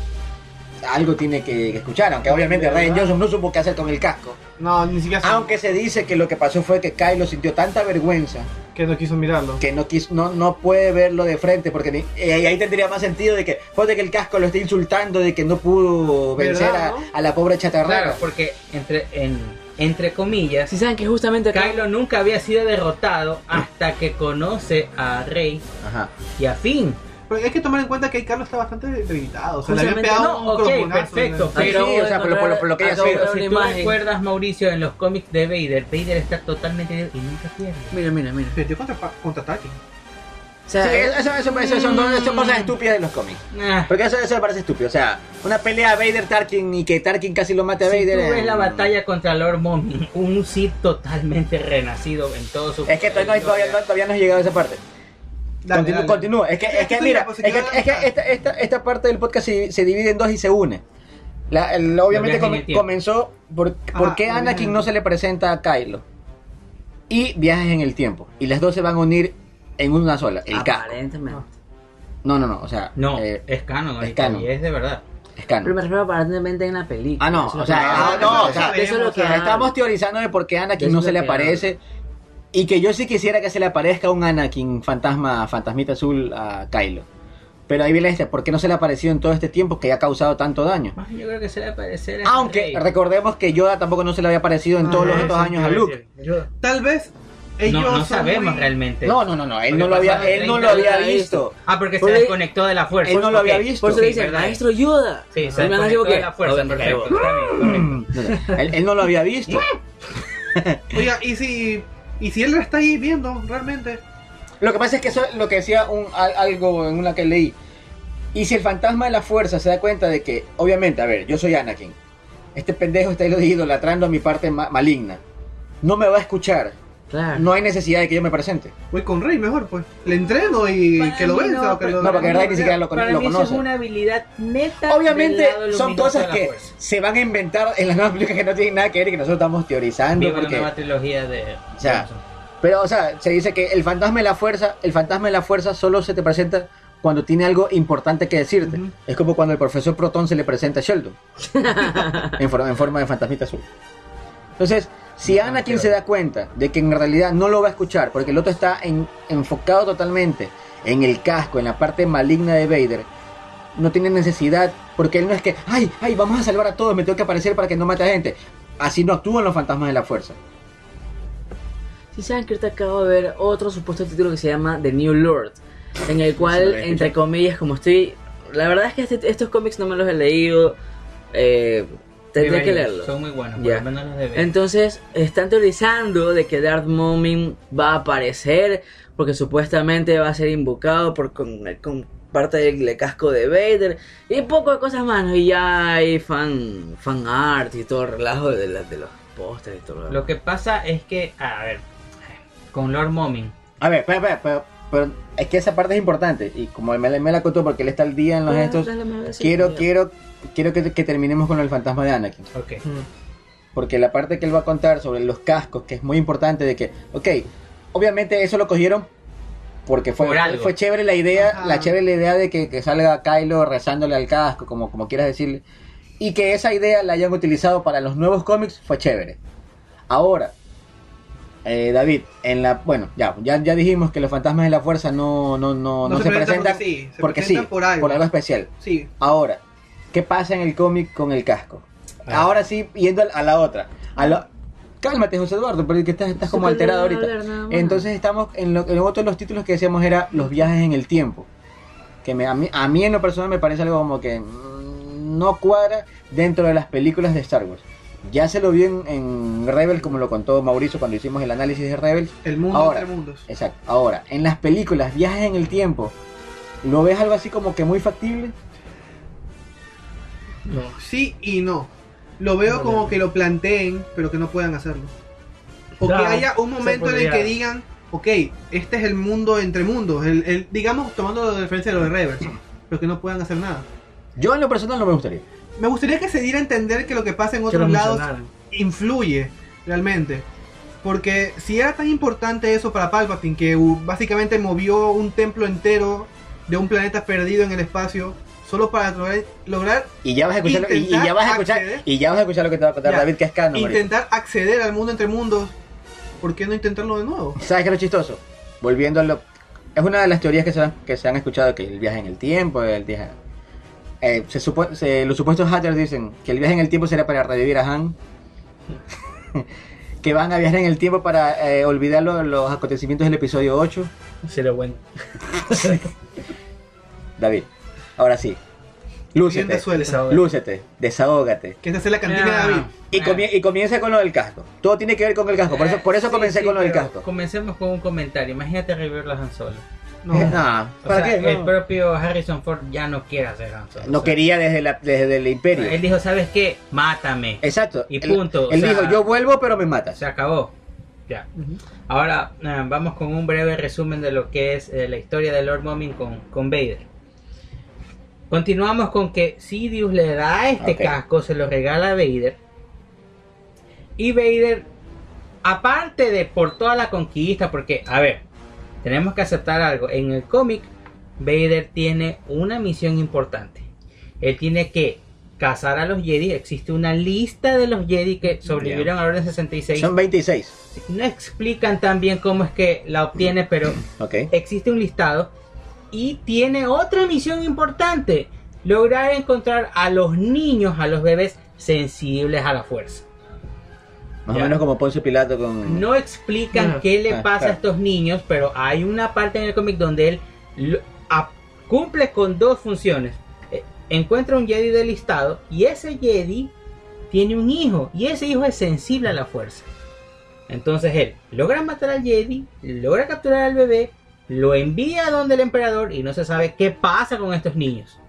Algo tiene que, escuchar, aunque obviamente. Ryan Johnson no supo qué hacer con el casco. No, ni siquiera Aunque se dice que lo que pasó fue que Kylo sintió tanta vergüenza que no quiso mirarlo. que no quiso, no, no puede verlo de frente porque ni- eh, ahí tendría más sentido de que puede que el casco lo esté insultando de que no pudo vencer a, ¿Verdad, no? a la pobre chatarrera. Claro, porque entre, en, entre comillas, Si saben que justamente acá... Kylo nunca había sido derrotado hasta que conoce a Rey Ajá. y a Finn. Pero hay que tomar en cuenta que ahí Carlos está bastante debilitado. O sea, le habían Justamente, pegado no, un perfecto, pero- Sí, o sea, por lo- por lo- por lo que haya sido. Si tú recuerdas, Mauricio, en los cómics de Vader, Vader está totalmente y nunca pierde. Mira, mira, mira. Perdió contra, contraataque. O Sí, sea, eso, eso, eso son, son cosas estúpidas de los cómics. Ah, Porque eso, eso me parece estúpido. O sea, una pelea Vader-Tarkin y que Tarkin casi lo mate a si Vader. tú ves eh, la batalla contra Lord Mommy, un Sith totalmente renacido en todo su... Es que todavía, no- todavía, no- todavía no has llegado a esa parte. Dale, Continúa, dale. continúa. Es que, es que Estoy mira, es que, es esta, esta, esta parte del podcast se, se divide en dos y se une. La- el- obviamente comenzó por, por Ah, qué viajes en Anakin no se le presenta a Kylo. Y viajes en el tiempo. Y las dos se van a unir en una sola, el casco. Aparentemente. No, no, no, o sea, No, eh, es canon, es canon. y es de verdad. es canon. Pero me refiero aparentemente en la película. Ah, no, o sea, ah, no, o sea, eso es lo que. Estamos teorizando de por qué Anakin no se le aparece. Y que yo sí quisiera que se le aparezca un Anakin fantasma, fantasmita azul a Kylo. Pero ahí viene este, ¿por qué no se le ha aparecido en todo este tiempo que ha causado tanto daño? Yo creo que se le va a parecer a Aunque Rey. recordemos que Yoda tampoco no se le había aparecido en todos Ah, los estos años a Luke. Yo, Tal vez ellos No, no sabemos muy- realmente. No, no, no, no, él Porque no lo había, él no 30 lo había visto. Ah, porque se desconectó de la fuerza. Él no lo había visto. Por eso le dicen, maestro Yoda. Sí, <laughs> se desconectó de la fuerza, "Oh, me perfecto. caigo". Está bien, correcto. No, no, él, él no lo había visto. <laughs> <laughs> Oiga, y si, y si él la está ahí viendo realmente. Lo que pasa es que eso es lo que decía un, al- algo en una que leí. Y si el fantasma de la fuerza se da cuenta de que, obviamente, a ver, yo soy Anakin. Este pendejo está idolatrando a mi parte ma- maligna. No me va a escuchar. Claro. No hay necesidad de que yo me presente. Voy con Rey mejor, pues. Le entreno y Para que lo venza. no, o que pero- lo- No, porque Rey ni siquiera lo, con- Para lo mí eso conoce. es una habilidad neta. Obviamente son cosas la que fuerza. se van a inventar en las <laughs> nuevas películas que no tienen nada que ver y que nosotros estamos teorizando. Viva la Porque, nueva trilogía de. O sea, pero, o sea, se dice que el fantasma de la fuerza, el fantasma de la fuerza solo se te presenta cuando tiene algo importante que decirte. Ujú. Es como cuando el profesor Proton se le presenta a Sheldon. <laughs> en, forma, en forma de fantasmita azul. Entonces, si Anakin se da cuenta de que en realidad no lo va a escuchar, porque el otro está en- enfocado totalmente en el casco, en la parte maligna de Vader, no tiene necesidad, porque él no es que, ay, ay, vamos a salvar a todos, me tengo que aparecer para que no mate a gente. Así no actúan los fantasmas de la fuerza. Si saben que ahorita acabo de ver otro supuesto título que se llama The New Lord, en el <laughs> cual, entre comillas, como estoy... La verdad es que este- estos cómics no me los he leído, eh, tendría que leerlos. Son muy buenos, por Ya. lo menos los de. Entonces, están teorizando de que Darth Moomin va a aparecer porque supuestamente va a ser invocado por con, con parte del, casco de Vader y un poco de cosas más. ¿no? Y ya hay fan, fan art y todo el relajo de, la- de los pósteres y todo Lo que pasa es que, a ver, con Lord Mommy, A ver, pero, pero, pero- pero es que esa parte es importante. Y como me, la- me la contó porque él está al día en los Ah, estos, dale, quiero, quiero, quiero que, que terminemos con el fantasma de Anakin. ok. Porque la parte que él va a contar sobre los cascos, que es muy importante, de que, ok, obviamente eso lo cogieron porque fue, Por algo. fue chévere la idea, Ajá. la chévere la idea de que, que salga Kylo rezándole al casco, como, como quieras decirle. Y que esa idea la hayan utilizado para los nuevos cómics fue chévere. Ahora, eh, David, en la, bueno, ya, ya, ya dijimos que los fantasmas de la fuerza no, no, no, no, se, presentan porque sí, se porque presentan sí, por algo. especial. Sí. Ahora, ¿qué pasa en el cómic con el casco? Ah. Ahora sí, yendo a la otra. A lo- Cálmate, José Eduardo, porque estás, estás como alterado ahorita. hablar. Entonces estamos en, lo, en otro de los títulos que decíamos era los viajes en el tiempo. Que me- a, mí, a mí en lo personal me parece algo como que mm, no cuadra dentro de las películas de Star Wars. Ya se lo vio en, en Rebels, como lo contó Mauricio cuando hicimos el análisis de Rebels. El mundo Ahora. entre mundos. Exacto. Ahora, en las películas, viajes en el tiempo, ¿lo ves algo así como que muy factible? No. Sí y no. Lo veo No, como no. que lo planteen, pero que no puedan hacerlo. O Ya, que haya un momento en el que digan, ok, este es el mundo entre mundos. El, el- digamos, tomando de referencia de lo de Reverse, <clears throat> pero que no puedan hacer nada. Yo en lo personal no me gustaría. Me gustaría que se diera a entender que lo que pasa en otros lados influye realmente. Porque si era tan importante eso para Palpatine, que básicamente movió un templo entero de un planeta perdido en el espacio, solo para lograr, lograr Y ya vas a escuchar, lo- y, y ya vas a escuchar, y ya vas a escuchar lo que te va a contar Ya. David, que es canon. marico. intentar acceder al mundo entre mundos, ¿por qué no intentarlo de nuevo? ¿Sabes qué es lo chistoso? Volviendo a lo... Es una de las teorías que se han, que se han escuchado, que el viaje en el tiempo, el viaje... eh, se supo- se- los supuestos hackers dicen que el viaje en el tiempo será para revivir a Han. <laughs> que van a viajar en el tiempo para eh, olvidar lo- los acontecimientos del episodio 8. Sería bueno. <laughs> David, ahora sí. Lúcete. Desahoga. lúcete, desahógate. Que esa es la cantina de. David. Y, comie- y comienza con lo del casco. Todo tiene que ver con el casco. Por eso, por eso comencé sí, con lo del casco. Comencemos con un comentario. Imagínate revivir Han Solo. No. Nah, O ¿Para sea, qué? el No. propio Harrison Ford ya no quiere hacer Han Solo. No O sea, quería desde, la, desde el imperio. Él dijo, ¿sabes qué? Mátame. Exacto. Y punto, Él, o sea- dijo, yo vuelvo, pero me matas. Se acabó. Ya. Ahora eh, vamos con un breve resumen de lo que es eh, la historia de Lord Momin con, con Vader. Continuamos con que Sidious le da este casco, se lo regala a Vader. Y Vader, aparte de por toda la conquista, porque, a ver, tenemos que aceptar algo. En el cómic, Vader tiene una misión importante. Él tiene que cazar a los Jedi. Existe una lista de los Jedi que sobrevivieron al Orden 66. Son 26. No explican tan bien cómo es que la obtiene, pero existe un listado. Y tiene otra misión importante. Lograr encontrar a los niños, a los bebés sensibles a la fuerza. Más Ya. o menos como Poncio Pilato con... No explican Ajá. qué le Ah, pasa a estos niños, pero hay una parte en el cómic donde él lo- a- cumple con dos funciones. Eh, encuentra un Jedi del listado y ese Jedi tiene un hijo y ese hijo es sensible a la fuerza. Entonces él logra matar al Jedi, logra capturar al bebé, lo envía donde el emperador y no se sabe qué pasa con estos niños.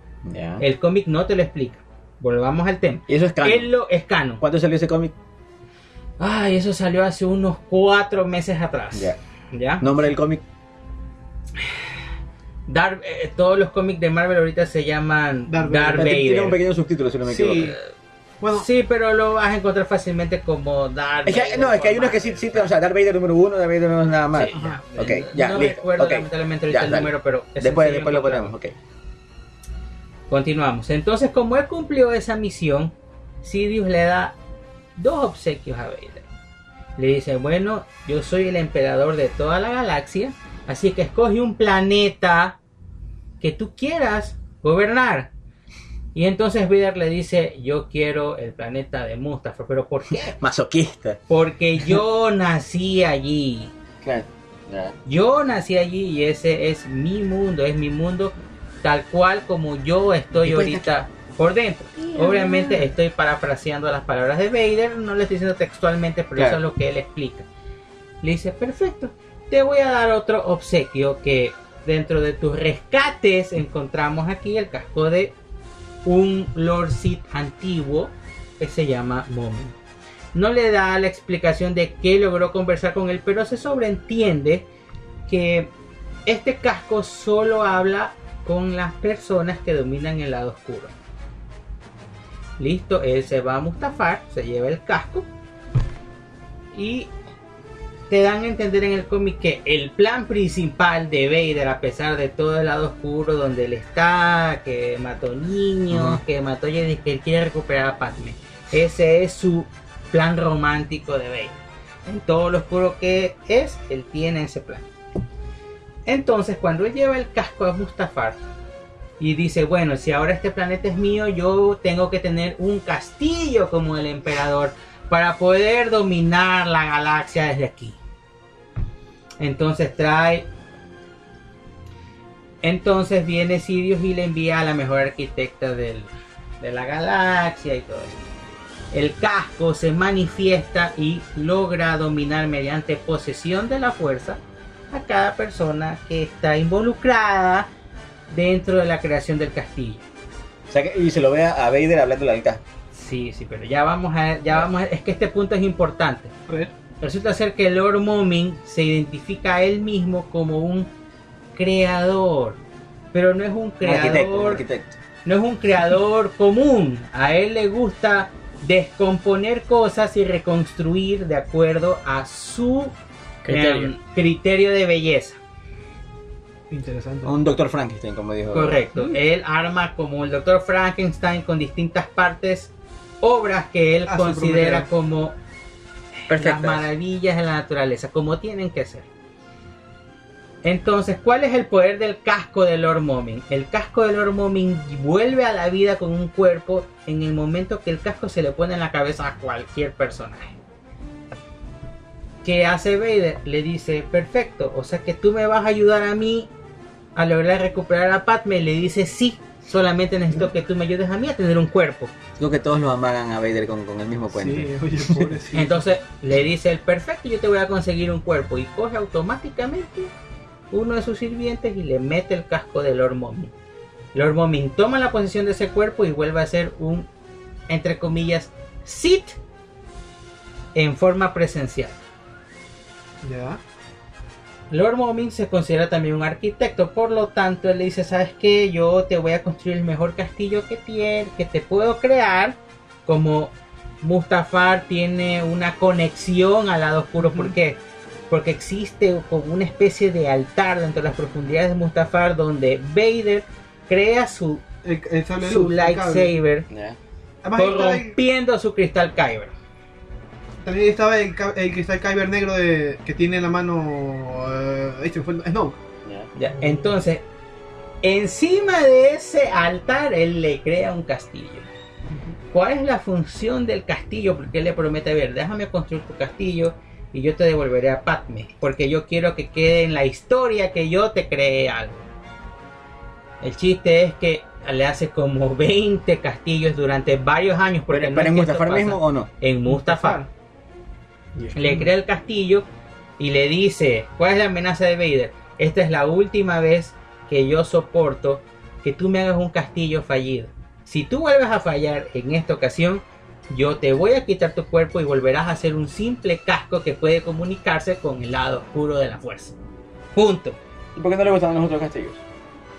El cómic no te lo explica. Volvamos al tema. Y eso es canon. Él lo es canon. ¿Cuándo salió ese cómic? Ay, eso salió hace unos cuatro meses atrás. Ya. ¿Ya? Nombre del cómic. Darth- eh, todos los cómics de Marvel ahorita se llaman Darth Darth, Vader. Tiene un pequeño subtítulo, si no me Sí. equivoco. Bueno, Sí, pero lo vas a encontrar fácilmente como Darth Es que, Vader no, es que hay unos que sí, sí, o sea, Darth Vader número uno, Darth Vader no nada más. Sí, ya. Ok, ya, no listo, recuerdo ok. lamentablemente ahorita Ya, el dale. número, pero es Después, después lo ponemos, ok. Continuamos. Entonces, como él cumplió esa misión, Sidious le da dos obsequios a Vader. Le dice, bueno, yo soy el emperador de toda la galaxia, así que escoge un planeta que tú quieras gobernar. Y entonces Vader le dice, yo quiero el planeta de Mustafar, pero ¿por qué? <laughs> Masoquista. Porque yo <laughs> nací allí. Claro. Yo nací allí y ese es mi mundo, es mi mundo tal cual como yo estoy ahorita por dentro. Obviamente estoy parafraseando las palabras de Vader, no le estoy diciendo textualmente, pero Claro. eso es lo que él explica. Le dice, perfecto, te voy a dar otro obsequio que dentro de tus rescates encontramos aquí el casco de un Lord Sith antiguo que se llama Momin. No le da la explicación de qué logró conversar con él, pero se sobreentiende que este casco solo habla con las personas que dominan el lado oscuro. Listo, él se va a Mustafar, se lleva el casco y te dan a entender en el cómic que el plan principal de Vader, a pesar de todo el lado oscuro donde él está, que mató niños, que mató Jedi, que él quiere recuperar a Padme. Ese es su plan romántico de Vader. En todo lo oscuro que es, él tiene ese plan. Entonces, cuando él lleva el casco a Mustafar y dice, bueno, si ahora este planeta es mío, yo tengo que tener un castillo como el emperador para poder dominar la galaxia desde aquí. Entonces trae... Entonces viene Sidious y le envía a la mejor arquitecta del- de la galaxia y todo eso. el casco se manifiesta y logra dominar mediante posesión de la fuerza a cada persona que está involucrada dentro de la creación del castillo. O sea que- y se lo ve a Vader hablando al casco. Sí, sí, pero ya vamos a, ya vamos a- es que este punto es importante. A ver. Resulta ser que Lord Moming se identifica a él mismo como un creador, pero no es un Un arquitecto, un creador, arquitecto. no es un creador común. A él le gusta descomponer cosas y reconstruir de acuerdo a su Criterio. em, criterio de belleza. Interesante. Un doctor Frankenstein, como dijo. Correcto. Él arma como el Dr. Frankenstein con distintas partes obras que él A su considera manera. Las maravillas de la naturaleza, como tienen que ser. Entonces, ¿cuál es el poder del casco de Lord Moming? El casco de Lord Moming vuelve a la vida con un cuerpo en el momento que el casco se le pone en la cabeza a cualquier personaje. ¿Qué hace Vader? Le dice, perfecto, o sea que tú me vas a ayudar a mí a lograr recuperar a Padme. Le dice, sí, solamente necesito que tú me ayudes a mí a tener un cuerpo. Creo que todos lo amagan a Vader con, con el mismo cuento. Sí, oye, pobrecito. Entonces le dice el perfecto, yo te voy a conseguir un cuerpo. Y coge automáticamente uno de sus sirvientes y le mete el casco de Lord Mommy. Lord Mommy toma la posesión de ese cuerpo y vuelve a ser un, entre comillas, Sith en forma presencial. Ya. Lord Mommy se considera también un arquitecto, por lo tanto él le dice, ¿sabes qué? Yo te voy a construir el mejor castillo que tiene, que te puedo crear, como Mustafar tiene una conexión al lado oscuro, ¿por qué? Porque existe como una especie de altar dentro de las profundidades de Mustafar donde Vader crea su, El, el su luz, lightsaber el- corrompiendo su cristal Kyber. También estaba el, ca- el cristal Kyber negro de, que tiene en la mano. eh, este fue. Ya. Ya, entonces, encima de ese altar, él le crea un castillo. ¿Cuál es la función del castillo? Porque él le promete, a ver, déjame construir tu castillo y yo te devolveré a Padme. Porque yo quiero que quede en la historia que yo te creé algo. El chiste es que le hace como 20 castillos durante varios años. Porque ¿Pero, no pero es en Mustafar mismo o no? En Mustafar le crea el castillo y le dice, ¿cuál es la amenaza de Vader? Esta es la última vez que yo soporto que tú me hagas un castillo fallido. Si tú vuelves a fallar en esta ocasión, yo te voy a quitar tu cuerpo y volverás a ser un simple casco que puede comunicarse con el lado oscuro de la fuerza. Punto. ¿Y por qué no le gustaban los otros castillos?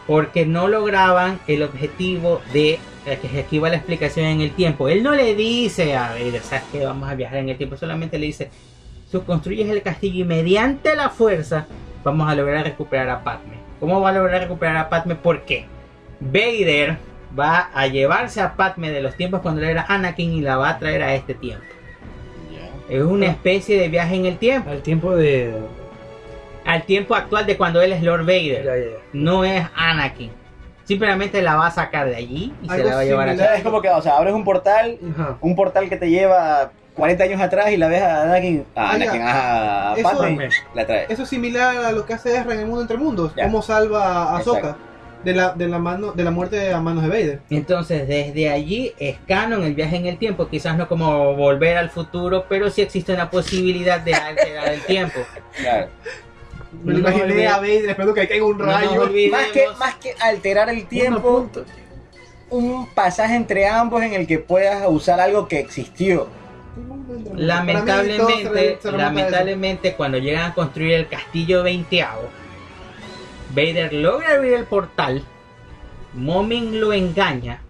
Porque no lograban el objetivo de eh, que aquí va la explicación en el tiempo. Él no le dice a Vader, sabes que vamos a viajar en el tiempo, solamente le dice, tú construyes el castillo y mediante la fuerza vamos a lograr recuperar a Padme. ¿Cómo va a lograr recuperar a Padme? ¿Por qué? Vader va a llevarse a Padme de los tiempos cuando era Anakin y la va a traer a este tiempo. Es una especie de viaje en el tiempo, Al tiempo de. Al tiempo actual de cuando él es Lord Vader. Ya, ya, ya. no es Anakin. Simplemente la va a sacar de allí y se la va a llevar acá. es como que, o sea, abres un portal, Ajá. un portal que te lleva 40 años atrás y la ves a Anakin, a Ah, Anakin, a, Eso- Padme, la. Eso es similar a lo que hace Ezra en el mundo entre mundos. Ya. Cómo salva a Ahsoka de la, de, la mano, de la muerte a manos de Vader. Entonces, desde allí es canon el viaje en el tiempo. Quizás no como volver al futuro, pero sí existe una posibilidad de alterar el tiempo. Claro. Me lo imaginé a Vader esperando que caiga un rayo. Más que, más que alterar el tiempo, un pasaje entre ambos en el que puedas usar algo que existió. Lamentablemente, lamentablemente, cuando llegan a construir el castillo veinteavo, Vader logra abrir el portal, Momin lo engaña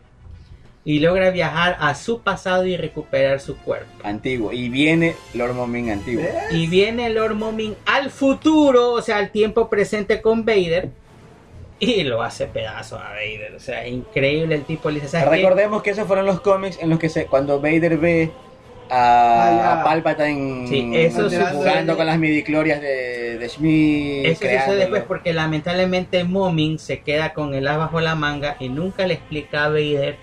y logra viajar a su pasado y recuperar su cuerpo. Antiguo. Y viene Lord Moming antiguo. Y viene Lord Momin al futuro, o sea, al tiempo presente con Vader. Y lo hace pedazo a Vader. O sea, increíble el tipo. Le dice, ¿sabes qué? Recordemos que esos fueron los cómics en los que se, cuando Vader ve a, Ah, a Palpatine Sí, eso Alterando jugando con las midiclorias de, de Schmidt. Eso sucede después porque lamentablemente Momin se queda con el as bajo la manga y nunca le explica a Vader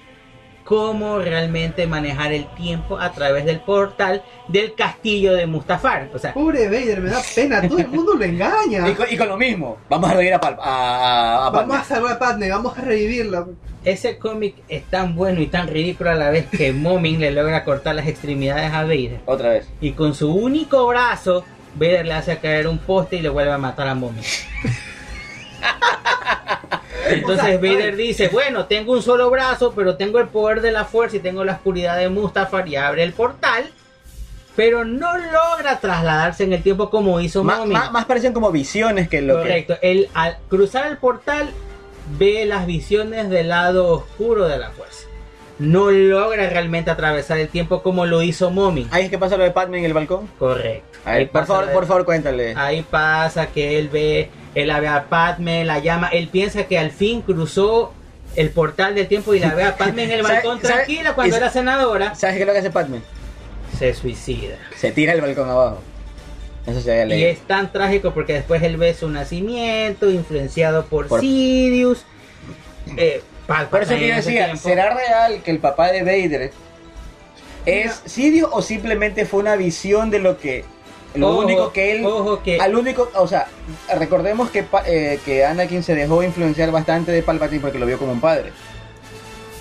cómo realmente manejar el tiempo a través del portal del castillo de Mustafar. O sea, Pobre Vader, me da pena, todo el mundo lo engaña. <laughs> Y con, y con lo mismo, vamos a reír a, Pal- a, a- a Vamos a salvar a Padme, vamos a revivirla. ese cómic es tan bueno y tan ridículo a la vez que Momin le logra cortar las extremidades a Vader. Otra vez. Y con su único brazo, Vader le hace caer un poste y le vuelve a matar a Momin. <laughs> Entonces O sea, Vader dice, bueno, tengo un solo brazo, pero tengo el poder de la fuerza y tengo la oscuridad de Mustafar y abre el portal. Pero no logra trasladarse en el tiempo como hizo má- más parecen como visiones que lo que... Correcto. Al cruzar el portal ve las visiones del lado oscuro de la fuerza. No logra realmente atravesar el tiempo como lo hizo Momin. Ahí es que pasa lo de Padme en el balcón. Correcto. A ver, Ahí por favor, por favor, cuéntale. Ahí pasa que él ve, él la ve a Padme, la llama, él piensa que al fin cruzó el portal del tiempo y la ve a Padme en el <laughs> ¿Sabe- balcón sabe- tranquila cuando era senadora, ¿Sabes qué es lo que hace Padme? se suicida. Se tira el balcón abajo. Eso se Y es tan trágico porque después él ve su nacimiento, influenciado por, Por- Sidious. Eh, Por eso que yo decía. ¿será real que el papá de Vader es Sidio o simplemente fue una visión de lo que... Lo Ojo, único que él... Ojo que Al único, o sea, recordemos que, eh, que Anakin se dejó influenciar bastante de Palpatine porque lo vio como un padre.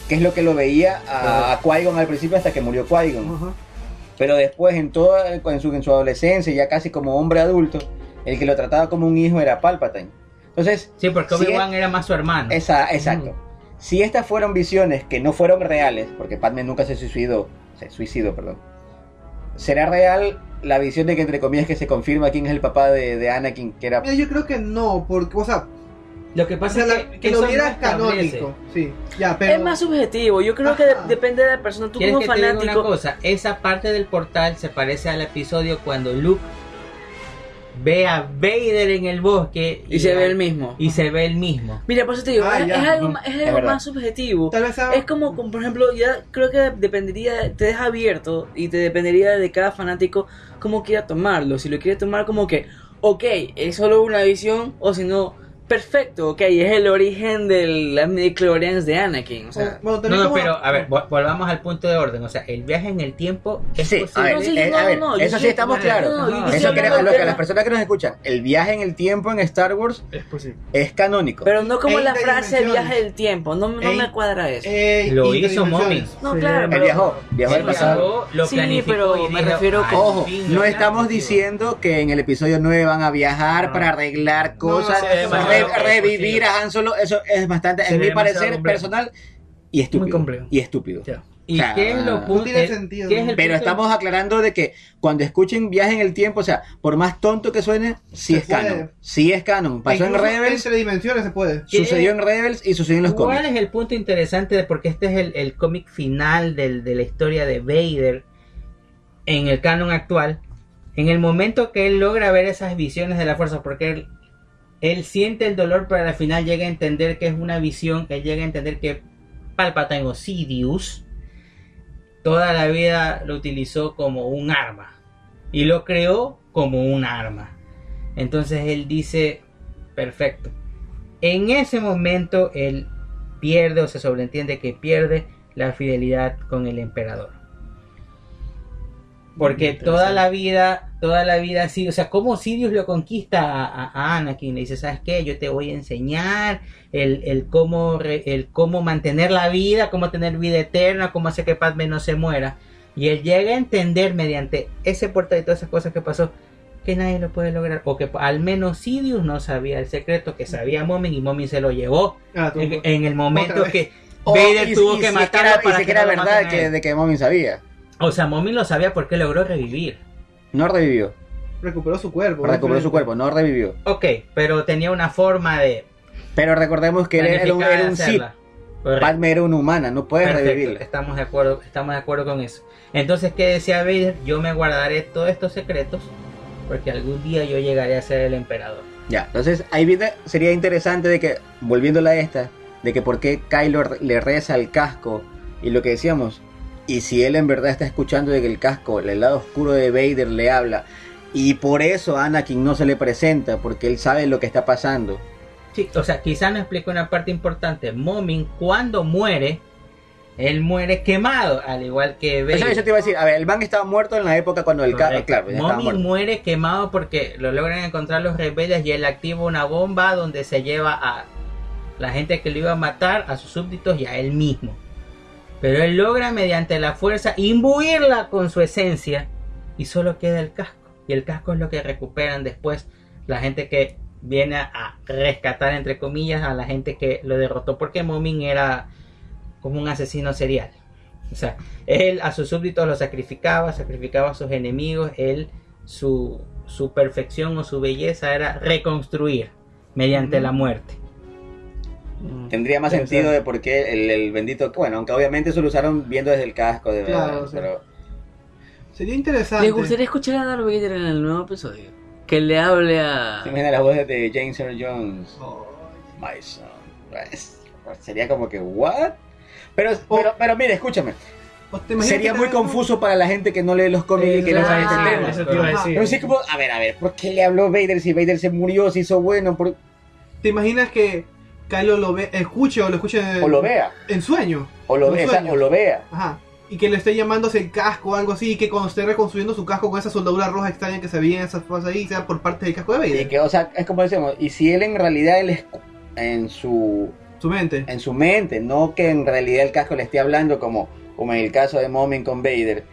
Que es lo que lo veía a, a Qui-Gon al principio hasta que murió Qui-Gon. Pero después, en, toda, en, su, en su adolescencia, ya casi como hombre adulto, el que lo trataba como un hijo era Palpatine. Entonces, Sí, porque si Obi-Wan era más su hermano. esa, exacto. Si estas fueron visiones que no fueron reales, porque Padme nunca se suicidó, se suicidó, perdón. ¿Será real la visión de que entre comillas que se confirma quién es el papá de, de Anakin, que era Mira, yo creo que no, porque, o sea, Lo que o pasa sea, es que, que, lo no viera establece. canónico. Sí, ya, pero. Es más subjetivo, yo creo que de- depende de la persona. Tú ¿Quieres como que te diga una fanático, cosa? Esa parte del portal se parece al episodio cuando Luke ve a Vader en el bosque y se ve el mismo. y se ve el mismo. Mira, por eso te digo, Ah, es, algo, es algo más subjetivo. Tal vez sea- Es como, como, por ejemplo, ya creo que dependería, te deja abierto y te dependería de cada fanático cómo quiera tomarlo. Si lo quiere tomar como que, ok, es solo una visión, o si no, perfecto, ok, es el origen de las midichlorians de Anakin. O sea, bueno, No, no, como- pero a ver, vol- volvamos al punto de orden. O sea, el viaje en el tiempo es Sí, a posible. No, sí, eh, no, a ver, no, yo eso sí estamos claros. Eso que, del lo que tema. las personas que nos escuchan, el viaje en el tiempo en Star Wars Es posible. es canónico. pero no como E la frase viaje del tiempo, no, no E- me cuadra eso. Lo hizo. Momin. no, claro, él pero- Él viajó, viajó al pasado. lo Sí, planificó pero me refiero "Al Ojo, no estamos planifico". diciendo que en el episodio 9 van a viajar para arreglar cosas, re- revivir a Han Solo. Eso es bastante, en mi parecer complejo. personal, y estúpido. Muy complejo. Y estúpido. Ya. ¿Y O sea, qué es lo no tiene el- sentido. qué es el Pero punto- estamos aclarando de que cuando escuchen viaje en el tiempo, o sea, por más tonto que suene, sí Se es canon. Sí es canon. Pasó en Rebels, Entre dimensiones se puede. Sucedió en Rebels y sucedió en los ¿Cuál cómics. es el punto interesante de porque este es el, el cómic final del- de la historia de Vader en el canon actual? En el momento que él logra ver esas visiones de la fuerza, porque él, él siente el dolor, pero al final llega a entender que es una visión, él llega a entender que Palpatine o Sidious toda la vida lo utilizó como un arma y lo creó como un arma. Entonces él dice, perfecto. En ese momento él pierde o se sobreentiende que pierde la fidelidad con el emperador. Porque toda la vida, toda la vida así, o sea, como Sidious lo conquista a, a- a Anakin, le dice, ¿sabes qué? Yo te voy a enseñar el, el cómo, re- el cómo mantener la vida, cómo tener vida eterna, cómo hacer que Padme no se muera. Y él llega a entender mediante ese portal y todas esas cosas que pasó, que nadie lo puede lograr. O que al menos Sidious no sabía el secreto, que sabía Momin y Momin se lo llevó. Ah, En, en el momento que O- Vader y- tuvo y que si era- y para que era verdad a que, de que Momin sabía. O sea, Momin lo sabía porque logró revivir. No revivió. recuperó su cuerpo. Recuperó su cuerpo, no revivió. Ok, pero tenía una forma de Pero recordemos que él era un, era un Sith. Padme era una humana, no puedes Perfecto, revivirla. Estamos de acuerdo, estamos de acuerdo con eso. Entonces, ¿qué decía Vader? Yo me guardaré todos estos secretos porque algún día yo llegaré a ser el emperador. Ya, entonces ahí viene- sería interesante de que, volviéndola a esta, de que por qué Kylo le reza al casco y lo que decíamos, y si él en verdad está escuchando de que el casco, el lado oscuro de Vader le habla, y por eso Anakin no se le presenta, porque él sabe lo que está pasando. Sí, o sea, quizá no explico una parte importante. Momin, cuando muere, Él muere quemado, al igual que Eso, Vader. eso te iba a decir, a ver, el man estaba muerto en la época cuando el carro, claro, muerto. muere quemado porque lo logran encontrar los rebeldes y él activa una bomba donde se lleva a la gente que lo iba a matar, a sus súbditos y a él mismo. Pero él logra mediante la fuerza imbuirla con su esencia y solo queda el casco. Y el casco es lo que recuperan después la gente que viene a rescatar, entre comillas, a la gente que lo derrotó porque Momin era como un asesino serial. O sea, él a sus súbditos los sacrificaba, sacrificaba a sus enemigos, él su, su perfección o su belleza era reconstruir mediante la muerte. Tendría más sentido de por qué el, el bendito, bueno, aunque obviamente eso lo usaron viendo desde el casco de verdad, Claro, sí. pero Sería interesante. ¿Les gustaría escuchar a Darth Vader en el nuevo episodio? Que le hable a... se imaginan las voces de James Earl Jones, Oh, my son, pues, sería como que, what? Pero, Oh. pero, pero mire, escúchame, ¿o te imaginas sería muy confuso para la gente que no lee los cómics y que no sabe este Exacto. tema. Eso te iba a decir. Pero sí, como, a ver, a ver, ¿por qué le habló Vader si Vader se murió, se hizo bueno? por- ¿Te imaginas que Kylo lo ve, escuche o lo escuche en, O lo vea, en sueño? o lo vea, sueño. o lo vea. Ajá. Y que le esté llamándose el casco o algo así. Y que cuando esté reconstruyendo su casco con esa soldadura roja extraña que se veía en esas cosas ahí, sea por parte del casco de Y Vader. que, o sea, es como decíamos, y si él en realidad él es en su Su mente. en su mente, no que en realidad el casco le esté hablando como, como en el caso de Momin con Vader,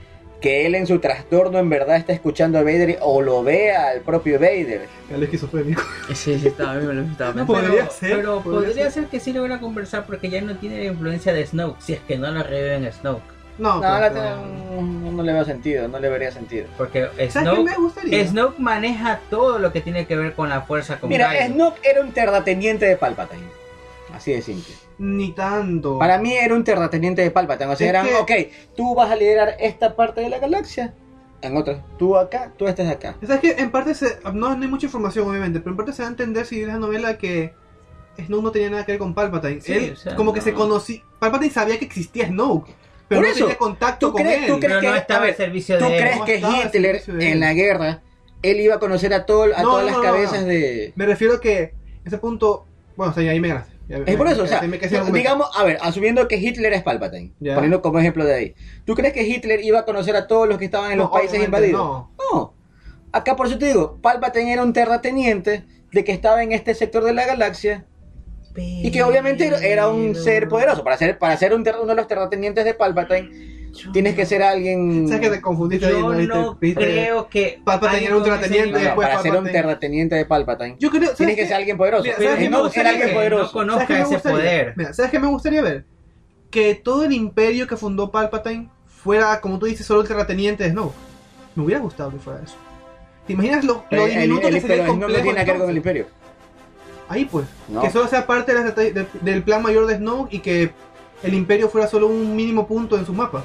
que él en su trastorno en verdad está escuchando a Vader o lo vea al propio Vader. El esquizofrénico. Sí, sí, estaba bien, me lo estaba No, pensando. Podría pero, ser, pero podría podría, ser. ser. que sí logra conversar porque ya no tiene la influencia de Snoke, si es que no lo reviven Snoke. No, No, pero- la- pero- no, no le veo sentido, no le vería sentido. Porque ¿Sabes qué Snoke? Snoke maneja todo lo que tiene que ver con la fuerza con Mira. Snoke era un terrateniente de Palpatine. Así de simple. Ni tanto. Para mí era un terrateniente de Palpatine. O sea, Es eran, que- ok, tú vas a liderar esta parte de la galaxia. En otra, tú acá, tú estás acá. ¿Sabes que En parte se, no, no hay mucha información, obviamente, pero en parte se da a entender si lees la novela que Snoke no tenía nada que ver con Palpatine. Sí, Él, o sea, como que no. se conocía. Palpatine sabía que existía Snoke, pero Por no eso, tenía contacto ¿tú con crees- él. tú crees Pero no que- ver, al servicio ¿Tú de él. crees no que Hitler en la guerra, él iba a conocer a, todo, a No, todas no, las no, cabezas no. de... Me refiero a que ese punto. Bueno, o sea, ahí me ganaste. Ya- Es por eso, o sea, digamos, a ver, asumiendo que Hitler es Palpatine, Ya. poniendo como ejemplo de ahí, ¿tú crees que Hitler iba a conocer a todos los que estaban en No, los países invadidos? no. No. Acá por eso te digo, Palpatine era un terrateniente de que estaba en este sector de la galaxia y que obviamente era- era un ser poderoso. Para ser, para ser un ter- uno de los terratenientes de Palpatine, tienes que ser alguien... ¿Sabes que te confundiste ahí? Yo ¿Viste? no creo que Palpatine era un terrateniente, No, para ser un terrateniente de Palpatine, Yo creo. ¿sabes tienes que ser alguien poderoso. Mira, ¿sabes Y qué no ser alguien que poderoso. no ¿Sabes conozca ese gustaría? poder. Mira, ¿sabes qué me gustaría ver? Que todo el imperio que fundó Palpatine fuera, como tú dices, solo el terrateniente de Snoke. Me hubiera gustado que fuera eso. ¿Te imaginas lo, lo el- diminuto el- que sería el no complejo? tiene nada que ver con el imperio. Ahí pues. No. Que solo sea parte de la estrate- de- del plan mayor de Snoke y que el imperio fuera solo un mínimo punto en su mapa.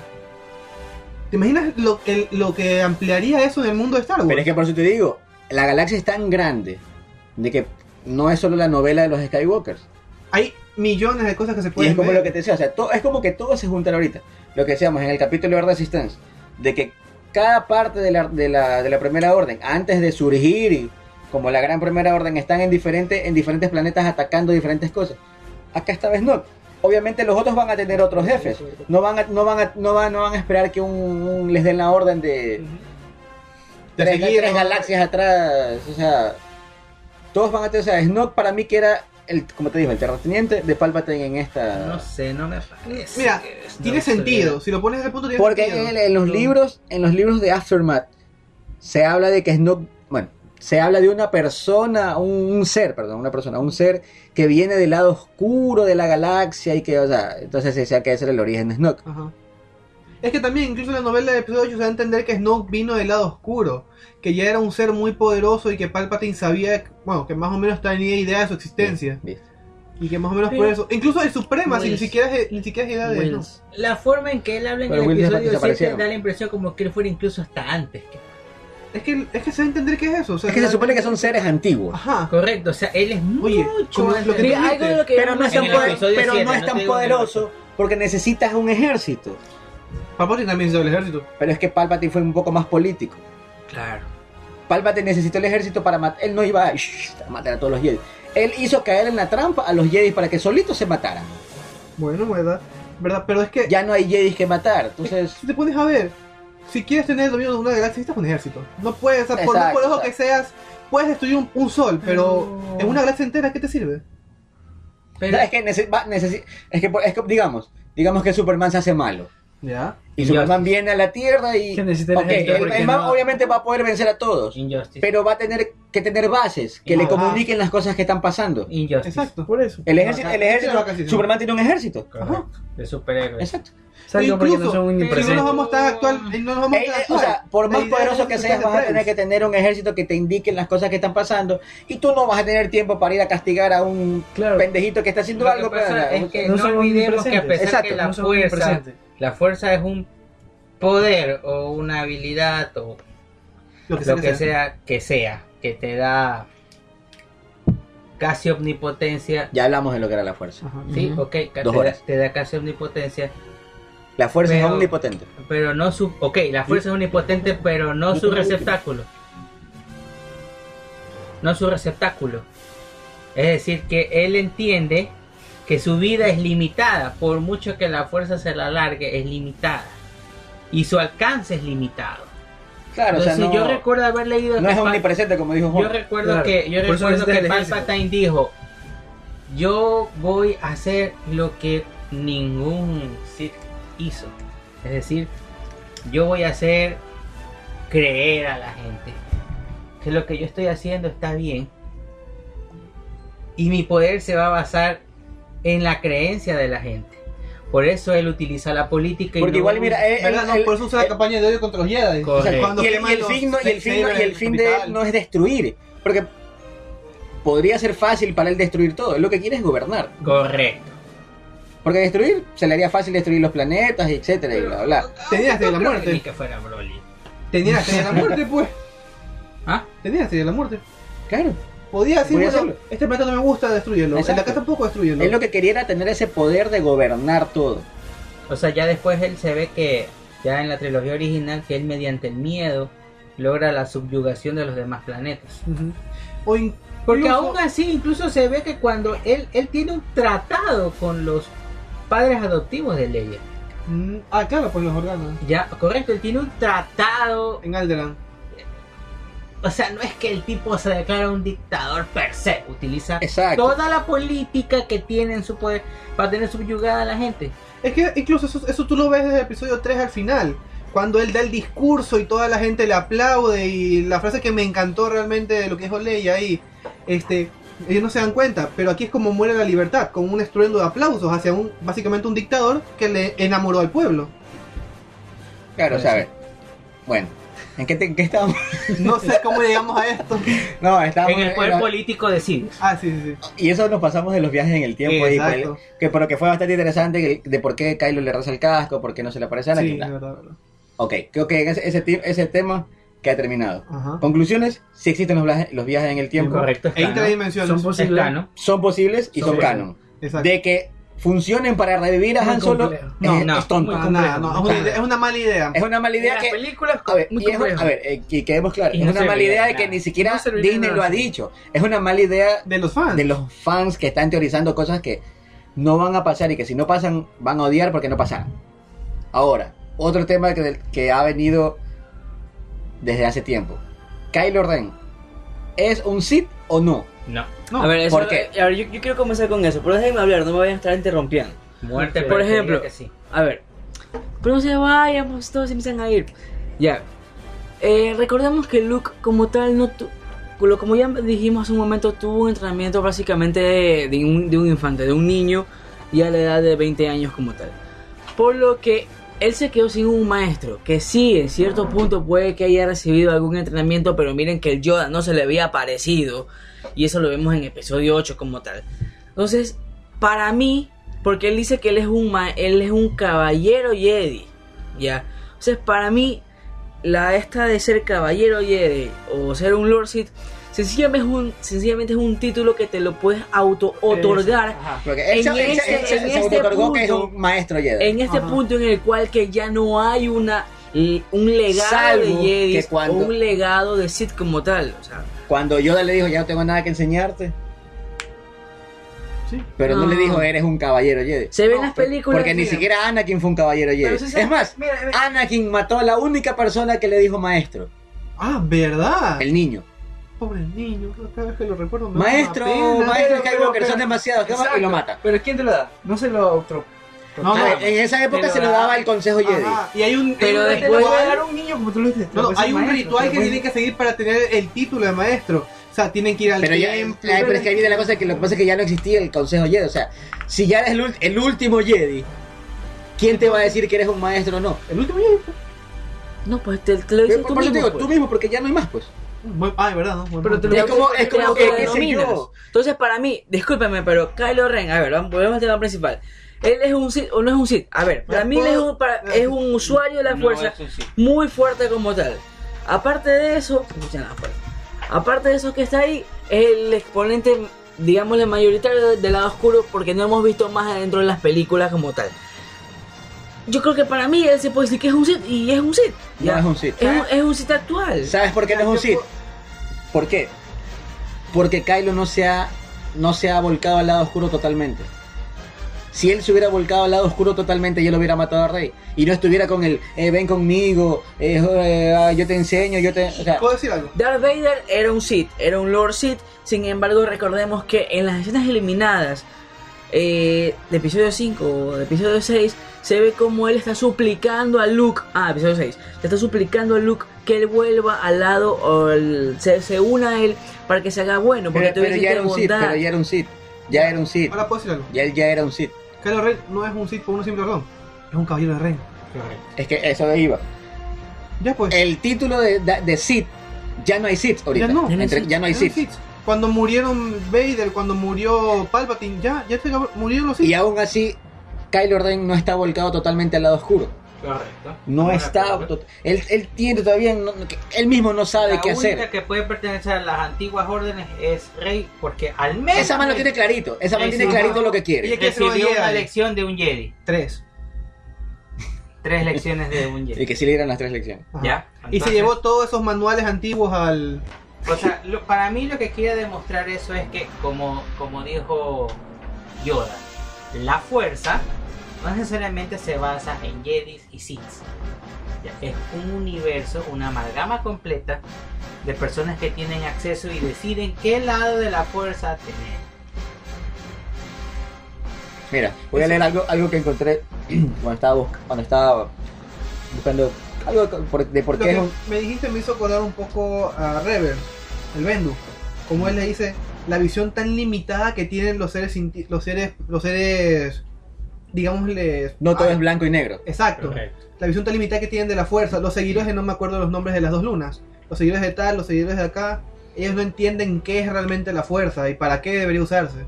¿Te imaginas lo, el- lo que ampliaría eso en el mundo de Star Wars? Pero es que por eso te digo, la galaxia es tan grande de que no es solo la novela de los Skywalkers. Hay millones de cosas que se Y pueden es como ver. lo que te decía, o sea, to- es como que todo se junta ahorita. Lo que decíamos en el capítulo de Resistance, de que cada parte de la, de la, de la primera orden, antes de surgir, y como la gran primera orden, están en, diferentes en diferentes planetas atacando diferentes cosas. Acá esta vez no. Obviamente los otros van a tener otros jefes. No van a, no van a, no van, no van a esperar que un, un- les den la orden de, De tres, seguir, tres ¿no? galaxias atrás. O sea, todos van a tener. O sea, Snoke para mí que era, el, como te digo, el terrateniente de Palpatine en esta. No sé, no me parece. Mira, Tiene sentido. Si lo pones desde el punto de vista. Porque en, en los libros, en los libros de Aftermath, se habla de que Snoke, bueno, se habla de una persona, un, un ser, perdón, una persona, un ser que viene del lado oscuro de la galaxia y que, o sea, entonces se decía que ese era el origen de Snoke. Ajá. Es que también, incluso en la novela de episodio 8 se da a entender que Snoke vino del lado oscuro, que ya era un ser muy poderoso y que Palpatine sabía, bueno, que más o menos tenía idea de su existencia. ¿Viste? Y que más o menos por eso, incluso el Suprema, si ni siquiera es, ni siquiera es idea de. Wills. La forma en que él habla en Pero el episodio 7 desaparecieron. da la impresión como que él fuera incluso hasta antes. que- Es que, es que se da a entender que es eso. o sea, Es que se supone que son seres antiguos. Ajá. Correcto, o sea, él es Oye, mucho más lo que Mira, tú algo de lo dijiste. que Pero no es En tan, el poder- episodio pero siete, no es no tan poderoso porque necesitas un ejército. Palpatine también hizo el ejército. Pero es que Palpatine fue un poco más político. Claro. Palpatine necesitó el ejército para matar. Él no iba a, a matar a todos los Jedi. Él hizo caer en la trampa a los Jedi para que solitos se mataran. Bueno, ¿verdad? ¿verdad? Pero es que Ya no hay Jedi que matar. Entonces, si te pones a ver, si quieres tener el dominio de una galaxia, necesitas un ejército. No puedes, o sea, por, Exacto, por ojo que seas, puedes destruir un, un sol, pero Pero- en una galaxia entera, ¿qué te sirve? Pero, es que, nece- va- necesi- es que, es que, digamos, digamos que Superman se hace malo. ¿Ya? Y Injustice. Superman viene a la Tierra y. Que necesita el el- man no- obviamente va a poder vencer a todos. Injustice. Pero va a tener que tener bases que le Ah. comuniquen las cosas que están pasando. Injustice. Exacto. Por eso. El ejército, el ejército sí. Superman tiene un ejército. Correcto. De superhéroes. Exacto. No son si no nos vamos tan actual, no nos vamos tan eh, actual. o sea, por más poderoso que seas, vas a tener que tener un ejército que te indique las cosas que están pasando. Y tú no vas a tener tiempo para ir a castigar a un Claro. pendejito que está haciendo Lo que algo. pasa pero, es que No no, olvidemos que a pesar Exacto, que la no fuerza. La fuerza es un poder o una habilidad o Lo que lo sea que que sea. sea que sea que te da casi omnipotencia. Ya hablamos de lo que era la fuerza. Ajá. Sí, ok, te da, horas. te da casi omnipotencia, La fuerza Pero- es omnipotente. pero no su, ok, la fuerza es omnipotente, pero no su receptáculo. No su receptáculo. Es decir, que él entiende que su vida es limitada, por mucho que la fuerza se la alargue, es limitada. Y su alcance es limitado. Claro, o sea, no, yo recuerdo haber leído no es omnipresente como dijo yo Juan. recuerdo Claro, que yo por recuerdo que. Palpatine dijo, yo voy a hacer lo que ningún Sith hizo. Es decir, yo voy a hacer creer a la gente que lo que yo estoy haciendo está bien. Y mi poder se va a basar en la creencia de la gente. Por eso él utiliza la política y Porque no igual, mira, él- ¿Verdad? él- No, él- por eso usa la campaña de odio contra los Jedi. O sea, y el, y fin, no- y el fin, y el fin de él no es destruir. Porque podría ser fácil para él destruir todo. Él lo que quiere es gobernar. Correcto. Porque destruir, se le haría fácil destruir los planetas, etcétera, y bla, bla. Tenías de la muerte. que fuera Broly. Tenía la estrella de la muerte, pues. ¿Ah? Tenía la estrella de la muerte. Claro. Podía decir, bueno, hacerlo. este planeta no me gusta, destruyelo. En la casa tampoco destruyelo. Él lo que quería era tener ese poder de gobernar todo. O sea, ya después él se ve que, ya en la trilogía original, que él mediante el miedo logra la subyugación de los demás planetas. O incluso- Porque aún así, incluso se ve que cuando él, él tiene un tratado con los padres adoptivos de Leia. Mm, Ah, claro, pues los órganos. Ya, correcto, él tiene un tratado. En Alderan. O sea, no es que el tipo se declara un dictador per se, utiliza Exacto. toda la política que tiene en su poder para tener subyugada a la gente. Es que incluso eso, eso tú lo ves desde el episodio 3 al final. Cuando él da el discurso y toda la gente le aplaude y la frase que me encantó realmente de lo que dijo Leia ahí, este, ellos no se dan cuenta, pero aquí es como muere la libertad, con un estruendo de aplausos hacia un, básicamente un dictador que le enamoró al pueblo. Claro, o ver. Bueno, ¿en qué, te- en qué estábamos? <laughs> No sé cómo llegamos a esto. No, estábamos En el poder la- político decides. Ah, sí, sí, sí. Y eso nos pasamos de los viajes en el tiempo. ahí, Exacto. pues, que por lo que fue bastante interesante de por qué Kylo le raza el casco, por qué no se le aparece a Sí, Anakin. de bla. verdad, de verdad. Ok, creo que ese, ese, ese tema que ha terminado. Ajá. Conclusiones, sí existen los, viajes- los viajes en el tiempo. Correcto, es E canon. interdimensiones. Son Es posibles. Son posibles y Son son, canon. Exacto. De que funcionen para revivir a Muy Han Solo, es, No, es tonto. no, es, una, idea- es una mala idea. Es una mala idea Las que... películas A ver, muy y es- a ver, eh, que quedemos claros, Y es no una mala idea de de que ni siquiera Disney lo ha dicho. Es una mala idea De los fans. de los fans que están teorizando cosas que no van a pasar y que si no pasan van a odiar porque no pasaron. Ahora, otro tema que, que ha venido desde hace tiempo. Kylo Ren, ¿es un Sith o no? No. No, a ver, eso- ¿por qué? a ver, yo, yo quiero comenzar con eso, pero déjenme hablar, no me vayan a estar interrumpiendo. Muerte, Por ejemplo, que sí. A ver, pero no se vayan, pues todos se empiezan a ir. Ya, eh, recordemos que Luke como tal no tu- lo- como ya dijimos hace un momento, tuvo un entrenamiento básicamente de, de un, de un infante, de un niño, y a la edad de 20 años como tal. Por lo que él se quedó sin un maestro, que sí, en cierto punto puede que haya recibido algún entrenamiento, pero miren que el Yoda no se le había parecido, y eso lo vemos en episodio 8 como tal. Entonces, para mí, porque él dice que él es un, él es un caballero Jedi, ¿ya? Entonces, para mí, la esta de ser caballero Jedi o ser un Lord Sith, sencillamente es un, sencillamente es un título que te lo puedes. Porque él, En este- que es punto- un maestro Jedi. en este Ajá. punto en el cual que ya no hay una un legado Salvo de Jedi cuando- o un legado de Sith como tal, o sea, Cuando Yoda le dijo, ya no tengo nada que enseñarte. Sí. Pero no, No. le dijo eres un caballero Jedi. Se ve en No, las películas. Porque ni siquiera Anakin fue un caballero Jedi. Se- es más, mira, mira. Anakin mató a la única persona que le dijo maestro, Ah, ¿verdad? el niño. Pobre niño, cada vez que lo recuerdo me da Maestro, una pena. maestro Pero- Skywalker, pero- son demasiados, y lo mata. Pero ¿quién te lo da? No se lo otro. No, no. en esa época Pero se lo da- daba el Consejo Jedi. Ajá, Y hay un, Pero hay un después- ritual, dar un niño como tú lo dices. no, hay un maestro, ritual que pero tienen que seguir para tener el título de maestro. O sea, tienen que ir al Pero, ya, templo. ay, pero es que ahí viene la cosa que lo que pasa es que ya no existía el Consejo Jedi. O sea, si ya eres el, el último Jedi, ¿quién te va a decir que eres un maestro o no? El último Jedi. No, pues te, te lo dices Por, tú te mismo. digo, pues. tú mismo, porque ya no hay más, pues. Ah, es verdad, ¿no? Pero te lo- Es como, es como que, yo. Entonces, para mí, discúlpeme, pero Kylo Ren, a ver, volvemos al tema principal. ¿Él es un Sith o no es un Sith? A ver, para mí él es un, para- es un usuario de la fuerza muy fuerte como tal. Aparte de eso, escuchen la fuerza. Aparte de eso que está ahí, es el exponente, digámosle, mayoritario de- del lado oscuro porque no hemos visto más adentro de las películas como tal. Yo creo que para mí él se puede decir que es un Sith y es un Sith. No es un Sith. Es un, es un Sith actual. ¿Sabes por qué no es un Sith? ¿Por qué? Porque Kylo no se ha, no se ha volcado al lado oscuro totalmente. Si él se hubiera volcado al lado oscuro totalmente, yo lo hubiera matado a Rey. Y no estuviera con el, eh, ven conmigo, eh, eh, ah, yo te enseño, yo te... O sea, ¿Puedo decir algo? Darth Vader era un Sith, era un Lord Sith. Sin embargo, recordemos que en las escenas eliminadas eh, de episodio 5 o de episodio 6, se ve como él está suplicando a Luke. Ah, episodio 6. Le está suplicando a Luke que él vuelva al lado o el- se, se una a él para que se haga bueno. Porque pero, ya era un Sith, pero ya era un Sith. Ya era un Sith. Ahora puedo decir algo. Ya él ya era un Sith. Kylo Ren no es un Sith por una simple razón. Es un caballero de Ren. Es que eso de iba. Ya pues. El título de, de, de Sith, ya no hay Sith ahorita. Ya no. Ya no hay Entre- Sith. ya no hay Eran Sith. Siths. Cuando murieron Vader, cuando murió Palpatine, ya, ya murieron los Sith. Y aún así, Kylo Ren no está volcado totalmente al lado oscuro. Correcto. No está. tot- Él, él tiene todavía. no- que- él mismo no sabe la qué única hacer. que puede pertenecer a las antiguas órdenes es Rey, porque al menos Esa mano tiene clarito. Esa mano tiene clarito lo que quiere. ser una recibió una lección de un Jedi. Tres. Tres lecciones de un Y Jedi. que sí le dieran las tres lecciones. Ajá. ¿Ya? Y se llevó todos esos manuales antiguos al. O sea, lo- para mí lo que quiere demostrar eso es que, como, como dijo Yoda, la fuerza no necesariamente se basa en Jedis y Sith. Ya, Es un universo, una amalgama completa de personas que tienen acceso y deciden qué lado de la fuerza tener. Mira, voy a leer algo, algo que encontré <clears throat> cuando estaba, busc- cuando estaba buscando algo por- de por qué que me dijiste me hizo acordar un poco a Rever, el Bendu. Como él le dice, la visión tan limitada que tienen los seres, los seres, los seres, digámosle. No todo ah, es blanco y negro. Exacto. La visión tan limitada que tienen de la fuerza. Los seguidores, de- no me acuerdo los nombres de las dos lunas. Los seguidores de tal, los seguidores de acá. Ellos no entienden qué es realmente la fuerza y para qué debería usarse.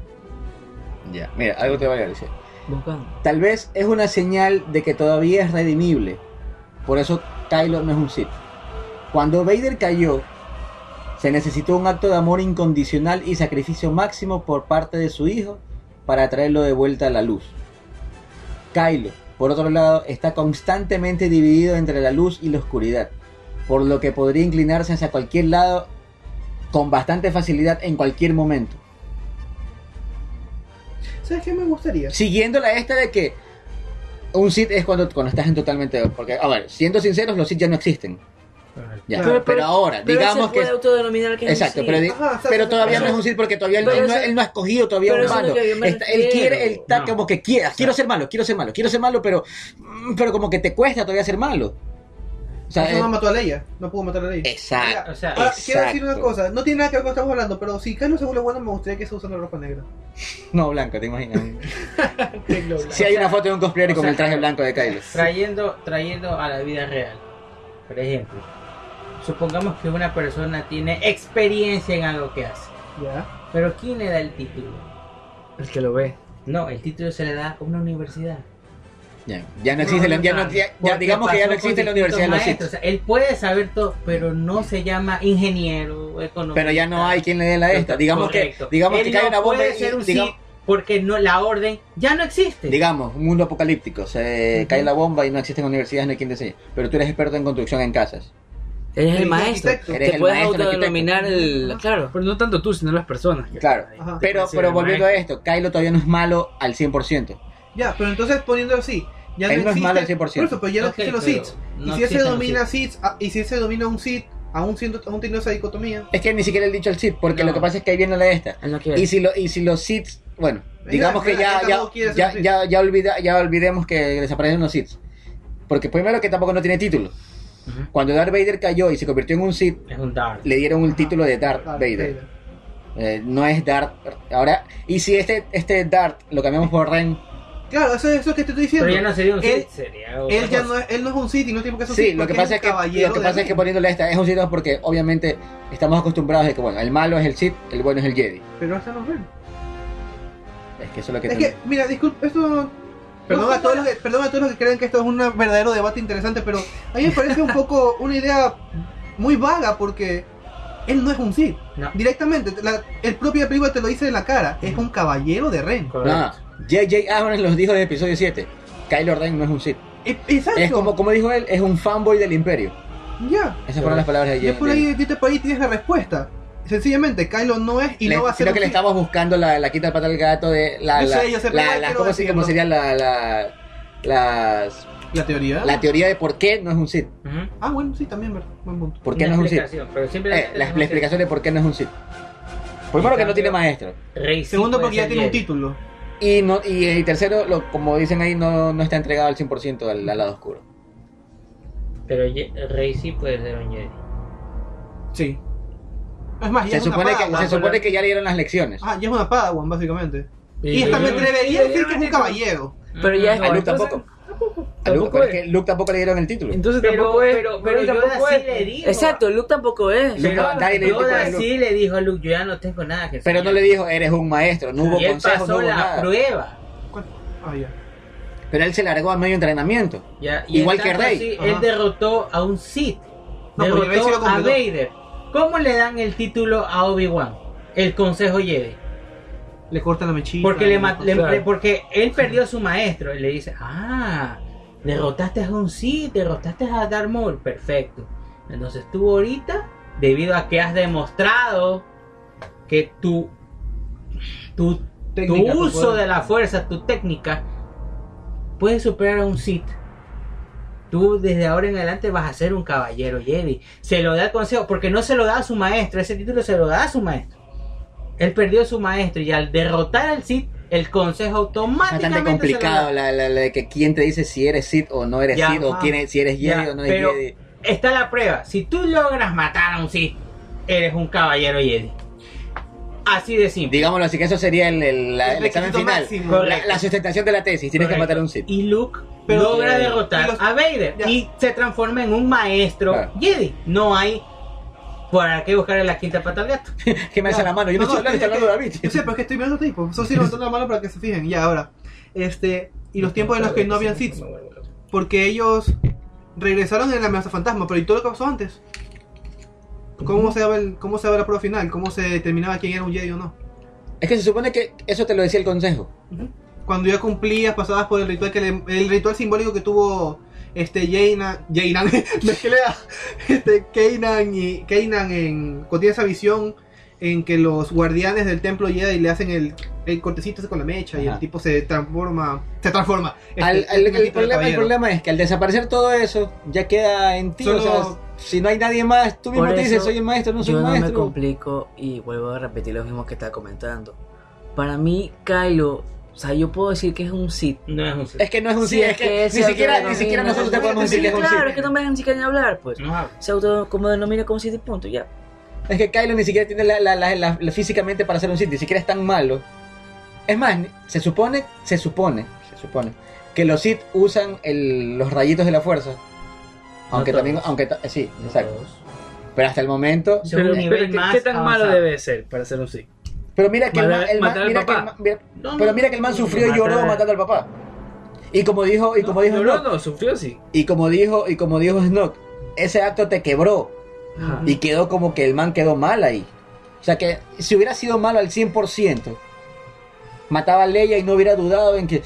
Ya, mira, algo te voy a decir. Buscando. Tal vez es una señal de que todavía es redimible. Por eso Kylo no es un Sith. Cuando Vader cayó, se necesitó un acto de amor incondicional y sacrificio máximo por parte de su hijo para traerlo de vuelta a la luz. Kylo, por otro lado, está constantemente dividido entre la luz y la oscuridad, por lo que podría inclinarse hacia cualquier lado con bastante facilidad en cualquier momento. ¿Sabes qué me gustaría? Siguiendo la esta de que un Sith es cuando, cuando estás en totalmente... Porque, a ver, siendo sinceros, los Sith ya no existen. Ya, pero, ahora, Pero digamos que... puede autodenominar que es un Exacto, pero, di- Ajá, exacto, pero todavía no es un Sith porque todavía él, no, eso- él no ha escogido todavía un eso es lo mando. que yo me Está- él quiere, él está No. como que quiera, quiero ser malo, quiero ser malo, quiero ser malo, pero, pero como que te cuesta todavía ser malo. O sea, Eso eh, no mató a Leia. No pudo matar a Leia. exacto. O sea, Ahora, quiero decir una cosa. No tiene nada que ver con lo que estamos hablando, pero si Kylo se vuelve bueno, me gustaría que se use la ropa negra. No, blanco, te imaginas. <laughs> Si hay una foto de un cosplayer con sea, el traje blanco de Kylo. <laughs> trayendo, trayendo a la vida real. Por ejemplo, supongamos que una persona tiene experiencia en algo que hace. Ya. Pero ¿quién le da el título? El que lo ve. No, el título se le da a una universidad. Ya, ya no existe, la- ya no- ya- ya Porque digamos que ya no existe la Universidad de los. O sea, él puede saber todo, pero no se llama ingeniero, económico. Pero ya no hay quien le dé la esta. Digamos Correcto. que, digamos Él que cae no una bomba puede y, ser un digamos, porque no, la orden ya no existe. digamos, un mundo apocalíptico, se cae la bomba y no existen universidades, no hay quien enseñe. Pero tú eres experto en construcción en casas. Eres el el maestro. Eres Te el puedes maestro, el autodenominar el. Claro. Pero no tanto tú, sino las personas. Claro. Ajá. Pero, pero el volviendo a esto, Kylo todavía no es malo al 100%. Ya, pero entonces poniéndolo así, ya Él no es malo al 100%. Por eso, pero ya no Ok, existen los Sith. no y si él se existen los domina Sith, ah, y si se domina un Sith, aún siendo aún teniendo esa dicotomía. Es que ni siquiera le he dicho al Sith, porque No. lo que pasa es que ahí viene la de esta. No. Y si, lo, y si los Sith, bueno, digamos que ya, ya, ya, ya, ya, olvida, ya olvidemos que desaparecen los Sith. Porque primero que tampoco no tiene título. Cuando Darth Vader cayó y se convirtió en un Sith, Es un Dark. le dieron un título de Darth Darth Vader. Eh, no es Darth. Ahora, y si este, este Darth lo cambiamos por Ren, Claro, eso es eso que te estoy diciendo. Pero ya no sería un Él- Sith, sería otra Él ya no es, él no es un Sith y no tiene por qué ser un sí, Sith lo que pasa es que, caballero lo que, pasa es que Ren. poniéndole esta es un Sith porque obviamente estamos acostumbrados de que, bueno, el malo es el Sith, el bueno es el Jedi. Pero hasta no ven. Es que eso es lo que... Es ten- que, mira, disculpe, esto. Perdón a, todos los que, perdón a todos los que creen que esto es un verdadero debate interesante, pero a mí me parece un poco <laughs> una idea muy vaga porque él no es un Sith. No. Directamente, la- el propio película te lo dice en la cara, es un caballero de Ren. No, J.J. Abrams los dijo en el episodio 7. Kylo Ren no es un Sith. E- Exacto. Es como, como dijo él, es un fanboy del imperio. Ya. Esas fueron las palabras de J.J. por ahí, ya por ahí tienes la respuesta. Sencillamente, Kylo no es y Le- no va a ser sino un que le estamos buscando la, la quita del pata al gato de la, Yo la, sé, yo sé, pero la- ¿cómo, se- cómo sería la, la, las, la teoría. la teoría de por qué no es un Sith? Ah, bueno, sí, también, ¿verdad? Buen punto. ¿Por qué no es un Sith? explicación, pero siempre Eh, la, la explicación de por qué no es un Sith. Primero que no tiene maestro. Rey Segundo, porque ya tiene un título. Y, no, y, y tercero, lo, como dicen ahí, no, no está entregado al 100% al, al lado oscuro. Pero Rey sí puede ser un Jedi. Sí. Es más, ya Se es una supone, que, se supone pero- que ya le dieron las lecciones. Ah, ya es una Padawan, básicamente. Y- Y hasta me atrevería a decir que es un caballero. Pero ya es- A Luke tampoco. A Luke, Tampoco pero es es. que Luke tampoco le dieron el título. Entonces Pero, tampoco es. pero, pero sí le dijo. Exacto, Luke tampoco es. Luke Pero nadie le Yoda Luke. sí le dijo a Luke, yo ya no tengo nada que Pero no le dijo, eres un maestro, no hubo Y él consejos, pasó no hubo la nada. prueba. ¿Cuál? Ah, ya. Pero él se largó a medio entrenamiento. Y Igual que Rey. así, él derrotó a un Sith. No, derrotó a. Vader. ¿Cómo le dan el título a Obi-Wan? El Consejo Jedi. Le cortan la mechita. Porque, le, ma- le- claro. le- porque él perdió a su maestro y le dice, ah, derrotaste a un Sith, derrotaste a Darth Maul, perfecto. Entonces tú ahorita, debido a que has demostrado que tu, tu, tu Técnica, tu uso poder. de la fuerza, tu técnica, puedes superar a un Sith. Tú desde ahora en adelante vas a ser un caballero Jedi. Se lo da el consejo, porque no se lo da a su maestro, ese título se lo da a su maestro. Él perdió a su maestro y al derrotar al Sith, el consejo Es automáticamente bastante complicado se lo da. la, la- la de que quién te dice si eres Sith o no eres Ya, Sith o ajá. quién es- si eres Jedi o no eres pero Jedi. está la prueba. Si tú logras matar a un Sith, eres un caballero Jedi. Así de simple. Digámoslo así, que eso sería el, el- la- El el examen final. La, la sustentación de la tesis, tienes que Correcto. matar a un Sith. Y Luke Pero- logra derrotar los- a Vader Ya. y se transforma en un maestro Claro. Jedi. No hay para qué buscar la quinta pata al gato. <laughs> que me hace la mano, yo no, estoy hablando, estoy hablando de David. Yo sé, pero es que estoy mirando tipo. Solo <laughs> estoy levantando la mano para que se fijen. Ya, ahora. Este. Y los tiempos en los que no habían Sith. Porque ellos regresaron en la amenaza fantasma. Pero ¿y todo lo que pasó antes? ¿Cómo se daba, el, cómo se daba la prueba final? ¿Cómo se determinaba quién era un Jedi o no? Es que se supone que eso te lo decía el consejo. Cuando ya cumplías, pasabas por el ritual que le- el ritual simbólico que tuvo este Jaina, Jainan, <laughs> mezclé a este Kanan y Kanan en cuando tiene esa visión en que los guardianes del templo Jedi le hacen el, el cortecito ese con la mecha y Ajá. el tipo se transforma, se transforma. Este, Al- este al- el, problema, el problema es que al desaparecer todo eso, ya queda en ti. Solo- O sea, si no hay nadie más, tú mismo Por te dices, soy el maestro, no soy Yo el no me maestro. complico y vuelvo a repetir lo mismo que estaba comentando. Para mí, Kylo, o sea, yo puedo decir que es un Sith. No es un Sith. es que no es un Sí, Sith, es que, ese ni, siquiera, ni autodenomina- siquiera nosotros te podemos decir Sí, que es un claro, Sith. es que no me dejan ni siquiera ni hablar, pues. No. Se auto como denomina como Sith y punto, ya. Es que Kylo ni siquiera tiene la, la- la- la- la- físicamente para ser un Sith, ni siquiera es tan malo. Es más, se supone, se supone, se supone que los Sith usan el- los rayitos de la fuerza. Aunque No también, aunque ta- sí, No exacto. todos. Pero hasta el momento, Pero, un nivel pero ¿qué- más ¿qué tan malo avanzado. debe ser para ser un Sith? pero mira que el man, Matar- el man- matar al mira que el man- mira- No, pero mira que el man no, sufrió y lloró matando al papá. Y como dijo, y como dijo no, Snoke, no, sufrió sí. y como dijo, y como dijo Snoke, ese acto te quebró Ajá. y quedó como que el man quedó mal ahí. O sea que si hubiera sido malo al 100%, mataba a Leia y no hubiera dudado en que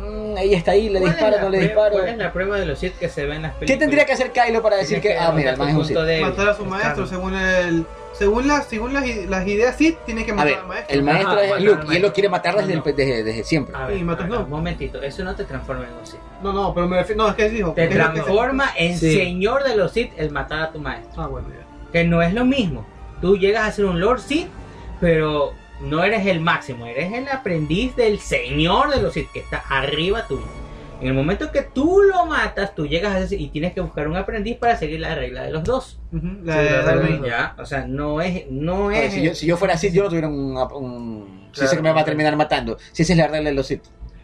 mm, ella está ahí, le ¿Cuál es disparo, no le disparo. ¿Cuál es la prueba de los Sith que se ve en las películas? ¿Qué tendría que hacer Kylo para decir que, ah, mira, el man es un Sith? Matar a su es maestro, según el. Según las, según las, las ideas sí, tiene que A matar ver, al maestro. el maestro Ajá, es matar Luke y él lo quiere matar desde, No, el- desde, desde siempre. A ver, Sí, matas a ver, no. un momentito, eso no te transforma en un Sith. No, no, pero me refiero. No, es que dijo. Te transforma en Sí. señor de los Sith el matar a tu maestro. Ah, bueno, ya. Que no es lo mismo. Tú llegas a ser un Lord Sith, pero no eres el máximo, eres el aprendiz del señor de los Sith que está arriba tuyo. En el momento que tú lo matas, tú llegas a ser y tienes que buscar un aprendiz para seguir la regla de los dos. Ujú, Sí, La de la Darth de- Vader. Ya, o sea, no es, no es. si, yo, si yo fuera Sith, yo no tuviera un. un si sé que me va a terminar matando. Si esa es la regla de los Sith.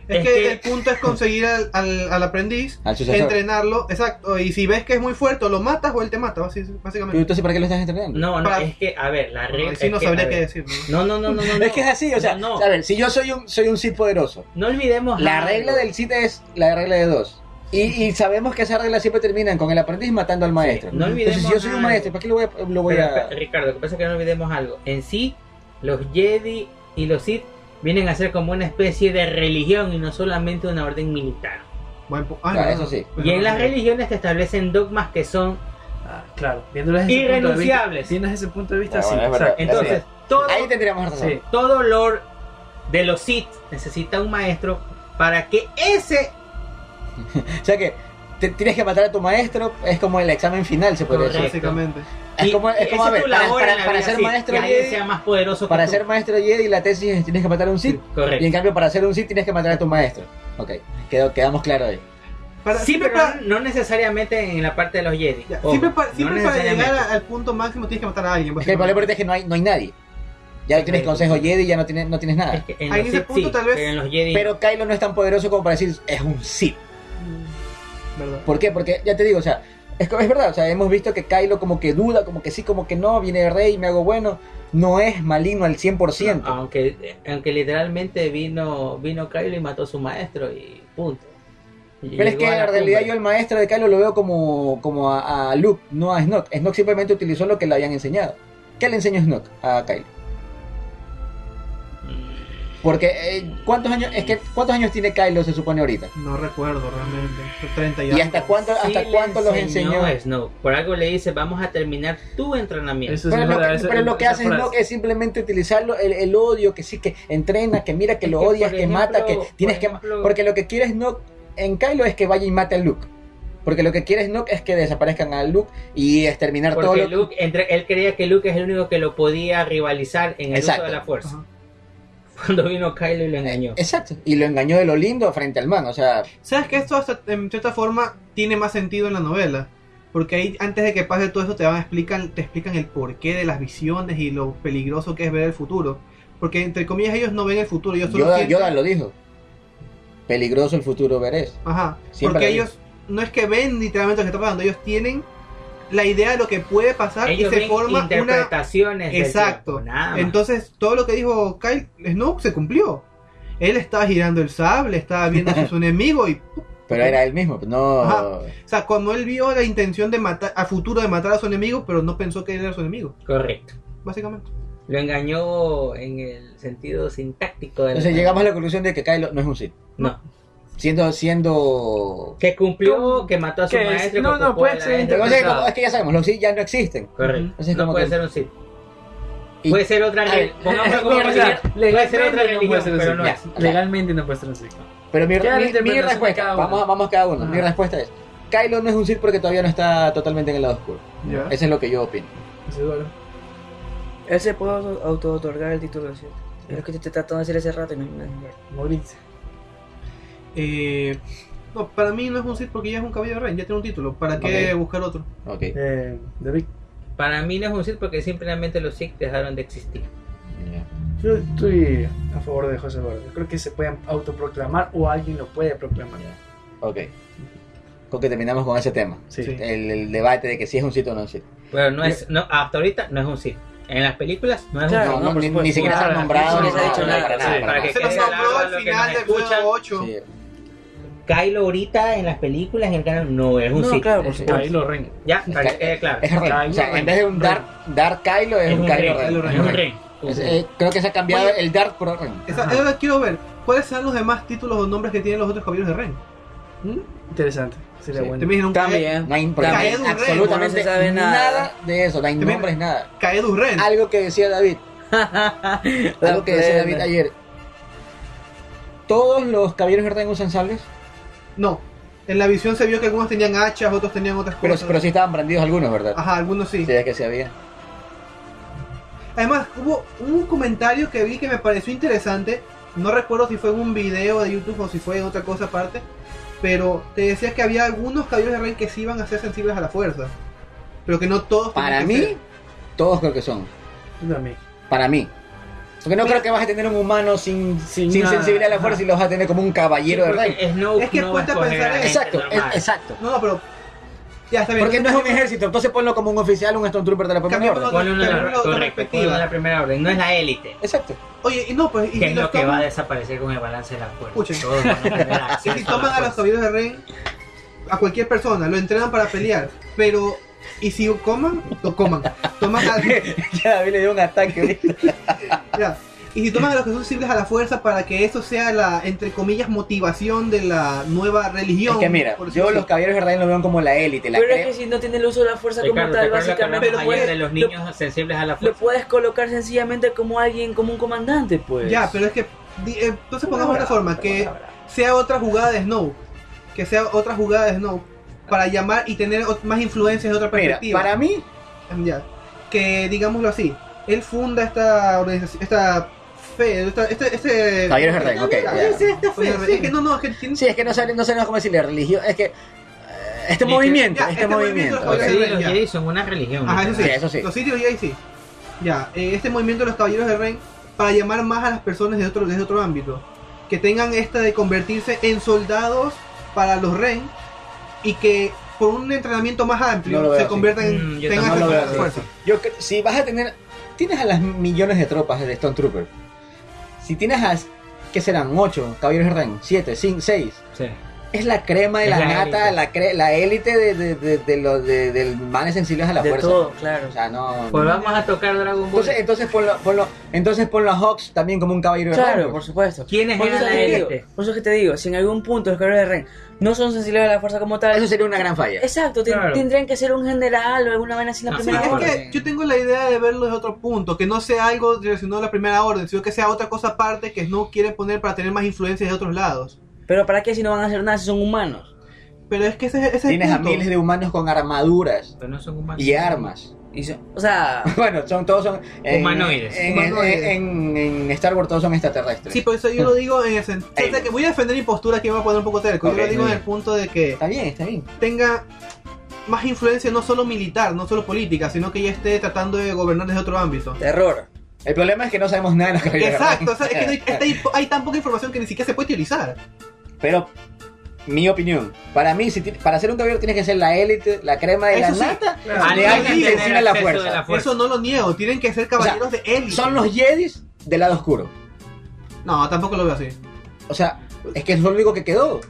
Es, Es que, que- el punto es conseguir al, al, al aprendiz, Al entrenarlo, exacto. Y si ves que es muy fuerte, o lo matas o él te mata, basi- Pero básicamente. entonces, ¿para qué lo estás entrenando? No, no, Para- es que, a ver, la regla. Sí es no que, sabría qué decir. ¿no? No, no, no, no, no. <laughs> Es que es así, o sea, No, no. a ver, si yo soy un, soy un Sith poderoso, No olvidemos. la algo. regla del Sith es la regla de dos. Y, y sabemos que esa regla siempre terminan con el aprendiz matando al maestro. no olvidemos Entonces, si yo soy un algo. maestro, ¿para qué lo voy a.? Lo voy Pero, a... Ricardo, lo que pasa es que no olvidemos algo. En sí, los Jedi y los Sith vienen a ser como una especie de religión y no solamente una orden militar. Buen ah, Claro, no, eso sí. Y en las religiones te establecen dogmas que son Ah, claro, viéndolo desde ese punto de vista. Irrenunciables. Viendo desde ese punto de vista, Ah, sí. bueno, es o sea, verdad. Entonces, todo, Ahí tendríamos razón. Sí. todo Lord de los Sith necesita un maestro para que ese <laughs> O sea que te- tienes que matar a tu maestro, es como el examen final, se podría decir. Básicamente. Es como, es como a ver, para, ser maestro Jedi, sea más poderoso para ser maestro Jedi la tesis es tienes que matar a un Sith. Correcto. Y en cambio para ser un Sith tienes que matar a tu maestro. Ok, quedó, quedamos claros ahí. Para, Sí, siempre pero para, no necesariamente en la parte de los Jedi. ya, Ojo, siempre para, no siempre para llegar al punto máximo tienes que matar a alguien. Es que el problema es que no hay, no hay nadie. Ya tienes Sí. consejo Jedi, ya no tienes, no tienes nada. Es que en Ahí los en ese Sith punto sí, tal vez- pero en los Jedi Pero Kylo no es tan poderoso como para decir es un Sith. ¿Verdad? ¿Por qué? Porque ya te digo, o sea, es, que- es verdad, o sea, hemos visto que Kylo como que duda, como que sí, como que no, viene de rey, me hago bueno, no es maligno al 100%. aunque aunque literalmente vino vino Kylo y mató a su maestro y punto. Y Pero es que en realidad yo el maestro de Kylo lo veo como, como a, a Luke, no a Snoke. Snoke simplemente utilizó lo que le habían enseñado. ¿Qué le enseñó Snoke a Kylo? Porque, eh, ¿cuántos años es que cuántos años tiene Kylo se supone ahorita? No recuerdo realmente. 30 y ¿Y hasta cuánto, Sí hasta cuánto los enseñó? a Snoke. Por algo le dice, vamos a terminar tu entrenamiento. Eso Pero, sí, lo que, eso- pero lo que hace frase. Snoke es simplemente utilizarlo, el, el odio, que sí, que entrena, que mira que Es lo que, odias, que ejemplo, mata, que por tienes que... ejemplo- Porque lo que quiere Snoke en Kylo es que vaya y mate a Luke. Porque lo que quiere Snoke es que desaparezcan a Luke y exterminar todo Porque lo Luke, entre, él creía que Luke es el único que lo podía rivalizar en el Exacto. uso de la fuerza. Ajá. <laughs> Cuando vino Kylo y lo engañó. Exacto. Y lo engañó de lo lindo frente al man. O sea, ¿Sabes que esto hasta en cierta forma tiene más sentido en la novela? Porque ahí antes de que pase todo eso te van a explicar, te explican el porqué de las visiones y lo peligroso que es ver el futuro. Porque entre comillas ellos no ven el futuro, ellos solo Yoda, sienten- Yoda lo dijo. Peligroso el futuro veréis. Ajá. Siempre porque ellos no es que ven literalmente lo que está pasando, ellos tienen la idea de lo que puede pasar Ellos y se ven forma una interpretaciones del Exacto. tiempo. Entonces, todo lo que dijo Kyle Snoke se cumplió. Él estaba girando el sable, estaba viendo a su <laughs> enemigo y Pero era él mismo. No. Ajá. O sea, cuando él vio la intención de matar, a futuro de matar a su enemigo, pero no pensó que él era su enemigo, Correcto. básicamente. Lo engañó en el sentido sintáctico del Entonces llegamos a la conclusión de que Kylo no es un Sith. No. Siendo, siendo. Que cumplió, que mató a su maestro. No, no, puede ser. Entonces, como- es que ya sabemos, los Sith ya no existen. Correcto. Entonces, no como puede que- ser un Sith. Y- Puede ser otra a ver, religión. Pongámoslo como Puede ser otra Legalmente no puede religión, ser un pero Sith. no Ya. es. Legalmente no puede ser un Sith. Pero mi, mi- mi respuesta, vamos, a- vamos a cada uno. Mi Ajá. respuesta es: Kylo no es un Sith porque todavía no está totalmente en el lado oscuro. Ya. Eso es lo que yo opino. Seguro. Él se puede auto- auto-otorgar el título de Sith. Es lo que te tratando de decir hace rato y no no- no- Mauricio. Eh, no, para mí no es un Sith porque ya es un caballero rey, ya tiene un título. ¿Para qué Ok. buscar otro? Ok. Eh, David. Para mí no es un Sith porque simplemente los Sith dejaron de existir. Ya. Yo estoy a favor de José Eduardo. Creo que se pueden autoproclamar o alguien lo puede proclamar. Ok. Con que terminamos con ese tema. Sí. El, el debate de que si es un Sith o no es un Sith. Pero no es, no, hasta ahorita no es un Sith. En las películas no es Claro, un No, no, ni, ni siquiera se han nombrado. no se ha dicho nada. para nada, Sí, para para que nada. Se quede nombró al final nos del episodio escuchan. 8. Sí. Kylo ahorita en las películas, en el canal, no es un No, Sith. claro, por Es- supuesto. Ahí lo ring. Ya, para que quede claro. Es rey. O sea, en vez de un Dark, Dark Kylo, es, Es un un Kylo rey, Ren. Kylo Ren. Es un rey. Es- eh, creo que se ha cambiado Oye. el Dark por Ren. Esa- lo que quiero ver. ¿Cuáles serán los demás títulos o nombres que tienen los otros caballeros de Ren? Mm, Interesante. Sería Sí. bueno. Te imaginas un Kae- También. No hay, Caedo Ren, absolutamente no se sabe nada. nada. de eso, no hay También- nombres, nada. Kaedu Ren. Algo que decía David, <laughs> algo que decía David ayer. Todos los caballeros de Ren usan sables, No. En la visión se vio que algunos tenían hachas, otros tenían otras pero, cosas. pero sí estaban brandidos algunos, ¿verdad? Ajá, algunos sí. Sí, es que se había. Además, hubo un comentario que vi que me pareció interesante. No recuerdo si fue en un video de YouTube o si fue en otra cosa aparte. Pero te decía que había algunos caballeros de rey que sí iban a ser sensibles a la fuerza. Pero que no todos. Para mí, ser. todos creo que son. También. Para mí. Porque no Mira. creo que vas a tener un humano sin, Sin sin, nada, sensibilidad a la fuerza y lo vas a tener como un caballero de Snoke Es que no va a ponte a escoger pensar a en- Exacto, es- exacto. No, no, pero. Ya está bien. Porque no es un ejército, entonces ponlo como un oficial, un Stormtrooper de la primera orden. Ponle una Pero de lo- lo correcto, respectiva. ponle la primera orden, no es la élite. Exacto. Oye, y no, pues. Y Que si es lo que va a desaparecer con el balance de la fuerza. Escuchen. Todos van a <laughs> si toman la a los caballeros de rey, a cualquier persona, lo entrenan para pelear. Pero. Y si coman, lo coman. Toman a. <laughs> Ya David le dio un ataque. <laughs> Ya. Y si toman a los que son sensibles a la fuerza para que eso sea la, entre comillas, motivación de la nueva religión. Es que mira, yo así. los caballeros de lo veo como la élite, la Pero es que si no tiene el uso de la fuerza como Ricardo, ¿te tal, básicamente pero ayer puede- de los lo- niños sensibles a la lo fuerza? puedes colocar sencillamente como alguien, como un comandante, pues. Ya, pero es que. eh, Entonces pongamos de otra forma, que sea otra jugada de Snow. Que sea otra jugada de Snow. Para llamar y tener más influencias de otra Mira, perspectiva. para mí, Ya. Que digámoslo así. Él funda esta organización. Esta fe. Esta, este, este, Caballeros de Ren, ok, ya. sí, esta fe, sí, es que no, no, es que tiene- sí, es que no sabemos no sabemos cómo decirle religión, es que eh, este movimiento, ya, este, este movimiento movimiento. Sí, los. Jedi son una religión. Ajá, eso sí. Sí, eso sí. Los sitios y ahí sí. Ya, eh, este movimiento de los caballeros de Ren para llamar más a las personas de otro, de otro ámbito. Que tengan esta de convertirse en soldados para los Ren y que por un entrenamiento más amplio No se así. conviertan en Mm, yo tengan No esa fuerza. Yo si vas a tener, tienes a las millones de tropas de Stone Trooper. Si tienes a, ¿qué serán? 8 caballeros de Ren, 7, 5, 6. Sí. Es la crema de la, la nata, élite. la, cre- la élite de, de, de, de los de, del manes sensibles a la de fuerza. todo, claro. O sea, no. Pues vamos a tocar Dragon Ball. Entonces, entonces ponlo, ponlo, entonces ponlo a Hawks también como un caballero de Claro, por pues. supuesto. ¿Quiénes Por eso eran es la élite? por eso es que te digo, si en algún punto los caballeros de Ren no son sensibles a la fuerza como tal, Eso sería una gran falla. exacto, ten- Claro. tendrían que ser un general o alguna vaina así en la No, Sí, primera es orden. que yo tengo la idea de verlo desde otro punto, que no sea algo relacionado a la primera orden, sino que sea otra cosa aparte que no quiere poner para tener más influencias de otros lados. Pero ¿para qué si no van a hacer nada si son humanos? Pero es que ese, ese es el Tienes a miles de humanos con armaduras Pero no son humanos. y armas. Y son- o sea, <laughs> Bueno, son todos son en- Humanoides. En, Humanoides. en- en Star Wars todos son extraterrestres. Sí, por eso yo lo <laughs> digo en el sentido de que voy a defender mi postura que me voy a poner un poco terco. Ok, yo lo digo muy en el bien. punto de que Está bien, está bien. tenga más influencia no solo militar, no solo política, sino que ya esté tratando de gobernar desde otro ámbito. terror. El problema es que no sabemos nada de caballeros de Exacto, o sea, es que no hay, <laughs> está ahí- hay tan poca información que ni siquiera se puede utilizar. Pero, mi opinión, para mí, si ti- para ser un caballero tienes que ser la élite, la crema de Eso la sí. nata, Alguien de alguien que tiene la fuerza. de la fuerza. Eso no lo niego, tienen que ser caballeros de élite. Son los Jedis del lado oscuro. No, tampoco lo veo así. O sea, es que es lo único que quedó.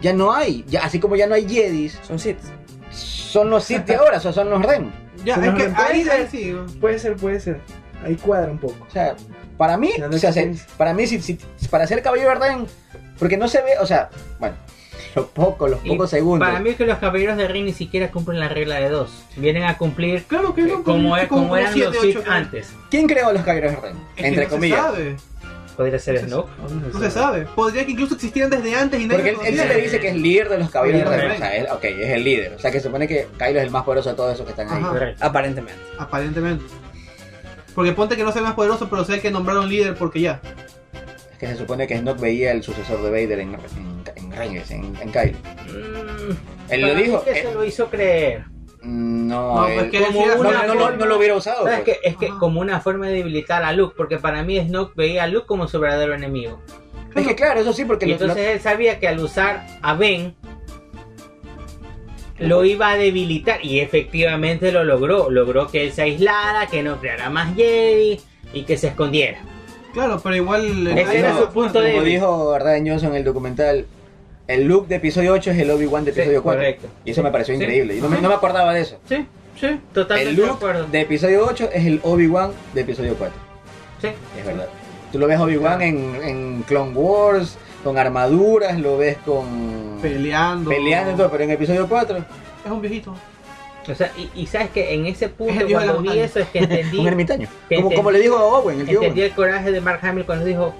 Ya no hay, ya, así como ya no hay Jedis, Son Sith. son los Sith de ahora, o sea, son los Ren. Ya, Son es los que ahí, pueden ahí sí. Puede ser, puede ser. Ahí cuadra un poco. O sea, para mí, no o sea, para mí, si, si- para ser caballero de Ren, porque no se ve, o sea, bueno, <laughs> los pocos, los pocos segundos. Para mí es que los caballeros de Rin ni siquiera cumplen la regla de dos. Vienen a cumplir Claro que no. como, es, como eran siete, los ocho, Sith antes. ¿Quién creó los caballeros de Ren? Es que Entre no se comillas. sabe. Podría ser No se- Snoke. No se sabe. Podría que incluso existieran desde antes y nadie Porque él, él se le dice que es líder de los caballeros de de O sea, él, ok, es el líder. O sea, que se supone que Kylo es el más poderoso de todos esos que están ahí. Ajá. Aparentemente. Aparentemente. Porque ponte que no sea el más poderoso, pero sea el que nombraron líder porque ya. Es que se supone que Snoke veía el sucesor de Vader en, en, en Reyes, en, en Kylo. Mm, Él lo dijo. que eh, se lo hizo creer. no, No, él- pues que como decía- no, una no, lo- no lo hubiera usado. ¿Sabes pues. Es que Ajá. como una forma de debilitar a Luke, porque para mí Snoke veía a Luke como su verdadero enemigo. Es que claro, eso sí, porque Y lo- entonces él sabía que al usar a Ben lo iba a debilitar y efectivamente lo logró. Logró que él se aislara, que no creara más Jedi y que se escondiera. Claro, pero igual. Ese ahí era su punto como débil. dijo Arden Johnson en el documental, el look de episodio 8 es el Obi-Wan de Sí, episodio 4. correcto. Y eso me pareció Sí. increíble. Y no me, no me acordaba de eso. Sí, sí, El totalmente de look de episodio 8 es el Obi-Wan de episodio 4. Sí. Es verdad. Tú lo ves Obi-Wan en, en Clone Wars, con armaduras, lo ves con... Peleando. Peleando y todo, pero en episodio 4, Es un viejito. O sea, y, y sabes que en ese Es punto el cuando vi eso es que <laughs> entendí, un ermitaño. que Como, entendí- como le dijo a Owen, el tío entendí Owen. el coraje de Mark Hamill cuando dijo,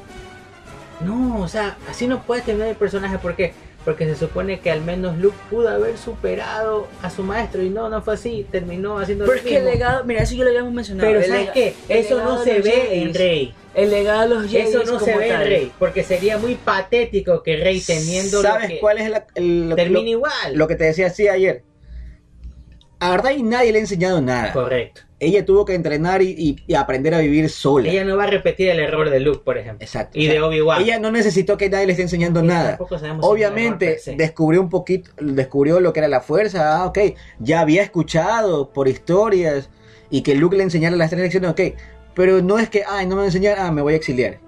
no, o sea, así no puede terminar el personaje, ¿por qué? Porque se supone que al menos Luke pudo haber superado a su maestro y no, no fue así, terminó haciendo Pero lo es que el mismo. legado, mira, eso ya lo habíamos mencionado. Pero el ¿sabes qué? el Eso no se ve Jedis, en Rey. El legado de los Jedis Eso no se ve en tal. Rey, porque sería muy patético que Rey teniendo lo ¿Sabes que cuál es la, el- lo, termine lo- igual. lo que te decía así ayer? A Rey nadie le ha enseñado nada. Correcto. Ella tuvo que entrenar y, y- y aprender a vivir sola. Ella no va a repetir el error de Luke, por ejemplo. Exacto. Y O sea, de Obi-Wan. Ella no necesitó que nadie le esté enseñando Y nada. Obviamente error descubrió un poquito, descubrió lo que era la fuerza, ah, ok, ya había escuchado por historias y que Luke le enseñara las tres lecciones, ok, pero no es que, ay, no me va a enseñar, ah, me voy a exiliar.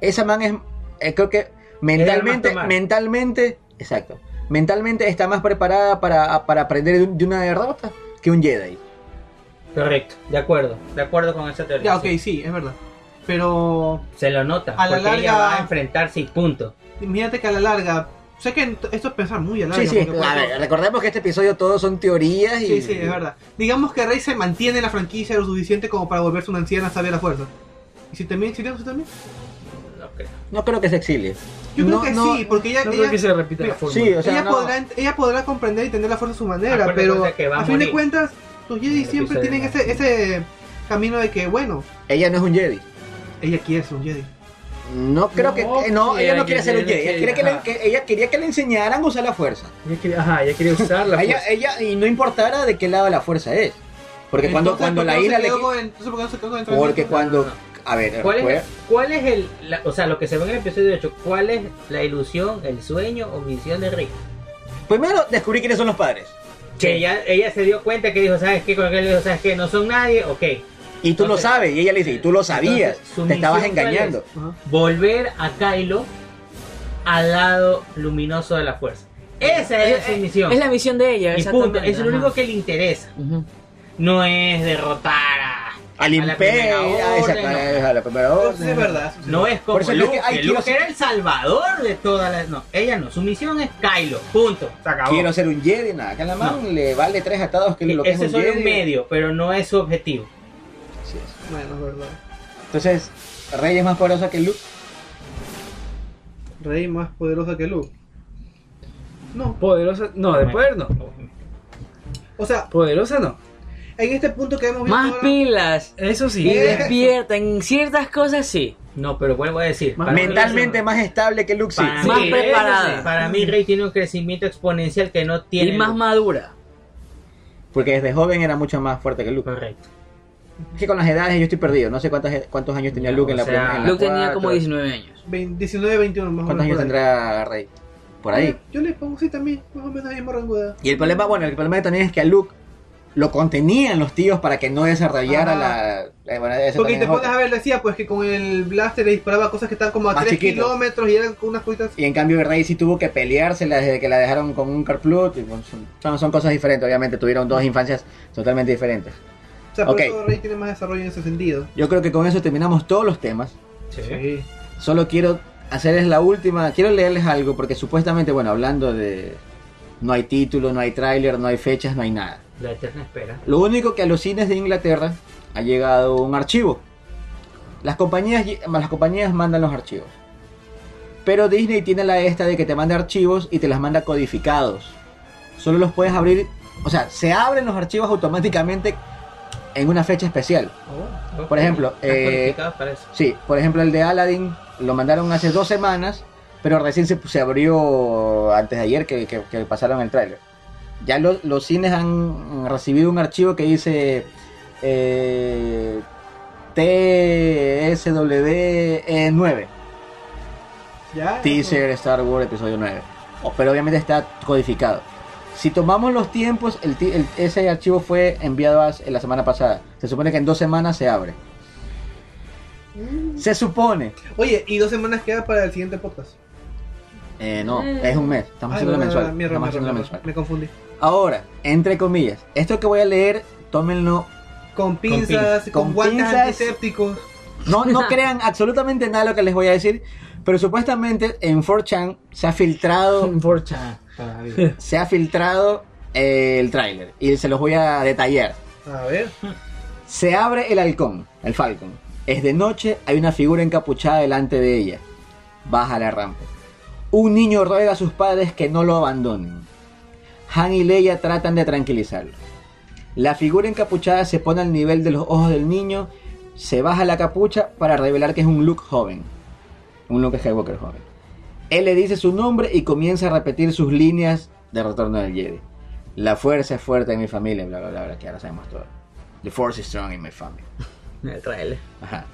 Esa man es, eh, creo que mentalmente, mentalmente, exacto, mentalmente está más preparada para, para aprender de, un- de una derrota que un Jedi. Correcto, de acuerdo, de acuerdo con esa teoría. Ya, ok, sí. sí, es verdad. Pero Se lo nota, A la porque ella larga- va a enfrentarse y punto. imagínate que a la larga. Sé que esto es pensar muy a la larga. Sí, sí, a ver, recordemos que este episodio todos son teorías y... Sí, sí, es verdad. Digamos que Rey se mantiene en la franquicia lo suficiente como para volverse una anciana sabia de la fuerza. ¿Y si termina exiliándose también? No creo. No creo que se exilie. Yo creo No, que no, sí, porque ella, No ella, creo que se repita la. Sí, o sea, ella, no. podrá, ella podrá comprender y entender la fuerza a su manera, Acuérdate pero que a a fin de cuentas, los Jedi siempre tienen ese, ese camino de que, bueno, Ella no es un Jedi. ella quiere ser un Jedi. No creo No, que. eh, no, ella no ella quiere ser un Jedi. Ella, que- quiere que le- ajá. que- ella quería que le enseñaran a usar la fuerza. Ella quería, ajá, ella quería usar la Ella, fuerza. ella, y no importara de qué lado la fuerza es. Porque cuando, Entonces, cuando ¿por qué la no ira le. quedó entonces, ¿por qué no se quedó con el Porque cuando. A ver, ¿Cuál es, recuerda- cuál es el, la- o sea, lo que se ve en el episodio 8, cuál es la ilusión, el sueño o misión de Rey? Primero descubrí quiénes son los padres. Que ella, ella se dio cuenta que dijo, ¿sabes qué? Con aquel le dijo, ¿sabes qué? No son nadie, ok. Y tú lo sabes. Y ella le dice, y tú lo sabías. Entonces, te estabas misión, ¿cuál engañando. Volver a Kylo al lado luminoso de la fuerza. Esa es su misión. Es la misión de ella, y exactamente. punto, es lo único que le interesa. No es derrotar a... Al a imperio. no. a la primera orden. es verdad. No es como Por eso es que que Luke ser- era el salvador de todas las... No, ella no. Su misión es Kylo. Punto. Se acabó. Quiero ser un Jedi, nada. Acá en la mano le vale tres atados que lo que es Ese un es solo Jedi. un medio, pero no es su objetivo. Así es. Bueno, es verdad. Entonces, Rey es más poderosa que Luke. Rey más poderosa que Luke. No. Poderosa, no, de poder no. O sea, Poderosa no. En este punto que hemos visto Más ahora, pilas. Eso sí. Y ¿Qué? despierta. En ciertas cosas sí. No, pero vuelvo a decir. Más para mí- Mentalmente más estable que Luke, sí. Más preparada. Para mí, Rey tiene un crecimiento exponencial que no tiene. Y más Luke. madura. Porque desde joven era mucho más fuerte que Luke. Correcto. Es que con las edades yo estoy perdido. No sé cuántas, cuántos años tenía Ya, Luke en la sea, primera. en la Luke tenía como 19 años. 20 19, 21 más o ¿Cuántos años menos. tendrá Rey? Por ahí. Yo le pongo sí también, más o menos ahí en. Y el problema, bueno, el problema también es que a Luke lo contenían los tíos para que no desarrollara la. eh, bueno, Porque te es pones a ver, decía pues que con el blaster le disparaba cosas que están como a Más 3 chiquito. kilómetros y eran con unas cositas. Y en cambio Rey sí tuvo que peleársela desde que la dejaron con un Carplut. y bueno, son, cosas diferentes, obviamente. Tuvieron dos infancias totalmente diferentes. O sea, por Ok. eso Rey tiene más desarrollo en ese sentido. Yo creo que con eso terminamos todos los temas. Sí. Solo quiero hacerles la última, quiero leerles algo porque supuestamente, bueno, hablando de no hay título, no hay tráiler, no hay fechas, no hay nada. La eterna espera. Lo único que a los cines de Inglaterra ha llegado un archivo. Las compañías, las compañías mandan los archivos. Pero Disney tiene la esta de que te manda archivos y te las manda codificados. Solo los puedes abrir, o sea, se abren los archivos automáticamente en una fecha especial. Por ejemplo, eh, codificados para eso. Sí, por ejemplo el de Aladdin lo mandaron hace dos semanas, pero recién se, se abrió antes de ayer que, que- que pasaron el tráiler. Ya lo- los cines han recibido un archivo que dice eh, TSWE9, Ya. Teaser Star Wars episodio 9. Oh, pero obviamente está codificado. Si tomamos los tiempos, el, ese archivo fue enviado a- la semana pasada. Se supone que en dos semanas se abre. Se supone. Oye, y dos semanas queda para el siguiente podcast. Eh, no, Eh. es un mes. Estamos Ay, haciendo mensual. mi error, Estamos mi haciendo error, mensual. Me confundí. Ahora, entre comillas, esto que voy a leer, tómenlo Con pinzas, con, Con guantes pinzas. antisépticos. No, no <laughs> crean absolutamente nada de lo que les voy a decir, pero supuestamente en 4chan se ha filtrado, Forcha. Todavía. <laughs> se ha filtrado eh, el tráiler y se los voy a detallar. A ver. Se abre el halcón, el Falcon. Es de noche, hay una figura encapuchada delante de ella. Baja la rampa. Un niño ruega a sus padres que no lo abandonen. Han y Leia tratan de tranquilizarlo. La figura encapuchada se pone al nivel de los ojos del niño, se baja la capucha para revelar que es un Luke joven. Un Luke Skywalker joven. Él le dice su nombre y comienza a repetir sus líneas de retorno del Jedi. La fuerza es fuerte en mi familia, bla bla bla, bla que ahora sabemos todo. The force is strong in my family. <laughs> El trailer. Ajá.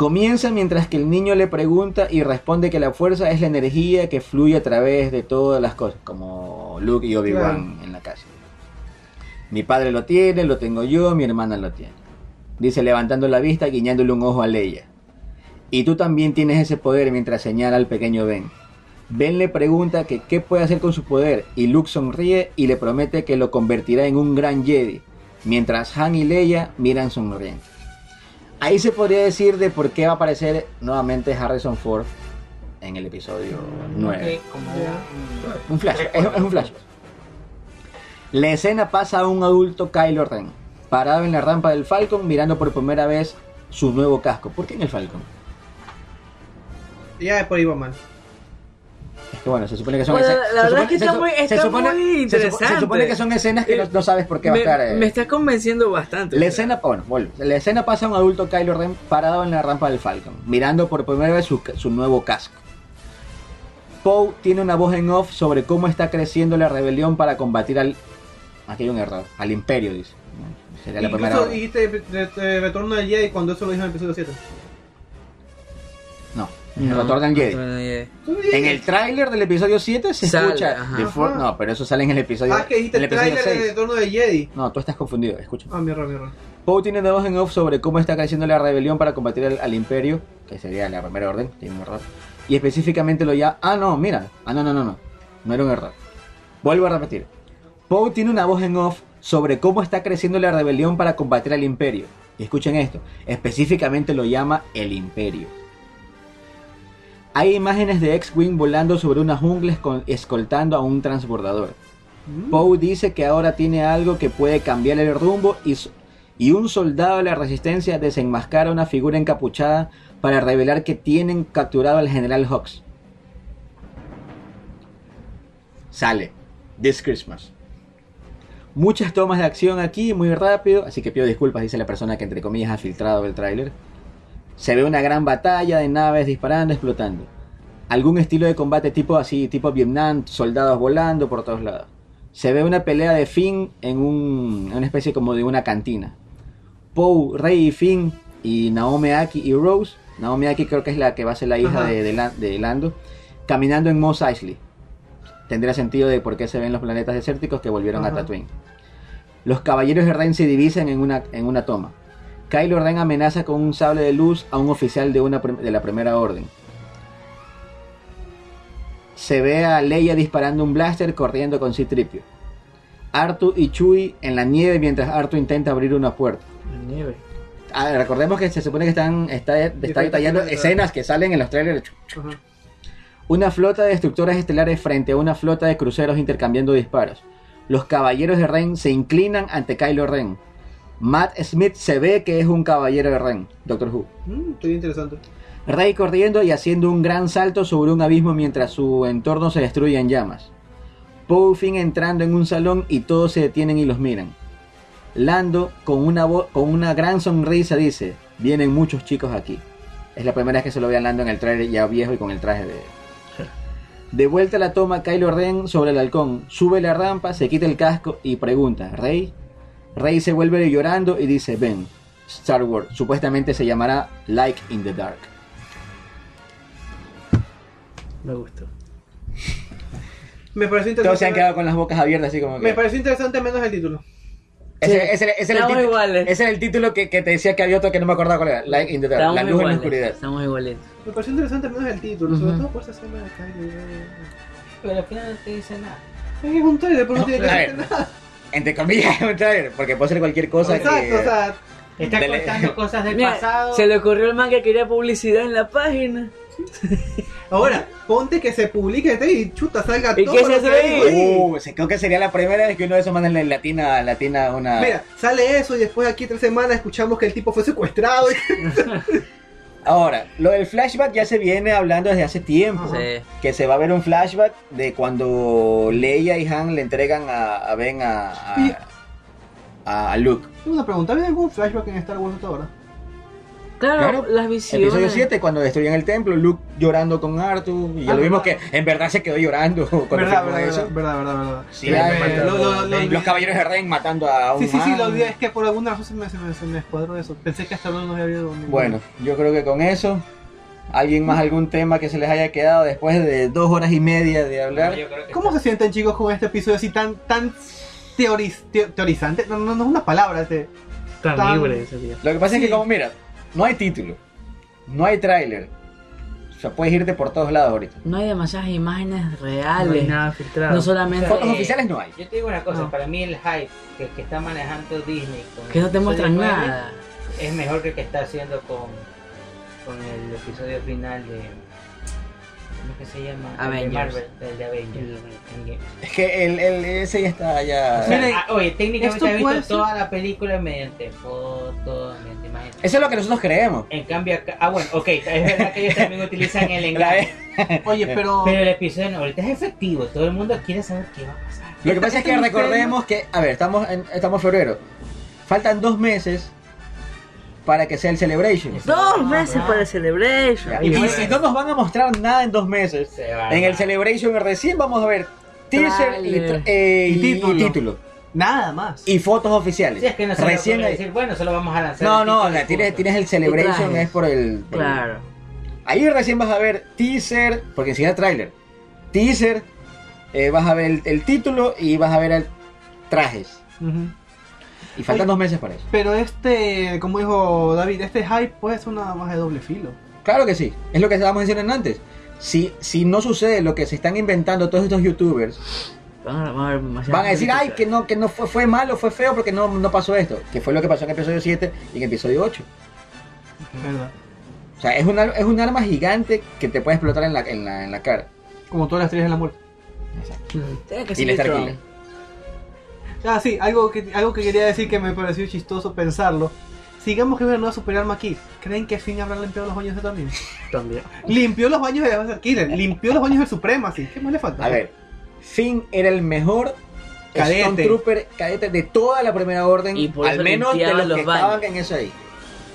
Comienza mientras que el niño le pregunta y responde que la fuerza es la energía que fluye a través de todas las cosas, como Luke y Obi-Wan en la casa. Mi padre lo tiene, lo tengo yo, mi hermana lo tiene. Dice levantando la vista, guiñándole un ojo a Leia. Y tú también tienes ese poder mientras señala al pequeño Ben. Ben le pregunta que qué puede hacer con su poder y Luke sonríe y le promete que lo convertirá en un gran Jedi, mientras Han y Leia miran sonrientes. Ahí se podría decir de por qué va a aparecer nuevamente Harrison Ford en el episodio 9. Ok, como Ya. un- Un flash, es, es un flash. La escena pasa a un adulto Kylo Ren, parado en la rampa del Falcon mirando por primera vez su nuevo casco. ¿Por qué en el Falcon? Ya por ahí va mal. Es que bueno, se supone que son Bueno, escenas- la verdad supone- es que está muy- se está supone- muy interesante. Se supone que son escenas que no, no sabes por qué va a me, estar. eh, me está convenciendo bastante. La o sea. escena, bueno, vuelvo. la escena pasa a un adulto Kylo Ren parado en la rampa del Falcon, mirando por primera vez su, su nuevo casco. Poe tiene una voz en off sobre cómo está creciendo la rebelión para combatir al... Aquí hay un error. Al imperio, dice. Sería la primera dijiste re- re- retorno del Jedi cuando eso lo dijo en el episodio 7. No, el No, retorno del Jedi. En el tráiler del episodio 7 se Sale, escucha... ajá. Ajá. No, pero eso sale en el episodio... Ah, que dijiste el el trailer del 6. retorno del Jedi. No, tú estás confundido, escucha. Ah, mi error, mi error. Poe tiene una voz en off sobre cómo está creciendo la rebelión para combatir al, al imperio, que sería la primera orden, tiene un error. Y específicamente lo ya... Ah, no, mira. Ah, no, no, no, no. No era un error. Vuelvo a repetir. Poe tiene una voz en off sobre cómo está creciendo la rebelión para combatir al imperio. Y escuchen esto, específicamente lo llama el imperio. Hay imágenes de X-Wing volando sobre una jungla escol- escoltando a un transbordador. Mm. Poe dice que ahora tiene algo que puede cambiar el rumbo y, y un soldado de la resistencia desenmascara una figura encapuchada para revelar que tienen capturado al general Hawks. Sale. This Christmas. Muchas tomas de acción aquí, muy rápido, así que pido disculpas, dice la persona que entre comillas ha filtrado el tráiler. Se ve una gran batalla de naves disparando, explotando. Algún estilo de combate tipo así, tipo Vietnam, soldados volando por todos lados. Se ve una pelea de Finn en un- en una especie como de una cantina. Poe, Rey y Finn y Naomi Aki y Rose. Naomi Aki creo que es la que va a ser la hija de, de La- de Lando. Caminando en Mos Eisley. Tendrá sentido de por qué se ven los planetas desérticos que volvieron a. Tatooine. Los caballeros de Ren se divisan en una, en una toma. Kylo Ren amenaza con un sable de luz a un oficial de, una, de la primera orden. Se ve a Leia disparando un blaster corriendo con Citripio. Artu y Chewie en la nieve mientras Artu intenta abrir una puerta. La nieve. Ah, recordemos que se supone que están está, está detallando escenas que salen en los trailers. Una flota de destructores estelares frente a una flota de cruceros intercambiando disparos. Los caballeros de Ren se inclinan ante Kylo Ren. Matt Smith se ve que es un caballero de Ren, Doctor Who. Mm, estoy interesante. Rey corriendo y haciendo un gran salto sobre un abismo mientras su entorno se destruye en llamas. Finn entrando en un salón y todos se detienen y los miran. Lando con una, con una gran sonrisa dice, vienen muchos chicos aquí. Es la primera vez que se lo ve a Lando en el trailer ya viejo y con el traje de... De vuelta a la toma Kylo Ren sobre el halcón, sube la rampa, se quita el casco y pregunta, ¿Rey? Rey se vuelve llorando y dice, ven, Star Wars, supuestamente se llamará Like in the Dark. Me gustó. Me pareció Todos se han interesante. quedado con las bocas abiertas así como que... Me pareció interesante menos el título. Ese, Sí, ese- ese era el estamos título- iguales. ese era el título que, que te decía que había otro que no me acordaba cuál era. Like in the Dark, Estamos la luz en la iguales. oscuridad. Estamos igualitos. Me pareció interesante menos el título, sobre todo por esa escena de. Pero al final no te dice nada. Es un trailer, pero no tiene que nada. Entre comillas, <laughs> un trailer, porque puede ser cualquier cosa Exacto, que... o sea, Está Dele- contando <laughs> cosas del Mira, pasado. se le ocurrió el man que quería publicidad en la página. Ahora, ponte que se publique este y chuta, salga ¿Y todo qué se ahí? Uh, creo que sería la primera vez que uno de esos mandan en latina, latina una... Mira, sale eso y después aquí tres semanas escuchamos que el tipo fue secuestrado. y- <laughs> Ahora, lo del flashback ya se viene hablando desde hace tiempo. Sí. Que se va a ver un flashback de cuando Leia y Han le entregan a, a Ben a, a Luke. Tengo una pregunta, ¿había algún flashback en Star Wars hasta ahora? Claro, Claro, las visiones. Episodio 7, cuando destruyen el templo, Luke llorando con Arthur. Y ya Ah, lo vimos que en verdad se quedó llorando <laughs> cuando Verdad, verdad, eso. verdad, verdad, verdad, verdad. Sí, Eh, hay- lo- lo- lo- los caballeros de Ren matando a un Sí, sí, sí, lo olvidé, es que por alguna razón se me, se me, se me escuadró eso. Pensé que hasta ahora no había habido ningún- Bueno, yo creo que con eso, ¿alguien más algún tema que se les haya quedado después de dos horas y media de hablar? ¿Cómo se sienten chicos con este episodio así tan, tan teoriz- teo- teorizante? No, no, no es una palabra, este. Tan Tan- libre ese día. Lo que pasa es que como, mira, no hay título, no hay tráiler. O sea, puedes irte por todos lados ahorita. No hay demasiadas imágenes No hay reales. No, nada filtrado. solamente. Fotos Eh, oficiales no hay. Yo te digo una cosa, No. para mí el hype que, que está manejando Disney con que no te muestran 9 nada. es mejor que el que está haciendo con, con el episodio final de ¿cómo es que se llama? El de. Marvel, el de Avengers. Es que el, el- ese ya está ya... O sea, ah, oye, técnicamente he visto ser- toda la película mediante fotos, mediante imágenes. Eso es lo que nosotros creemos. En cambio acá, ah bueno, ok, es verdad que ellos también utilizan el <laughs> engaño. Oye, <laughs> pero. Pero el episodio no, ahorita es efectivo, todo el mundo quiere saber qué va a pasar. Lo que pasa es que recordemos que, a ver, estamos en, estamos en febrero. Faltan dos meses para que sea el Celebration. Dos meses Ah. para el Celebration. Y, y si no nos van a mostrar nada en dos meses, Se en el Celebration recién vamos a ver teaser y, eh, Y título. y título. Nada más. Y fotos oficiales. Sí, es que no se recién ahí- decir, bueno, solo vamos a lanzar. No, no, la, tienes, tienes el Celebration, es por el... por el- Claro. Ahí recién vas a ver teaser, porque enseguida tráiler. Teaser, eh, vas a ver el, el título y vas a ver el trajes. Ujú. Y faltan Oye. dos meses para eso. Pero este, como dijo David, este hype puede ser una más de doble filo. Claro que sí, es lo que estábamos diciendo antes. Si, si no sucede lo que se están inventando todos estos youtubers, Van a, van a ver demasiadas van a decir, ay, que no, que no fue, fue malo, fue feo porque no, no pasó esto. Que fue lo que pasó en episodio 7 y en episodio 8. ¿Verdad? O sea, es un, ar- es un arma gigante que te puede explotar en la, en la, en la cara. Como todas las estrellas de la muerte. Tiene que Y ser Ah, sí, algo que, algo que quería decir que me pareció chistoso pensarlo. Sigamos que hubiera una super arma aquí. ¿Creen que Finn habrá limpiado los baños de también? También. Limpió los baños de la Killer, limpió los baños del Supremacy. ¿Qué más le falta? A ver, Finn era el mejor Cadete. Stormtrooper cadete de toda la primera orden, Y por al eso menos de limpiaba los los que baños. estaban en eso ahí.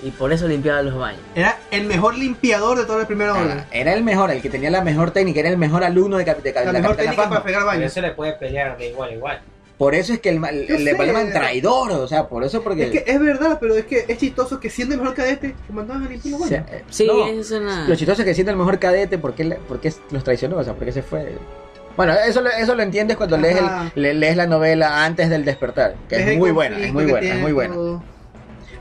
Y por eso limpiaba los baños. Era el mejor limpiador de toda la primera orden. Ah, Era el mejor, el que tenía la mejor técnica, era el mejor alumno de, cap- de, La la mejor Capitana técnica Phasma. para pegar Pero baños. eso le puede pelear de igual a igual. Por eso es que el, ma- el- Yo le sé. llaman traidor, o sea, por eso porque... Es que es verdad, pero es que es chistoso que siendo el mejor cadete, lo mandaban a limpiar los o sea, eh, Sí, no, eso es una... Lo chistoso es que siendo el mejor cadete, ¿por qué, le- por qué los traicionó? O sea, ¿por qué se fue? Bueno, eso, lo- eso lo entiendes cuando lees, el, le- lees la novela antes del despertar, que Es es el muy buena, es muy buena, es muy buena. todo.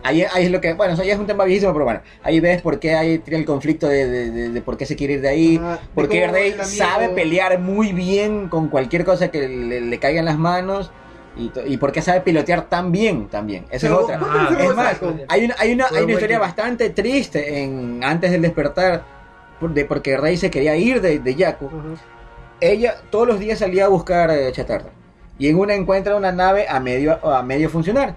Ahí, ahí es lo que, bueno, eso ya es un tema viejísimo, pero bueno, ahí ves por qué hay, tiene el conflicto de, de- de- de por qué se quiere ir de ahí, de porque cómo Rey sabe pelear muy bien con cualquier cosa que le, le caiga en las manos y, to- y por qué sabe pilotear tan bien también. Esa Pero, es otra. ¿cuánto Ah, Es más, hay una, hay una, hay un una historia bastante triste en antes del despertar por- de porque Rey se quería ir de, de Yaku. Ajá. Ella todos los días salía a buscar eh, chatarra y en una encuentra una nave a medio a medio funcionar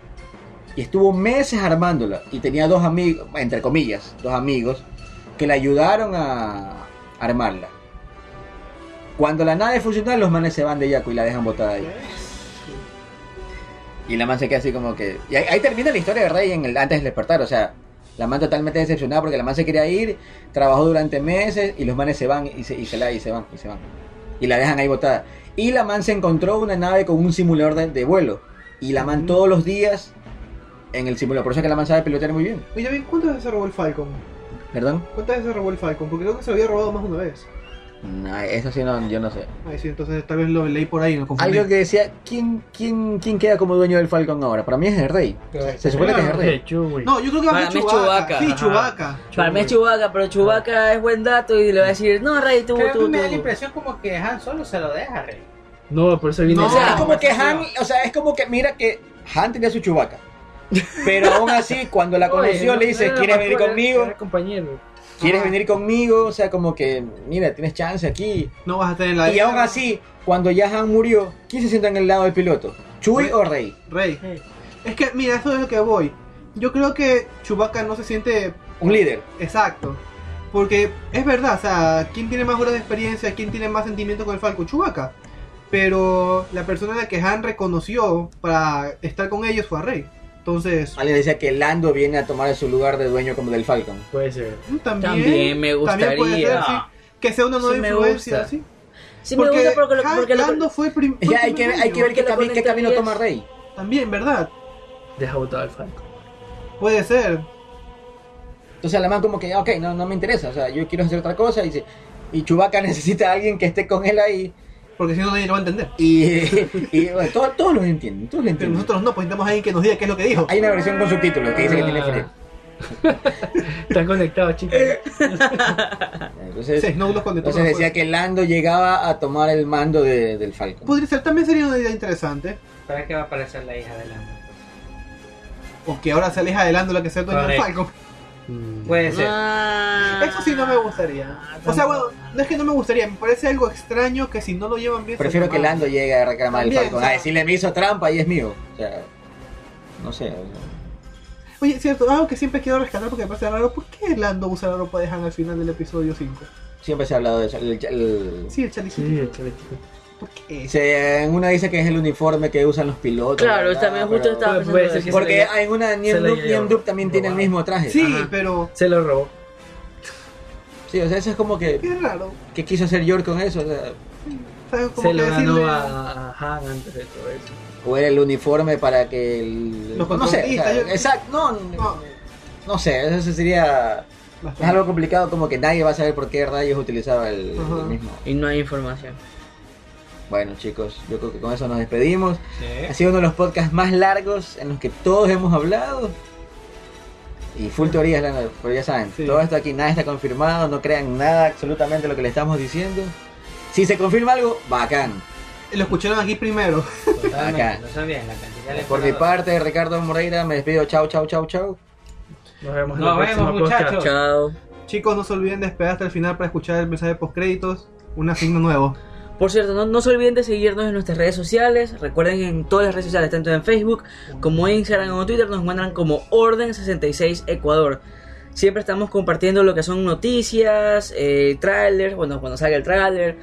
y estuvo meses armándola y tenía dos amigos entre comillas dos amigos que le ayudaron a armarla. Cuando la nave funciona los manes se van de Yaku y la dejan botada ahí. Y la man se queda así como que... Y ahí, ahí termina la historia de Rey en el, antes del despertar. O sea, la man totalmente decepcionada porque la man se quería ir, trabajó durante meses y los manes se van y se, y se la y se van y se van. Y la dejan ahí botada. Y la man se encontró una nave con un simulador de, de vuelo. Y la man todos los días en el simulador. Por eso es que la man sabe pilotear muy bien. Oye, David, ¿cuántas veces se robó el Falcon? ¿Perdón? ¿Cuántas veces se robó el Falcon? Porque creo que se lo había robado más de una vez. No, eso sí, no, yo no sé. Ay, sí, entonces tal vez lo leí por ahí, confundí. Algo que decía, ¿quién, quién, ¿quién queda como dueño del Falcon ahora? Para mí es el rey. Se supone que es el rey. No, yo creo que va a Para ser mí es Chewbacca. Chewbacca. Sí, Ajá. Chewbacca. Para mí es Chewbacca, pero Chewbacca es buen dato y le va a decir, no, Rey, tú, Creo que tú, me da la tú. impresión como que Han solo se lo deja, Rey. No, por eso viene. No, O sea, es como que Han, o sea, es como que, mira que Han tenía su Chewbacca. Pero aún así, cuando la <laughs> conoció, Oye, le dice, no ¿quieres venir conmigo? era compañero. ¿Quieres Ajá. venir conmigo? O sea, como que, mira, tienes chance aquí. No vas a tener la Y aún así, cuando ya Han murió, ¿quién se sienta en el lado del piloto? ¿Chuy Rey. o Rey? Rey. Es que, mira, eso es lo que voy. Yo creo que Chewbacca no se siente Un líder. exacto. Porque es verdad, o sea, ¿quién tiene más horas de experiencia? ¿Quién tiene más sentimiento con el Falcon? Chewbacca. Pero la persona a la que Han reconoció para estar con ellos fue a Rey. Entonces, Alguien decía que Lando viene a tomar su lugar de dueño como del Falcon. Puede ser. mm, también, También me también puede ser, gustaría. sí, que sea una nueva Sí me influencia, gusta. sí. Sí me gusta porque, lo- porque lo- Lando fue, prim- fue Ya, hay que, hay que ver qué, cami- qué camino toma Rey. También, ¿verdad? Deja botado al Falcon. Puede ser. Entonces Alemán como que, ok, no, no me interesa, o sea, yo quiero hacer otra cosa. Y, y Chewbacca <laughs> necesita a alguien que esté con él ahí. Porque si no, nadie lo va a entender. Y, <laughs> y bueno, todos, todos lo entienden, todos lo Pero entienden. nosotros no, pues necesitamos a alguien que nos diga qué es lo que dijo. Hay una versión con subtítulos que dice que tiene Ah. frío. Están conectados, chicos. <laughs> Entonces, Sí, no, todo entonces decía que Lando llegaba a tomar el mando de- del Falcon. Podría ser, también sería una idea interesante. ¿Para qué va a aparecer la hija de Lando? O que ahora se aleja de Lando la que sea el dueño del. Falcon. Puede ser. Ah. Eso sí no me gustaría. O sea, bueno, no es que no me gustaría, me parece algo extraño que si no lo llevan bien. Prefiero que. Lando llegue a reclamar el Falcon. o sea- A decirle me hizo trampa y es mío. O sea, no sé. Oye, cierto, algo que siempre quiero rescatar porque me parece raro. ¿Por qué Lando usa la ropa de Han al final del episodio 5? Siempre se ha hablado de eso. El- el- Sí, el chalicito. Sí, el chalecito. ¿Por qué? se- en una dice que es el uniforme que usan los pilotos. Claro, ¿verdad? también justo Pero- estaba pensando puede eso. Porque en una le Duke, también tiene el mismo traje. Sí, Ajá. pero. Se lo robó. Sí, o sea, eso es como que. Qué raro. ¿Qué quiso hacer George con eso? O, sea, ¿Sabes? Como Se lo ganó decirle- a, a Han antes de todo eso. o era el uniforme para que el. Los no sé. o sea, yo- exacto, no, No. no sé, eso sería. Bastante. Es algo complicado, como que nadie va a saber por qué rayos utilizaba el, el mismo. Y no hay información. Bueno, chicos, yo creo que con eso nos despedimos. Ha sido uno de los podcasts más largos en los que todos hemos hablado. Y full teorías, la- pero ya saben, Sí. todo esto aquí nada está confirmado, no crean nada absolutamente lo que le estamos diciendo. Si se confirma algo, bacán. Lo escucharon aquí primero. Acá. Lo sabían, la cantidad de Por mi parte, Ricardo Moreira, me despido. Chau, chau, chau, chau. Nos vemos en Nos la vemos, muchachos. Chao. Chicos, no se olviden de esperar hasta el final para escuchar el mensaje de postcréditos. Un asigno nuevo. Por cierto, no, no se olviden de seguirnos en nuestras redes sociales. Recuerden en todas las redes sociales, tanto en Facebook como en Instagram o Twitter, nos encuentran como Orden66 Ecuador. Siempre estamos compartiendo lo que son noticias, eh, trailers, bueno, cuando salga el trailer,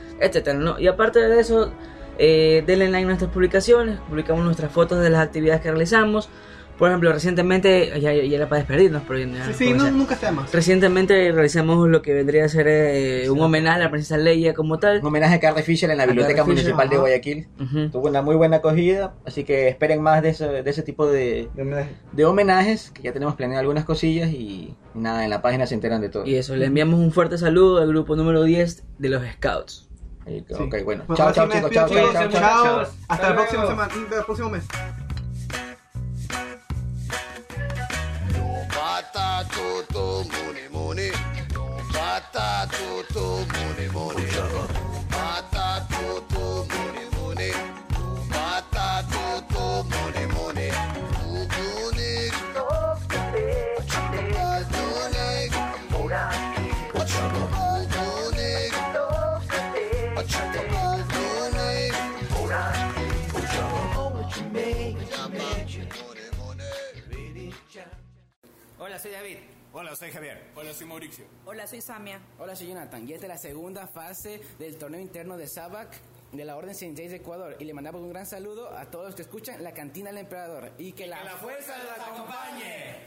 ¿no? Y aparte de eso, eh, denle like a nuestras publicaciones, publicamos nuestras fotos de las actividades que realizamos. Por ejemplo, recientemente, ya, ya era para despedirnos, pero ya Sí, sí, no, nunca está de más. Recientemente realizamos lo que vendría a ser eh, un homenaje a la princesa Leia como tal. Un homenaje a Carrie Fisher en la A Biblioteca Carrie Fisher, Municipal de. Guayaquil. Ujú. Tuvo una muy buena acogida, así que esperen más de ese, de ese tipo de, Yo me- de homenajes, que ya tenemos planeado algunas cosillas y nada, en la página se enteran de todo. Y eso, le enviamos un fuerte saludo al grupo número 10 de los Scouts. Y- Sí. Ok, bueno. Bueno, Chao, chao, chicos. Chao, chao, chao, chao. Chao. Hasta semana. El próximo mes. money, money. Bata toto, money, money. Bata toto, money, money. Hola, soy Javier. Hola, soy Mauricio. Hola, soy Samia. Hola, soy Jonathan. Y esta es la segunda fase del torneo interno de Sabac de la Orden 66 de Ecuador. Y le mandamos un gran saludo a todos los que escuchan la cantina del emperador. Y que la, fuerza los acompañe.